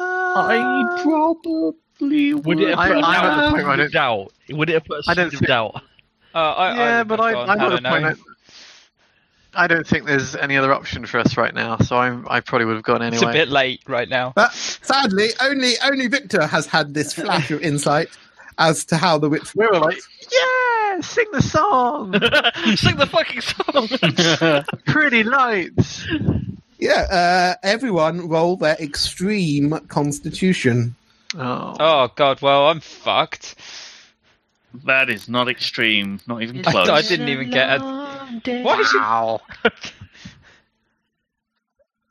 I probably Would it have I- put a I'm at the point where I don't- doubt? Would it have put a I don't seed of think- doubt? Uh, I, I yeah, would but I, gone, I'm at I the don't point. know. I don't think there's any other option for us right now, so I'm, I probably would have gone anyway. It's a bit late right now. But sadly, only only Victor has had this flash of insight as to how the witch. We were like, yeah, sing the song. Sing the fucking song. Pretty lights. Yeah, uh, everyone roll their extreme constitution. Oh. Oh god, well I'm fucked. That is not extreme, not even close. I didn't even get a. Why is it? Wow.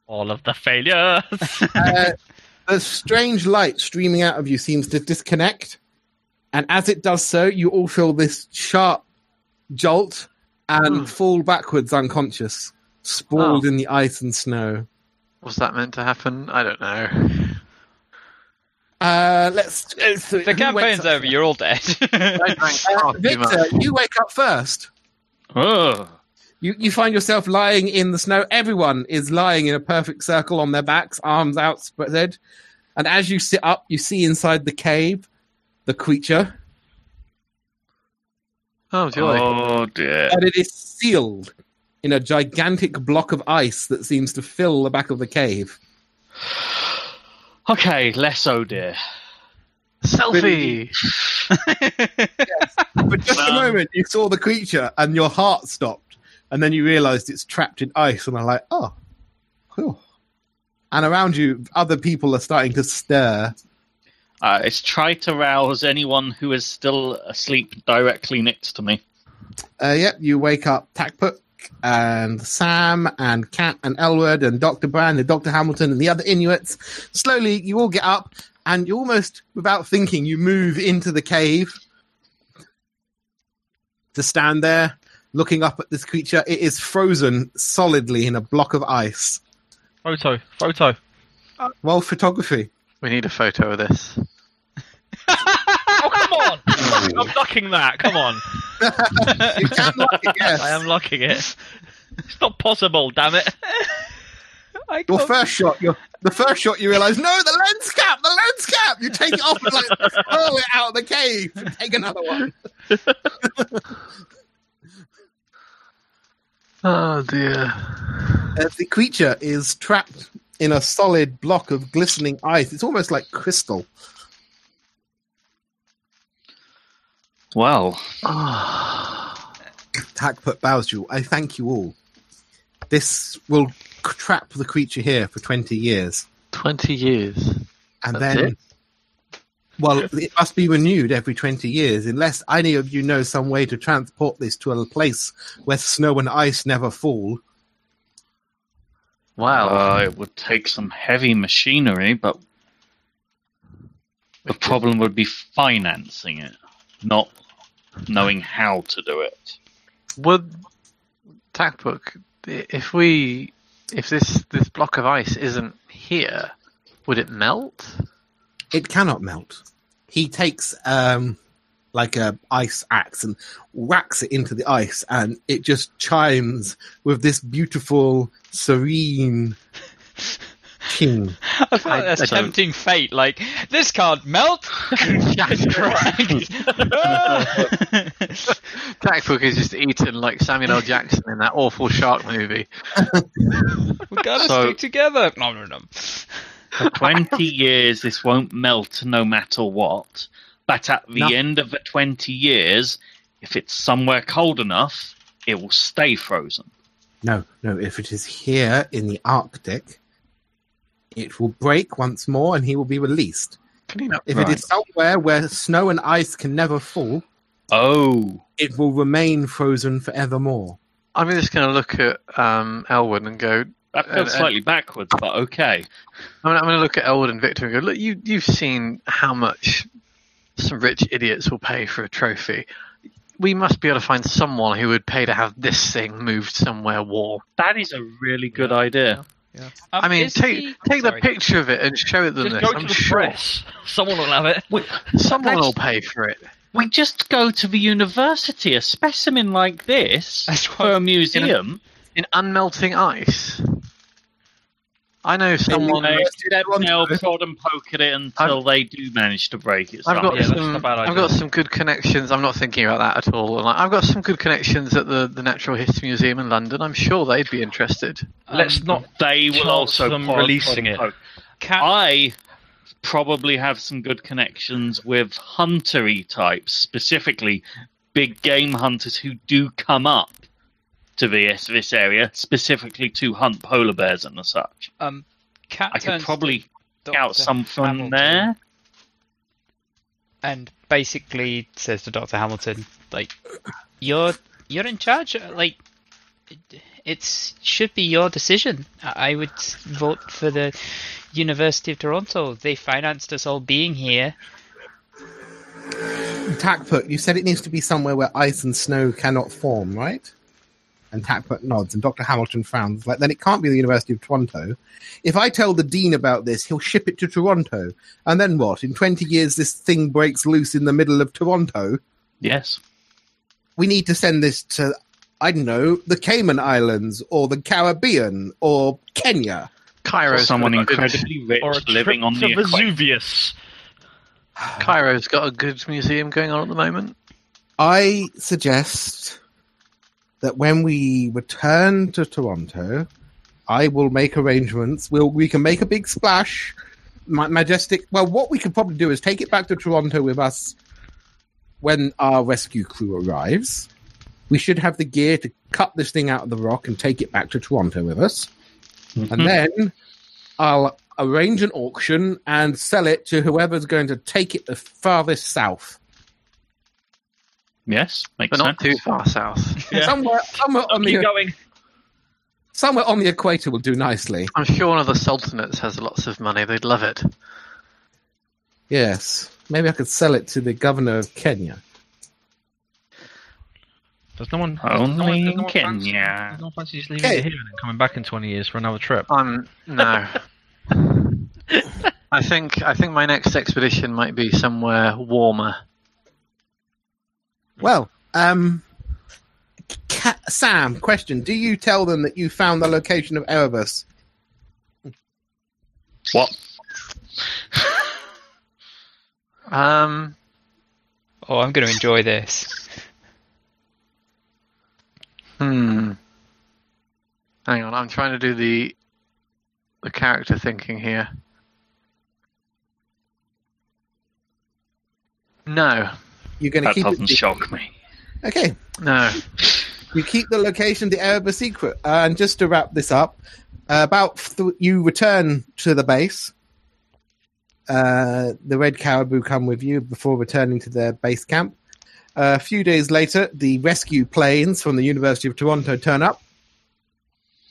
All of the failures. Uh, the strange light streaming out of you seems to disconnect, and as it does so, you all feel this sharp jolt and Hmm. fall backwards unconscious, sprawled Oh. in the ice and snow. Was that meant to happen? I don't know. Uh, let's go through. The campaign's wakes up over. You're all dead. Uh, Victor, you wake up first. Ugh. You you find yourself lying in the snow. Everyone is lying in a perfect circle on their backs, arms outspread. And as you sit up, you see inside the cave the creature, Oh, joy. Oh dear. and it is sealed in a gigantic block of ice that seems to fill the back of the cave. Okay, less oh dear. Selfie! But just a Um, moment, you saw the creature, and your heart stopped, and then you realised it's trapped in ice, and I'm like, oh, whew. And around you, other people are starting to stir. Uh, it's try to rouse anyone who is still asleep directly next to me. Uh, yep, you wake up Takput and Sam and Cat and Elwood and Dr. Brand and Dr. Hamilton and the other Inuits. Slowly, you all get up and you almost, without thinking, you move into the cave to stand there looking up at this creature. It is frozen solidly in a block of ice. photo, photo. Well, photography. We need a photo of this. Oh come on! I'm locking that. Come on. You can like it, yes. I am locking it. It's not possible. Damn it. I Your first shot, your the first shot, you realise, no, the lens cap, the lens cap. You take it off and like hurl it out of the cave and take another one. Oh dear. Uh, the creature is trapped in a solid block of glistening ice. It's almost like crystal. Well, Oh, Takput bows you. I thank you all. This will trap the creature here for 20 years. 20 years. And That's then, it? well, it must be renewed every 20 years, unless any of you know some way to transport this to a place where snow and ice never fall. Wow. uh, it would take some heavy machinery, but the problem would be financing it, not knowing how to do it. Would Takput, if we, if this this block of ice isn't here, would it melt? It cannot melt. He takes um, like a ice axe and whacks it into the ice, and it just chimes with this beautiful, serene ting. I feel like that's I don't- tempting fate. Like this can't melt. Takput is just eaten like Samuel L. Jackson in that awful shark movie. we gotta So- stick together. No, no, no. For 20 years, this won't melt no matter what. But at the No. end of the 20 years, if it's somewhere cold enough, it will stay frozen. No, no, if it is here in the Arctic, it will break once more and he will be released. Not? If it Right. is somewhere where snow and ice can never fall, Oh. it will remain frozen forevermore. I'm just going to look at um, Elwood and go. That feels and- slightly backwards, but okay. I'm, I'm going to look at Elwood and Victor and go. Look, you you've seen how much some rich idiots will pay for a trophy. We must be able to find someone who would pay to have this thing moved somewhere warm. That is a really good idea. Um, I mean, take the- take the picture of it and show it them. Just This. go I'm the sure press. Someone will have it. someone That's- will pay for it. We just go to the university. A specimen like this That's for a museum. in unmelting ice. I know someone. They University step of nail, prod and poke at it until they do manage to break it. I've got Yeah, some. not a bad I've got some good connections. I'm not thinking about that at all. And I've got some good connections at the, the Natural History Museum in London. I'm sure they'd be interested. Let's um, not. They will also them prod, releasing prod, it. poke. Cat- I probably have some good connections with huntery types, specifically big game hunters who do come up to this this area specifically to hunt polar bears and the such. Um, Cat I could probably Dr. out something Hamilton there. and basically says to Doctor Hamilton, like, "You're you're in charge. Like, it- should be your decision. I I would vote for the University of Toronto. They financed us all being here. Takput, you said it needs to be somewhere where ice and snow cannot form, right? And Takput nods, and Dr. Hamilton frowns. Like, then it can't be the University of Toronto. If I tell the dean about this, he'll ship it to Toronto. And then what? In 20 years, this thing breaks loose in the middle of Toronto. Yes. We need to send this to, I don't know, the Cayman Islands, or the Caribbean, or Kenya. Cairo, or someone got a good- incredibly rich Or a living on to the. Vesuvius. Cairo's got a good museum going on at the moment. I suggest that when we return to Toronto, I will make arrangements. We'll we can make a big splash, ma- majestic. Well, what we could probably do is take it back to Toronto with us when our rescue crew arrives. We should have the gear to cut this thing out of the rock and take it back to Toronto with us, Mhm. and then I'll arrange an auction and sell it to whoever's going to take it the farthest south. Yes, makes But not too far south. Yeah. Somewhere, somewhere on the going. somewhere on the equator will do nicely. I'm sure one of the sultanates has lots of money. They'd love it. Yes, maybe I could sell it to the governor of Kenya. Does no one? Only does no one, does no in one fancy- Kenya. does no one fancy just leaving Okay. it here and then coming back in 20 years for another trip? Um, no. I think I think my next expedition might be somewhere warmer. Well, um, Ca- Sam, question: Do you tell them that you found the location of Erebus? What? Um, Oh, I'm going to enjoy this. hmm. Hang on, I'm trying to do the the character thinking here. No, You're going to That keep doesn't it. shock me. Okay, no. you keep the location, of the Erebus secret. Uh, and just to wrap this up, uh, about th- you return to the base. Uh, the red caribou come with you before returning to their base camp. Uh, a few days later, the rescue planes from the University of Toronto turn up.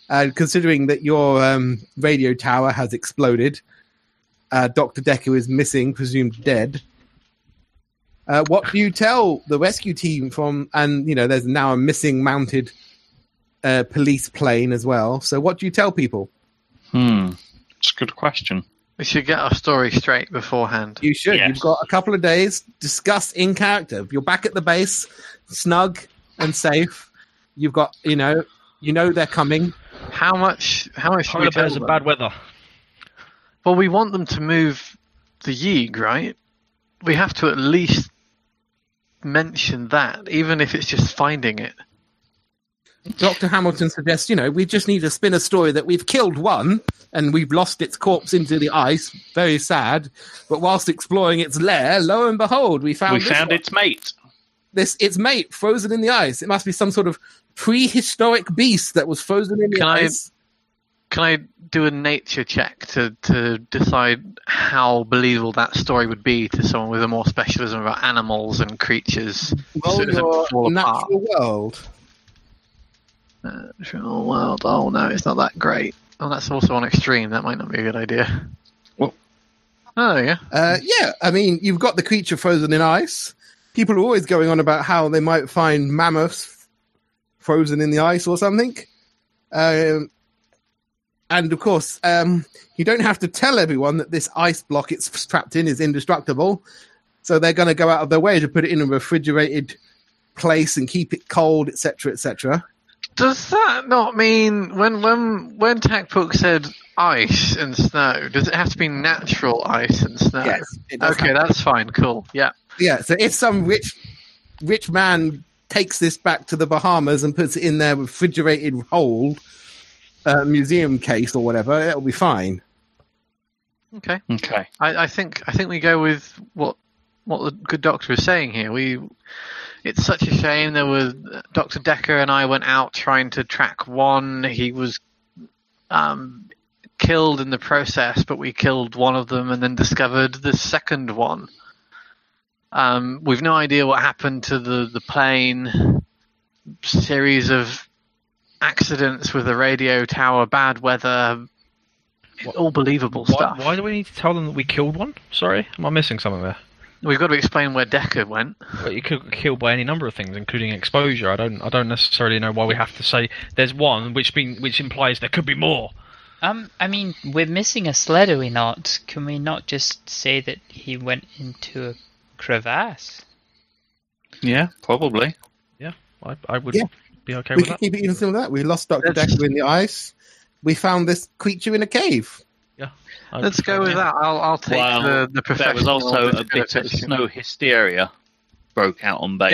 And considering that your um, radio tower has exploded, uh, Dr. Decker is missing, presumed dead. Uh, what do you tell the rescue team from? And you know, there's now a missing mounted uh, police plane as well. So, what do you tell people? Hmm. It's a good question. We should get our story straight beforehand. You should. Yes. You've got a couple of days. Discuss in character. You're back at the base, snug and safe. You've got, you know, you know they're coming. How much? How much? should Polar we tell bears are bad weather. Well, we want them to move the Yeeg, right? We have to at least mention that, even if it's just finding it. Dr. Hamilton suggests, you know, we just need to spin a story that we've killed one and we've lost its corpse into the ice. Very sad. But whilst exploring its lair, lo and behold, we found we this found one. its mate. this its mate frozen in the ice. It must be some sort of prehistoric beast that was frozen in the Can I- ice. Can I do a nature check to, to decide how believable that story would be to someone with a more specialism about animals and creatures? Roll so your fall apart? natural world. Natural world. Oh no, it's not that great. Oh, that's also on extreme. That might not be a good idea. Well- oh yeah. Uh, yeah, I mean, you've got the creature frozen in ice. People are always going on about how they might find mammoths frozen in the ice or something. Um, and of course, um, you don't have to tell everyone that this ice block it's trapped in is indestructible. So they're going to go out of their way to put it in a refrigerated place and keep it cold, etc., etc. Does that not mean when when when Takput said ice and snow? Does it have to be natural ice and snow? Yes. Okay, that's fine. Cool. Yeah. Yeah, so if some rich rich man takes this back to the Bahamas and puts it in their refrigerated hold uh, museum case or whatever, it'll be fine. Okay. Okay. I, I think I think we go with what what the good doctor is saying here. We it's such a shame. There was Dr. Decker and I went out trying to track one. He was um, killed in the process, but we killed one of them and then discovered the second one. Um, we've no idea what happened to the, the plane. Series of accidents with the radio tower, bad weather, all believable Why, stuff. why do we need to tell them that we killed one? Sorry, am I missing something there? We've got to explain where Decker went. Well, you could get killed by any number of things, including exposure. I don't, I don't necessarily know why we have to say there's one, which mean, which implies there could be more. Um, I mean, we're missing a sled, are we not? Can we not just say that he went into a crevasse? Yeah, probably. I, I would Yeah. Be okay we with can that. keep it even simpler than that. We lost Dr. Let's- Decker in the ice. We found this creature in a cave. I Let's go with that. I'll, I'll take Wow. the, the There was also a bit of snow hysteria broke out on base.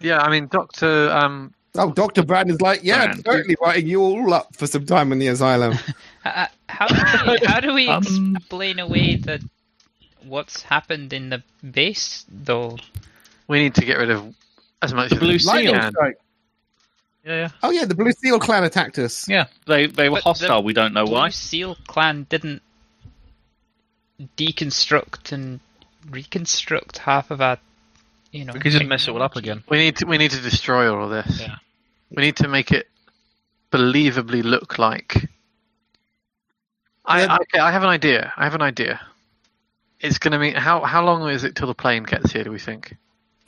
Yeah. Yeah, I mean, Doctor. Um, Oh, Dr. Brand is like, yeah, Brand. totally writing you all up for some time in the asylum. Uh, how do we, how do we Um, explain away the what's happened in the base, though? we need to get rid of as much The of blue this as we seal. Strike. Yeah, yeah. Oh, yeah, the Blue Seal clan attacked us. Yeah, they they were But the hostile. We don't know Blue why. Seal clan didn't deconstruct and reconstruct half of our, you know. We could just mess it all up again. We need to. We need to destroy all of this. Yeah. We need to make it believably look like. I, I okay. I have an idea. I have an idea. It's going to mean how how long is it till the plane gets here? Do we think?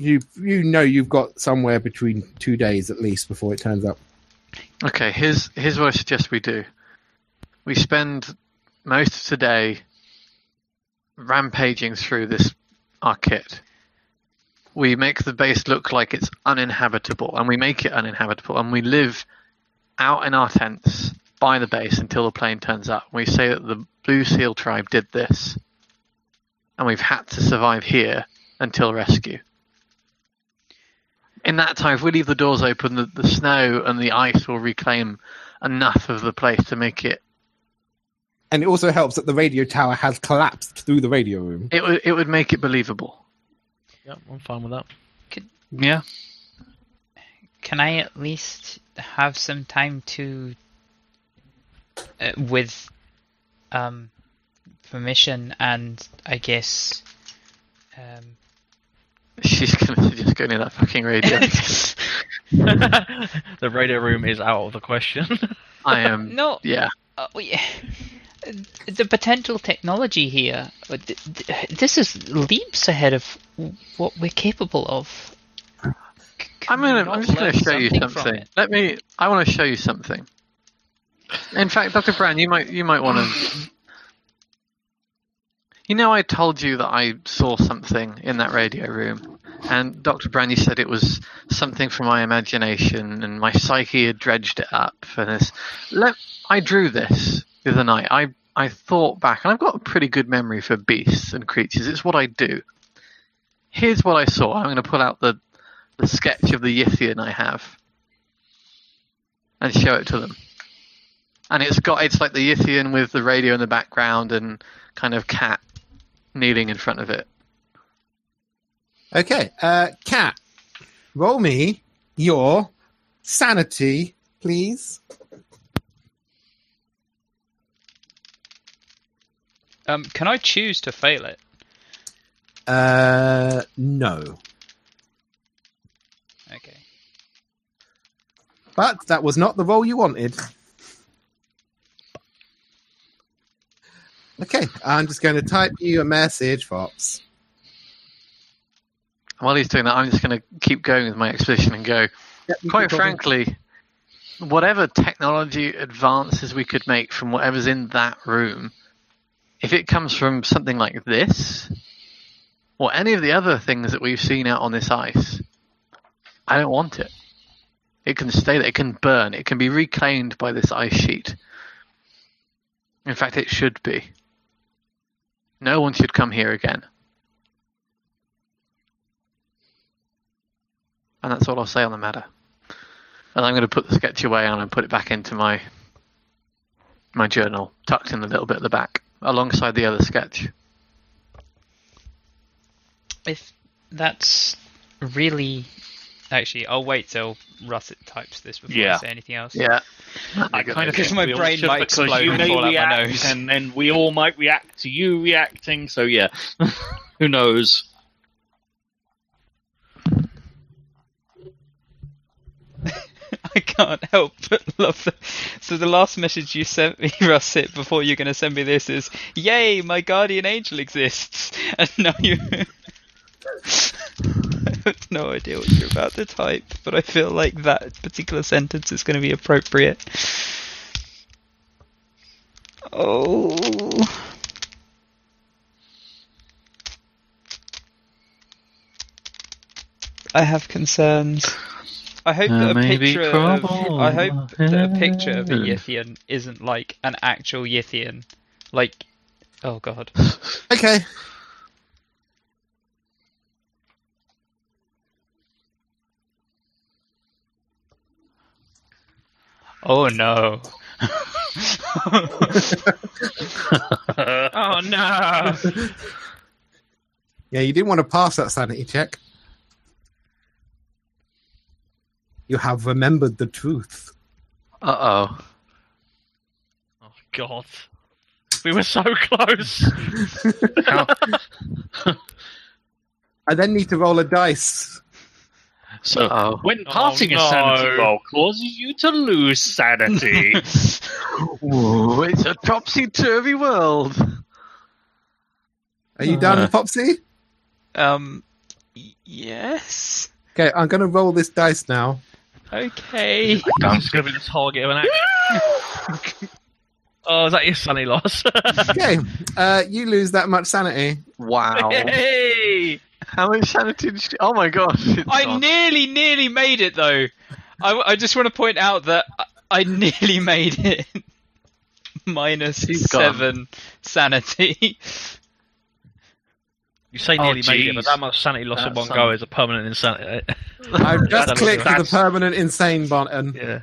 You you know you've got somewhere between two days at least before it turns up. Okay. Here's here's what I suggest we do. We spend most of today rampaging through this our kit. We make the base look like it's uninhabitable, and we make it uninhabitable, and we live out in our tents by the base until the plane turns up. We say that the Blue Seal tribe did this, and we've had to survive here until rescue. In that time, if we leave the doors open, the, the snow and the ice will reclaim enough of the place to make it. And it also helps that the radio tower has collapsed through the radio room. It would it would make it believable. Yeah, I'm fine with that. Yeah, Can I at least have some time to, uh, with um, permission and I guess. Um, She's gonna just go near that fucking radio. the radio room is out of the question. I am. no, Yeah. uh, we- the potential technology here, uh, th- th- this is leaps ahead of what we're capable of. C- I'm gonna. I'm just gonna show you something from something. it? Let me. I want to show you something. In fact, Doctor Brand, you might. You might want to. You know, I told you that I saw something in that radio room, and Brand, you said it was something from my imagination, and my psyche had dredged it up for this. Let I drew this the other night. I I thought back, and I've got a pretty good memory for beasts and creatures. It's what I do. Here's what I saw. I'm going to pull out the the sketch of the Yithian I have and show it to them. And it's got it's like the Yithian with the radio in the background and kind of cat kneeling in front of it. Okay, uh, Cat, roll me your sanity, please. Um, can I choose to fail it? Uh, no. Okay. But that was not the role you wanted. Okay, I'm just going to type you a message, Fox. While he's doing that, I'm just going to keep going with my exposition and go. Quite frankly, whatever technology advances we could make from whatever's in that room, if it comes from something like this, or any of the other things that we've seen out on this ice, I don't want it. It can stay there, it can burn, it can be reclaimed by this ice sheet. In fact, it should be. No one should come here again. And that's all I'll say on the matter. And I'm going to put the sketch away and I'll put it back into my my journal, tucked in a little bit at the back, alongside the other sketch. If that's really Actually, I'll wait till Russet types this before Yeah. I say anything else. Yeah. I kind of Because think my we brain should, might explode you and may fall out my nose. and then we all might react to you reacting. So yeah, who knows? I can't help but love the. So the last message you sent me, Russet, before you're going to send me this is, "Yay, my guardian angel exists," and now you. I have no idea what you're about to type, but I feel like that particular sentence is going to be appropriate. Oh. I have concerns. I hope that a picture of, I hope that a picture of a Yithian isn't like an actual Yithian. Like, oh god. Okay. Oh no. Oh no! Yeah, you didn't want to pass that sanity check. You have remembered the truth. Uh oh. Oh god! We were so close. I then need to roll a dice. So Oh. when Oh, passing a no. sanity roll causes you to lose sanity, Whoa, it's a topsy turvy world. Are you done, Uh. Popsy? Um. y- Yes. Okay, I'm going to roll this dice now. Okay. It's going to be the target of an action. oh, is that your sunny loss? Okay, uh, you lose that much sanity. Wow. hey! How much sanity did she... Oh my gosh. I gone. nearly, nearly made it though. I, I just want to point out that I, I nearly made it. Minus He's gone. seven sanity. You say Oh, nearly made it, but that much sanity loss in one some- go is a permanent insanity. I've just That's- clicked the permanent insane button. yeah.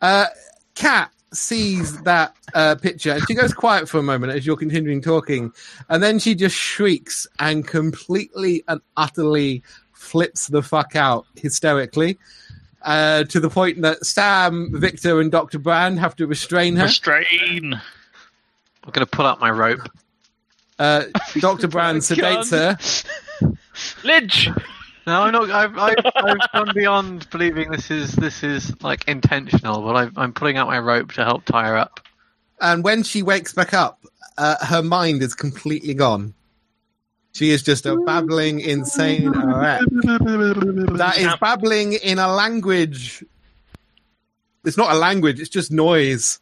Uh, Cat sees that uh, picture and she goes quiet for a moment as you're continuing talking, and then she just shrieks and completely and utterly flips the fuck out hysterically. Uh, to the point that Sam, Victor, and Dr. Brand have to restrain her. restrain. I'm going to pull out my rope. Uh, Dr. Brand sedates her. Lynch! No, I'm not. I've, I've, I've gone beyond believing this is this is like intentional, but I've, I'm pulling out my rope to help tie her up. and when she wakes back up, uh, her mind is completely gone. She is just a babbling, insane wreck. That is babbling in a language. It's not a language; it's just noise.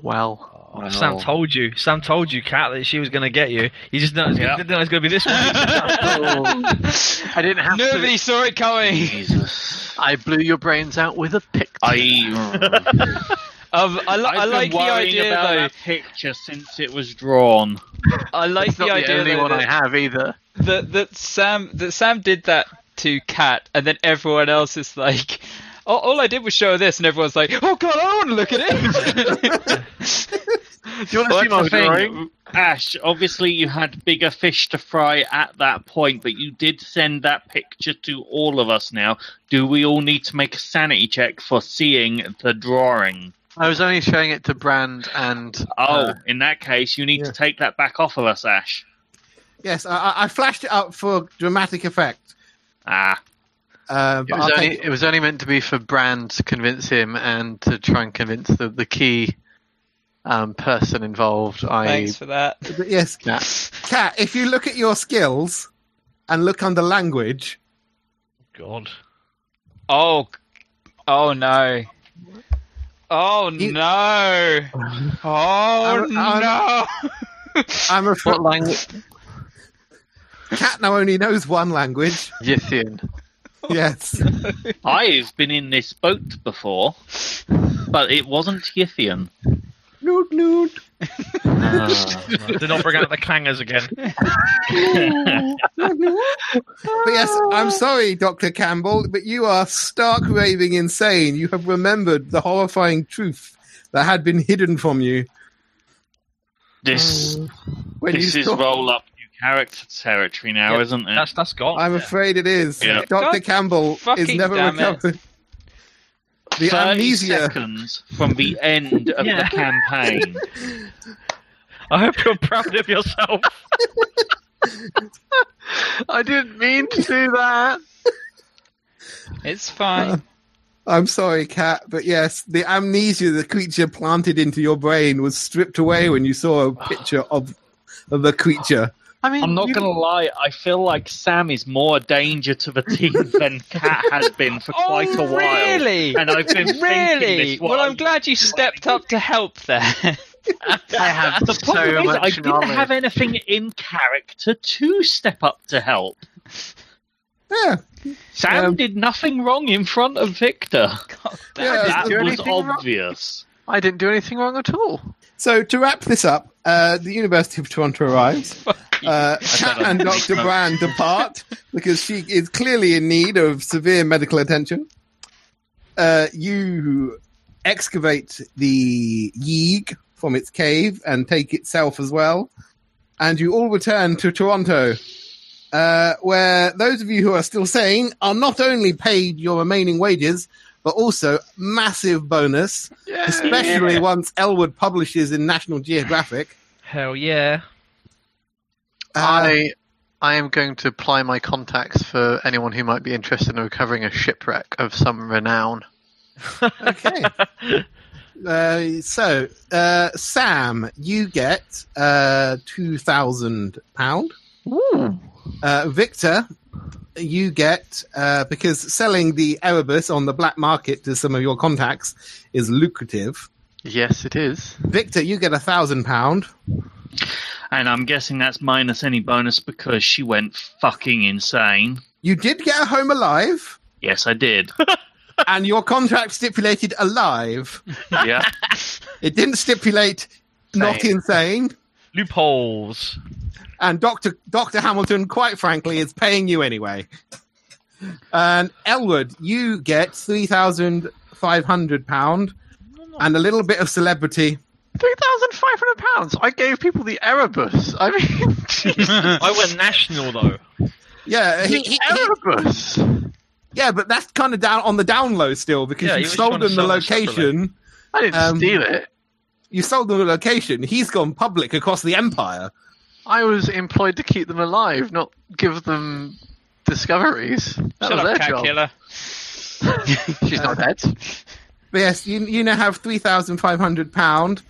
Well, Oh, Sam told you. Sam told you, Cat, that she was going to get you. You just didn't, Yeah. know it was going to be this one. I didn't have to. Nobody saw it coming. Jesus. I blew your brains out with a pick. I. Um, I, li- I I've like been the idea about though. that picture since it was drawn. I like It's the not the only though, one I have either. that that Sam that Sam did that to Cat, and then everyone else is like, "Oh, all I did was show her this," and everyone's like, "Oh God, I want to look at it." Do you want to see my drawing? thing, Ash. Obviously, you had bigger fish to fry at that point, but you did send that picture to all of us. Now, do we all need to make a sanity check for seeing the drawing? I was only showing it to Brand and. Oh, uh, in that case, you need yeah. to take that back off of us, Ash. Yes, I- I, I flashed it up for dramatic effect. Ah, Uh, it, was only, take- it was only meant to be for Brand to convince him and to try and convince the, the key um, person involved. I. Thanks for that. but yes, Yeah. Cat, if you look at your skills and look under language, God. Oh, oh no. Oh You- no. Oh I'm- no. I'm afraid What language? Cat now only knows one language. Yithian. Yes. I've been in this boat before, but it wasn't Yithian. Noot noot. Do not bring out the clangers again. But yes, I'm sorry, Dr. Campbell, but you are stark raving insane. You have remembered the horrifying truth that had been hidden from you. This oh. When this you is saw- roll up, you character territory now, Yeah, isn't it? That's that's gone. I'm afraid it is. Yeah. Dr. Campbell is never damn it. recovered. The 30 amnesia. seconds from the end of Yeah. the campaign. I hope you're proud of yourself. I didn't mean to do that. It's fine. Uh, I'm sorry, Cat, but yes, the amnesia the creature planted into your brain was stripped away when you saw a picture of of the creature. I mean, I'm not you- going to lie, I feel like Sam is more a danger to the team than Cat has been for quite oh, a while. really? And I've been thinking really? this Well, I'm glad you stepped up to help there. I have The problem so is, much I didn't knowledge. have anything in character to step up to help. Yeah, Sam Um, did nothing wrong in front of Victor. God damn Yeah. That was anything wrong? obvious. I didn't do anything wrong at all. So to wrap this up, uh, the University of Toronto arrives. Uh, Cat and Dr. Brand depart because she is clearly in need of severe medical attention. Uh, you excavate the Yeeg from its cave and take itself as well. And you all return to Toronto, uh, where those of you who are still sane are not only paid your remaining wages, but also massive bonus, especially once Elwood publishes in National Geographic. Hell yeah. Uh, I I am going to apply my contacts for anyone who might be interested in recovering a shipwreck of some renown. okay. Uh, so, uh, Sam, you get uh, two thousand pound. Uh, Victor, you get uh, because selling the Erebus on the black market to some of your contacts is lucrative. Yes, it is. Victor, you get a thousand pound. And I'm guessing that's minus any bonus because she went fucking insane. You did get a home alive, Yes, I did. and your contract stipulated alive. yeah. It didn't stipulate not insane. Loopholes. And Doctor Doctor Hamilton, quite frankly, is paying you anyway. And Elwood, you get three thousand five hundred pound and a little bit of celebrity. Three thousand five hundred pounds. I gave people the Erebus. I mean, I went national though. Yeah, he, he- he- Erebus. yeah, but that's kind of down on the down low still because Yeah, you you sold trying them the sell that separately. location. I didn't Um, steal it. You sold them the location. He's gone public across the empire. I was employed to keep them alive, not give them discoveries. That Shut was up, their cat job. killer. She's not dead. But yes, you you now have three thousand five hundred pound,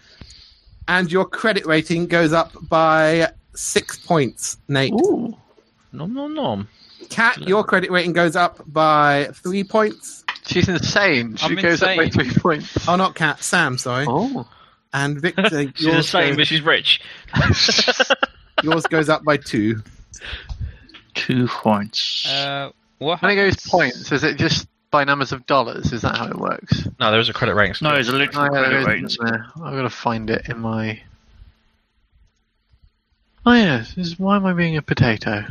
and your credit rating goes up by six points. Nate, Ooh. Nom nom nom. Cat, your credit rating goes up by three points. She's insane. She I'm goes up by insane. three points. Oh, not Cat, Sam. Sorry, Oh. and Victor, She's the yours, same, but she's rich. yours goes up by two. Two points. Uh, what When it goes points, is it just by numbers of dollars? Is that how it works? No, there is a credit rating. no, scheme. it's a literal Oh, yeah, credit is, rating. I've got to find it in my. Oh yes, this is why am I being a potato?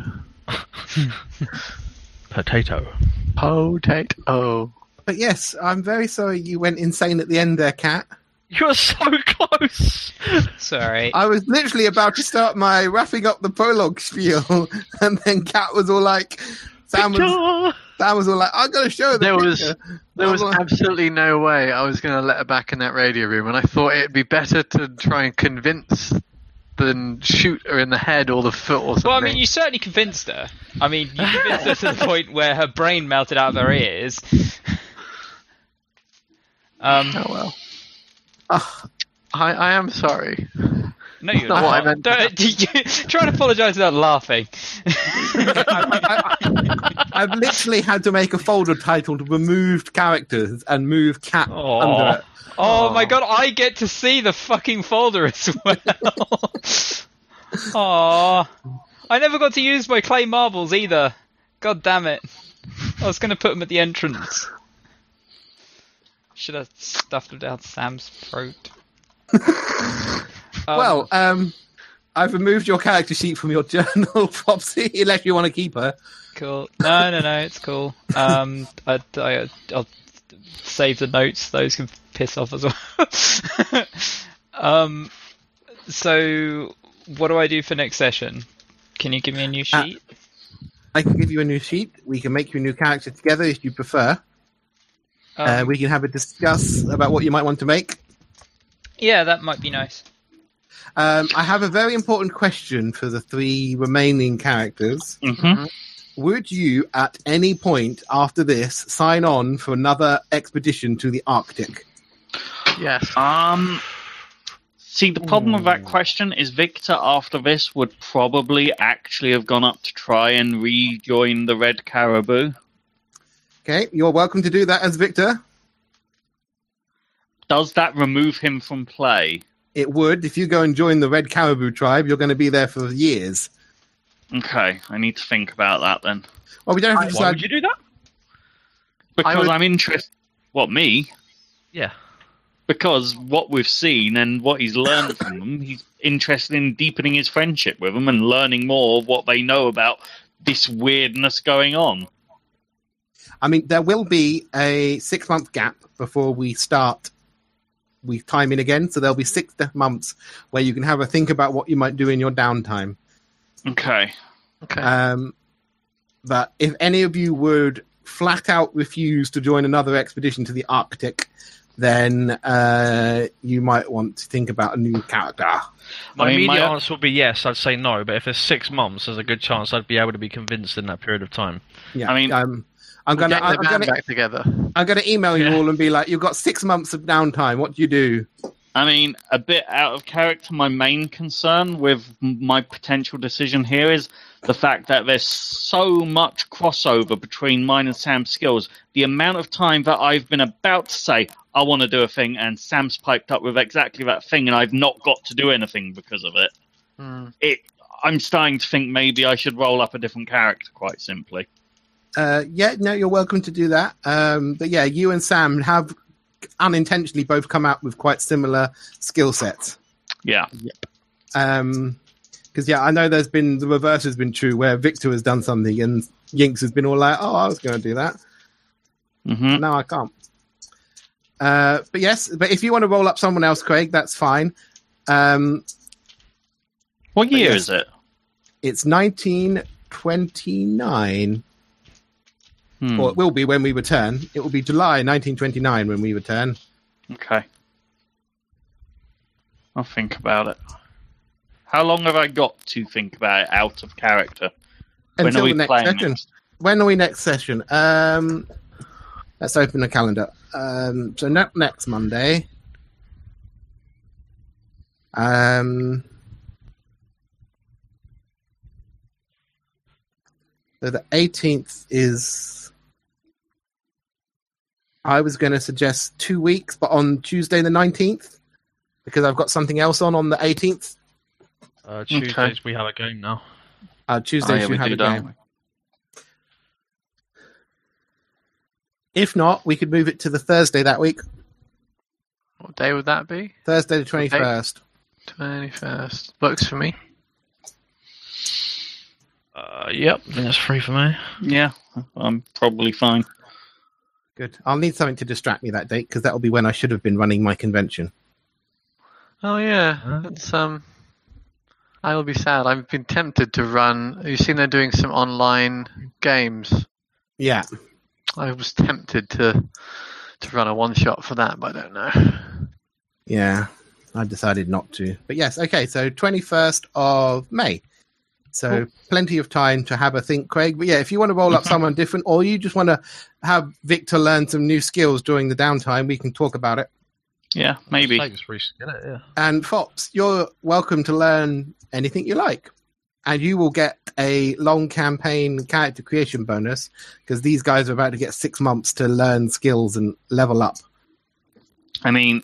potato. Potato. But yes, I'm very sorry you went insane at the end there, Cat. You're so close. Sorry. I was literally about to start my wrapping up the prologue spiel, and then Cat was all like, Sam was, Picture. Sam was all like, I got to show the There was there was Well, absolutely no way I was going to let her back in that radio room, and I thought it'd be better to try and convince than shoot her in the head or the foot or something. Well, I mean, you certainly convinced her. I mean, you convinced her to the point where her brain melted out of her ears. Um, Oh well. Ah, I I am sorry. no, you're not what I not. meant. Don't, you, try to apologise without laughing. I, have literally had to make a folder titled "Removed Characters" and move Cat Aw. under it. Oh Aw. my god, I get to see the fucking folder as well. Aww. I never got to use my clay marbles either. God damn it. I was going to put them at the entrance. Should have stuffed them down Sam's throat. Um, well, um, I've removed your character sheet from your journal, Popsy, unless you want to keep her. cool. No, no, no, it's cool. Um, I, I, I'll save the notes. Those can piss off as well. um, so what do I do for next session? Can you give me a new Uh, sheet? I can give you a new sheet. We can make you a new character together if you prefer. Uh, Um, we can have a discuss about what you might want to make. yeah, that might be nice. Um, I have a very important question for the three remaining characters. hmm Would you, at any point after this, sign on for another expedition to the Arctic? Yes. Um, see, the problem with that question is Victor, after this, would probably actually have gone up to try and rejoin the Red Caribou. Okay, you're welcome to do that as Victor. Does that remove him from play? It would. If you go and join the Red Caribou tribe, you're going to be there for years. Okay, I need to think about that then. Well, we don't have to Why would decide. you do that? Because would- I'm interested. What, me? Yeah. Because what we've seen and what he's learned from them, he's interested in deepening his friendship with them and learning more of what they know about this weirdness going on. I mean, there will be a six month gap before we start. We time in again, so there'll be six months where you can have a think about what you might do in your downtime. Okay. Okay. Um, but if any of you would flat out refuse to join another expedition to the Arctic, then uh, you might want to think about a new character. My I mean, immediate my- answer would be yes. I'd say no, but if it's six months, there's a good chance I'd be able to be convinced in that period of time. Yeah, I mean- um, I'm gonna, Get I'm the band gonna, back together. I'm gonna email you Yeah. all and be like, you've got six months of downtime. What do you do? I mean, a bit out of character. My main concern with my potential decision here is the fact that there's so much crossover between mine and Sam's skills. The amount of time that I've been about to say, I want to do a thing, and Sam's piped up with exactly that thing, and I've not got to do anything because of it. Hmm. It. I'm starting to think maybe I should roll up a different character, quite simply. Uh, yeah, no, you're welcome to do that. Um, but yeah, you and Sam have unintentionally both come out with quite similar skill sets. Yeah. Um, because yeah, I know there's been the reverse has been true where Victor has done something and Yinks has been all like, "Oh, I was going to do that. Mm-hmm. No, I can't." Uh, but yes, but if you want to roll up someone else, Craig, that's fine. Um, What year yes. is it? it's 1929, Hmm. or it will be when we return. It will be July 1929 when we return. Okay. I'll think about it. How long have I got to think about it out of character? When Until are we the next session. next? When are we next session? Um, let's open the calendar. Um, so next Monday. Um, so the 18th is. I was going to suggest two weeks, but on Tuesday the 19th, because I've got something else on on the 18th. Uh, Tuesdays we have a game now. Uh, Tuesday Oh, yeah, should we have a don't game. we? If not, we could move it to the Thursday that week. What day would that be? Thursday the 21st. Twenty first. Works for me. Uh, yep, that's free for me. Yeah, I'm probably fine. Good. I'll need something to distract me that date because that'll be when I should have been running my convention. Oh yeah, Huh? it's um. I will be sad. I've been tempted to run. Have you seen they're doing some online games? Yeah. I was tempted to to run a one shot for that, but I don't know. Yeah. I decided not to. But yes, okay, so 21st of May. So plenty of time to have a think, Craig. But yeah, if you want to roll up someone different or you just want to have Victor learn some new skills during the downtime, we can talk about it. Yeah, maybe. Say just reskill it, yeah. And Fops, you're welcome to learn anything you like. And you will get a long campaign character creation bonus because these guys are about to get six months to learn skills and level up. I mean,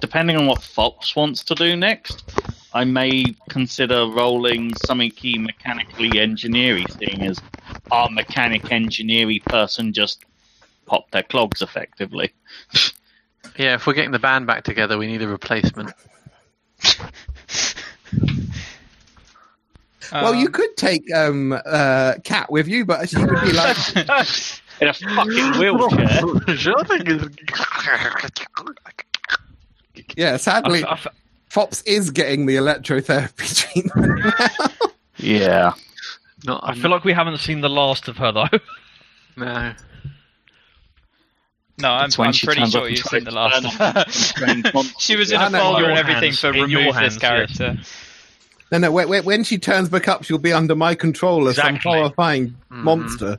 depending on what Fox wants to do next, I may consider rolling something key mechanically engineering, seeing as our mechanic engineering person just popped their clogs effectively. Yeah, if we're getting the band back together, we need a replacement. well, you Um, could take um, uh, Cat with you, but she would be like, In a fucking wheelchair. yeah, sadly, I, I, Fops is getting the electrotherapy treatment. Yeah. Not, I feel like we haven't seen the last of her though. no. No, I'm, That's when I'm she pretty sure you've seen the last of her. she was in I a know, folder and everything for in remove hands, this yes. character. No, no. When, when- when she turns back up, she'll be under my control as Exactly. some horrifying Mhm. monster.